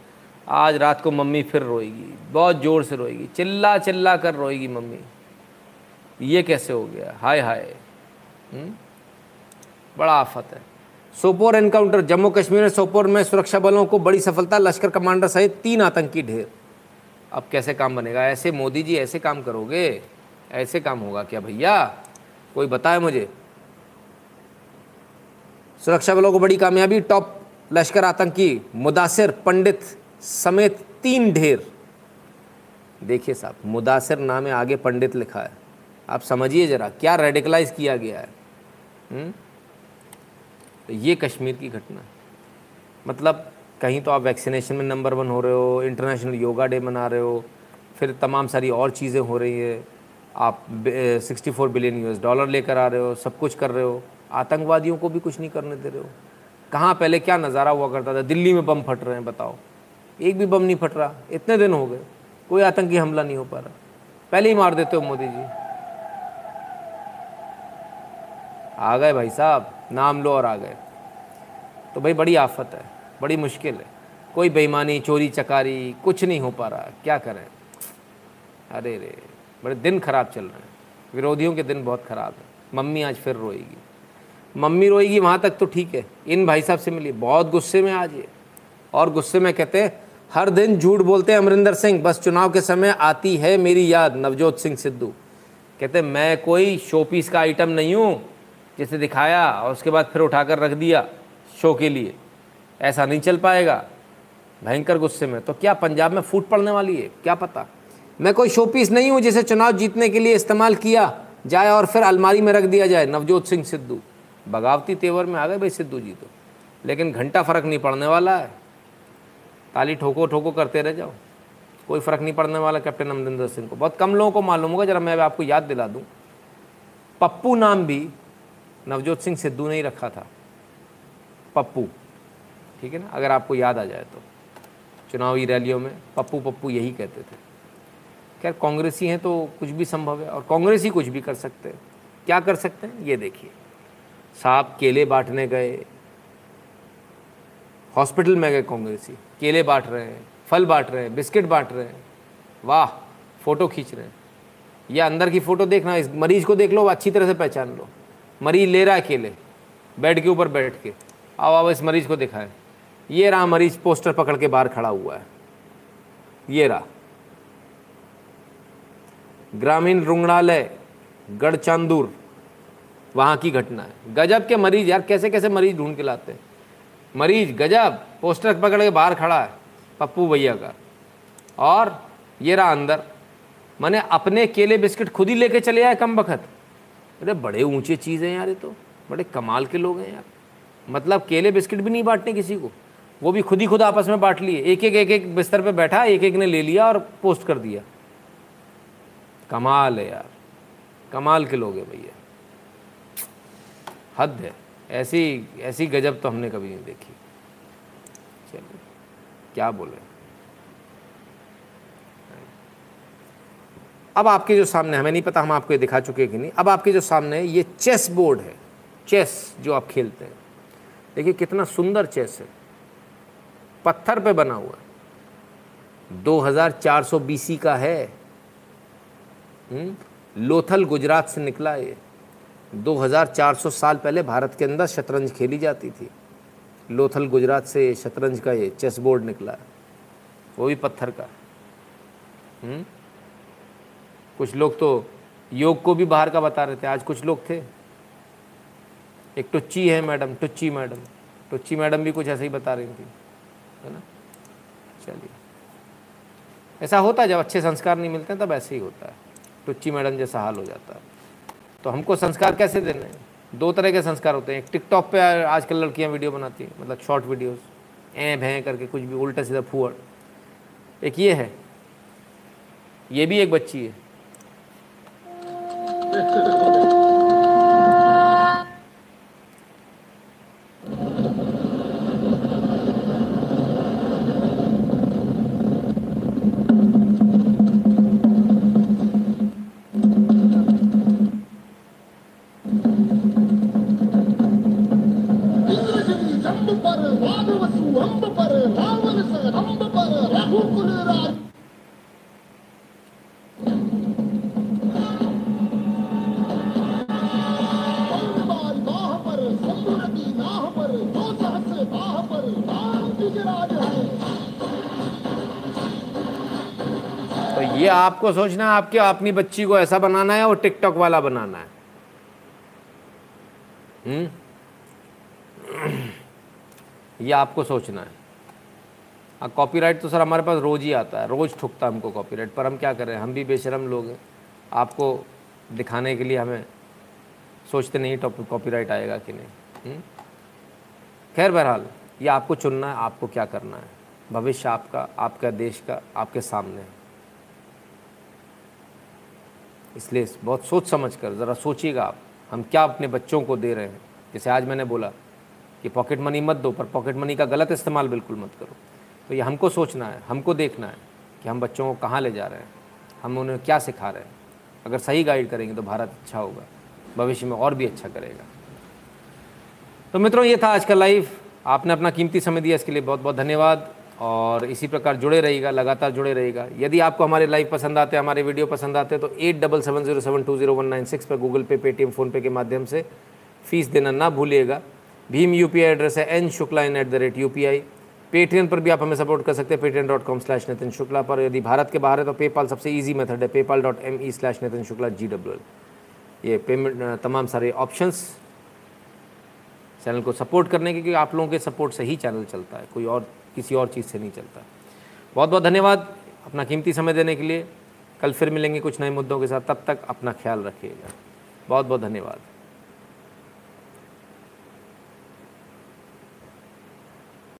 आज रात को मम्मी फिर रोएगी, बहुत ज़ोर से रोएगी, चिल्ला चिल्ला कर रोएगी मम्मी। ये कैसे हो गया? हाय हाय। हम्म? बड़ा आफत है। सोपोर एनकाउंटर, जम्मू कश्मीर में सोपोर में सुरक्षा बलों को बड़ी सफलता, लश्कर कमांडर सहित तीन आतंकी ढेर। अब कैसे काम बनेगा? ऐसे मोदी जी ऐसे काम करोगे? ऐसे काम होगा क्या भैया? कोई बताए मुझे? सुरक्षा बलों को बड़ी कामयाबी, टॉप लश्कर आतंकी, मुदासिर पंडित समेत तीन ढेर। देखिए साहब, मुदासिर नाम है आगे पंडित लिखा है। आप समझिए जरा, क्या रेडिकलाइज किया गया है? हुँ? तो ये कश्मीर की घटना है। मतलब कहीं तो आप वैक्सीनेशन में नंबर वन हो रहे हो, इंटरनेशनल योगा डे मना रहे हो, फिर तमाम सारी और चीज़ें हो रही है। आप sixty four billion US dollar लेकर आ रहे हो, सब कुछ कर रहे हो। आतंकवादियों को भी कुछ नहीं करने दे रहे हो। कहाँ पहले क्या नज़ारा हुआ करता था? दिल्ली में बम फट रहे हैं, बताओ। एक भी बम नहीं फट रहा। इतने दिन हो गए। कोई आतंकी हमला नहीं हो पा रहा। पहले ही मार देते हो मोदी जी। आ गए भाई साहब। नाम लो और आ गए। तो भाई बड़ी आफत है, बड़ी मुश्किल है। कोई बेईमानी, चोरी, चकारी, कुछ नहीं हो पा रहा क्या करें? अरे रे, बड़े दिन खराब चल रहे हैं। विरोधियों के दिन बहुत ख़राब है। मम्मी आज फिर रोएगी। मम्मी रोएगी, वहाँ तक तो ठीक है। इन भाई साहब से मिली बहुत गुस्से में आज ये। और गुस्से में कहते हैं, हर दिन झूठ बोलते हैं अमरिंदर सिंह। बस चुनाव के समय आती है मेरी याद, नवजोत सिंह सिद्धू। कहते मैं कोई शोपीस का आइटम नहीं हूँ। जिसे दिखाया और उसके बाद फिर उठाकर रख दिया शो के लिए। ऐसा नहीं चल पाएगा। भयंकर गुस्से में। तो क्या पंजाब में फूट पड़ने वाली है? क्या पता? मैं कोई शो पीस नहीं हूँ जिसे चुनाव जीतने के लिए इस्तेमाल किया जाए और फिर अलमारी में रख दिया जाए। नवजोत सिंह सिद्धू। बगावती तेवर में आ गए भाई सिद्धू जी तो। लेकिन घंटा फ़र्क नहीं पड़ने वाला है। ताली ठोको ठोको करते रह जाओ। कोई फ़र्क नहीं पड़ने वाला कैप्टन अमरिंदर सिंह को। बहुत कम लोगों को मालूम होगा। जरा मैं आपको याद दिला दूँ। पप्पू नाम भी नवजोत सिंह सिद्धू ने ही रखा था, पप्पू, ठीक है ना? अगर आपको याद आ जाए तो। चुनावी रैलियों में पप्पू पप्पू यही कहते थे। खैर, कांग्रेसी हैं तो कुछ भी संभव है, और कांग्रेसी कुछ भी कर सकते हैं। क्या कर सकते हैं? ये देखिए। साहब केले बांटने गए, हॉस्पिटल में गए कांग्रेसी। केले बांट रहे हैं, फल बांट रहे हैं, बिस्किट बांट रहे हैं। वाह, फ़ोटो खींच रहे हैं। या अंदर की फ़ोटो देखना, इस मरीज़ को देख लो, अच्छी तरह से पहचान लो। मरीज़ ले रहा है बेड के ऊपर बैठ के। आओ आओ, इस मरीज़ को दिखाएँ। ये रहा मरीज़ पोस्टर पकड़ के बाहर खड़ा हुआ है। ये रहा। ग्रामीण रुग्णालय, गढ़चांदूर, वहाँ की घटना है। गजब के मरीज़ यार, कैसे कैसे मरीज़ ढूंढ के लाते हैं? मरीज़ गजब, पोस्टर पकड़ के बाहर खड़ा है, पप्पू भैया का। और ये रहा अंदर। मैंने अपने केले बिस्किट खुद ही लेके चले आए कम बखत। अरे बड़े ऊँचे चीज़ हैं यार ये तो। बड़े कमाल के लोग हैं यार। मतलब केले बिस्किट भी नहीं बांटने किसी को। वो भी खुद ही खुद आपस में बांट लिए। एक एक एक एक बिस्तर पे बैठा एक एक ने ले लिया और पोस्ट कर दिया। कमाल है यार। कमाल के लोग हैं भैया। हद है। ऐसी ऐसी गजब तो हमने कभी नहीं देखी। चलिए, क्या बोले? अब आपके जो सामने, हमें नहीं पता, हम आपको ये दिखा चुके कि नहीं। अब आपके जो सामने ये चेस बोर्ड है, चेस जो आप खेलते हैं, देखिए कितना सुंदर चेस है। पत्थर पे बना हुआ है। 2400 बीसी का है। हुँ? लोथल गुजरात से निकला ये। 2400 साल पहले भारत के अंदर शतरंज खेली जाती थी। लोथल गुजरात से शतरंज का ये चेस बोर्ड निकला वो भी पत्थर का। हुँ? कुछ लोग तो योग को भी बाहर का बता रहे थे, आज कुछ लोग थे। एक टुच्ची है मैडम, टुच्ची मैडम। टुच्ची मैडम भी कुछ ऐसे ही बता रही थी, है ना? चलिए। ऐसा होता है, जब अच्छे संस्कार नहीं मिलते तब ऐसे ही होता है। टुच्ची मैडम जैसा हाल हो जाता है। तो हमको संस्कार कैसे देने दो तरह के संस्कार होते हैं। एक टिकटॉक पे आजकल लड़कियाँ वीडियो बनाती हैं मतलब शॉर्ट वीडियोस ए भैं करके कुछ भी, उल्टा सीधा फूअड़। एक ये है, ये भी एक बच्ची है।
Thank
you. आपको सोचना है, आपके, अपनी बच्ची को ऐसा बनाना है और टिकटॉक वाला बनाना है। हम्म? ये आपको सोचना है। हाँ कॉपीराइट तो सर हमारे पास रोज़ ही आता है, रोज़ ठुकता है हमको कॉपीराइट पर हम क्या करें? हम भी बेशरम लोग हैं। आपको दिखाने के लिए हमें सोचते नहीं टॉपिक कॉपीराइट आएगा कि नहीं। हम्म? खैर बहरहाल, ये आपको चुनना है, आपको क्या करना है? भविष्य आपका आपका देश का, आपके सामने है। इसलिए बहुत सोच समझ कर, ज़रा सोचिएगा आप, हम क्या अपने बच्चों को दे रहे हैं। जैसे आज मैंने बोला कि पॉकेट मनी मत दो, पर पॉकेट मनी का गलत इस्तेमाल बिल्कुल मत करो। तो ये हमको सोचना है, हमको देखना है कि हम बच्चों को कहाँ ले जा रहे हैं, हम उन्हें क्या सिखा रहे हैं। अगर सही गाइड करेंगे तो भारत अच्छा होगा, भविष्य में और भी अच्छा करेगा। तो मित्रों, ये था आज का लाइव आपने अपना कीमती समय दिया, इसके लिए बहुत बहुत धन्यवाद। और इसी प्रकार जुड़े रहिएगा, लगातार जुड़े रहिएगा। यदि आपको हमारे लाइव पसंद आते हैं हमारे वीडियो पसंद आते हैं तो eight double seven zero seven two zero one nine six पर गूगल पे पेटीएम फ़ोनपे के माध्यम से फ़ीस देना ना भूलिएगा। भीम यूपीआई एड्रेस है N Shukla in at the rate U Paytm पर भी आप हमें सपोर्ट कर सकते हैं Paytm dot com slash Nitin Shukla पर। यदि भारत के बाहर है तो पेपाल सबसे ईजी मेथड है PayPal dot M E slash Nitin Shukla ji W ये पेमेंट तमाम सारे ऑप्शंस चैनल को सपोर्ट करने के, क्योंकि आप लोगों के सपोर्ट से ही चैनल चलता है। कोई और किसी और चीज़ से नहीं चलता। बहुत बहुत धन्यवाद अपना कीमती समय देने के लिए। कल फिर मिलेंगे कुछ नए मुद्दों के साथ। तब तक अपना ख्याल रखिएगा। बहुत बहुत धन्यवाद।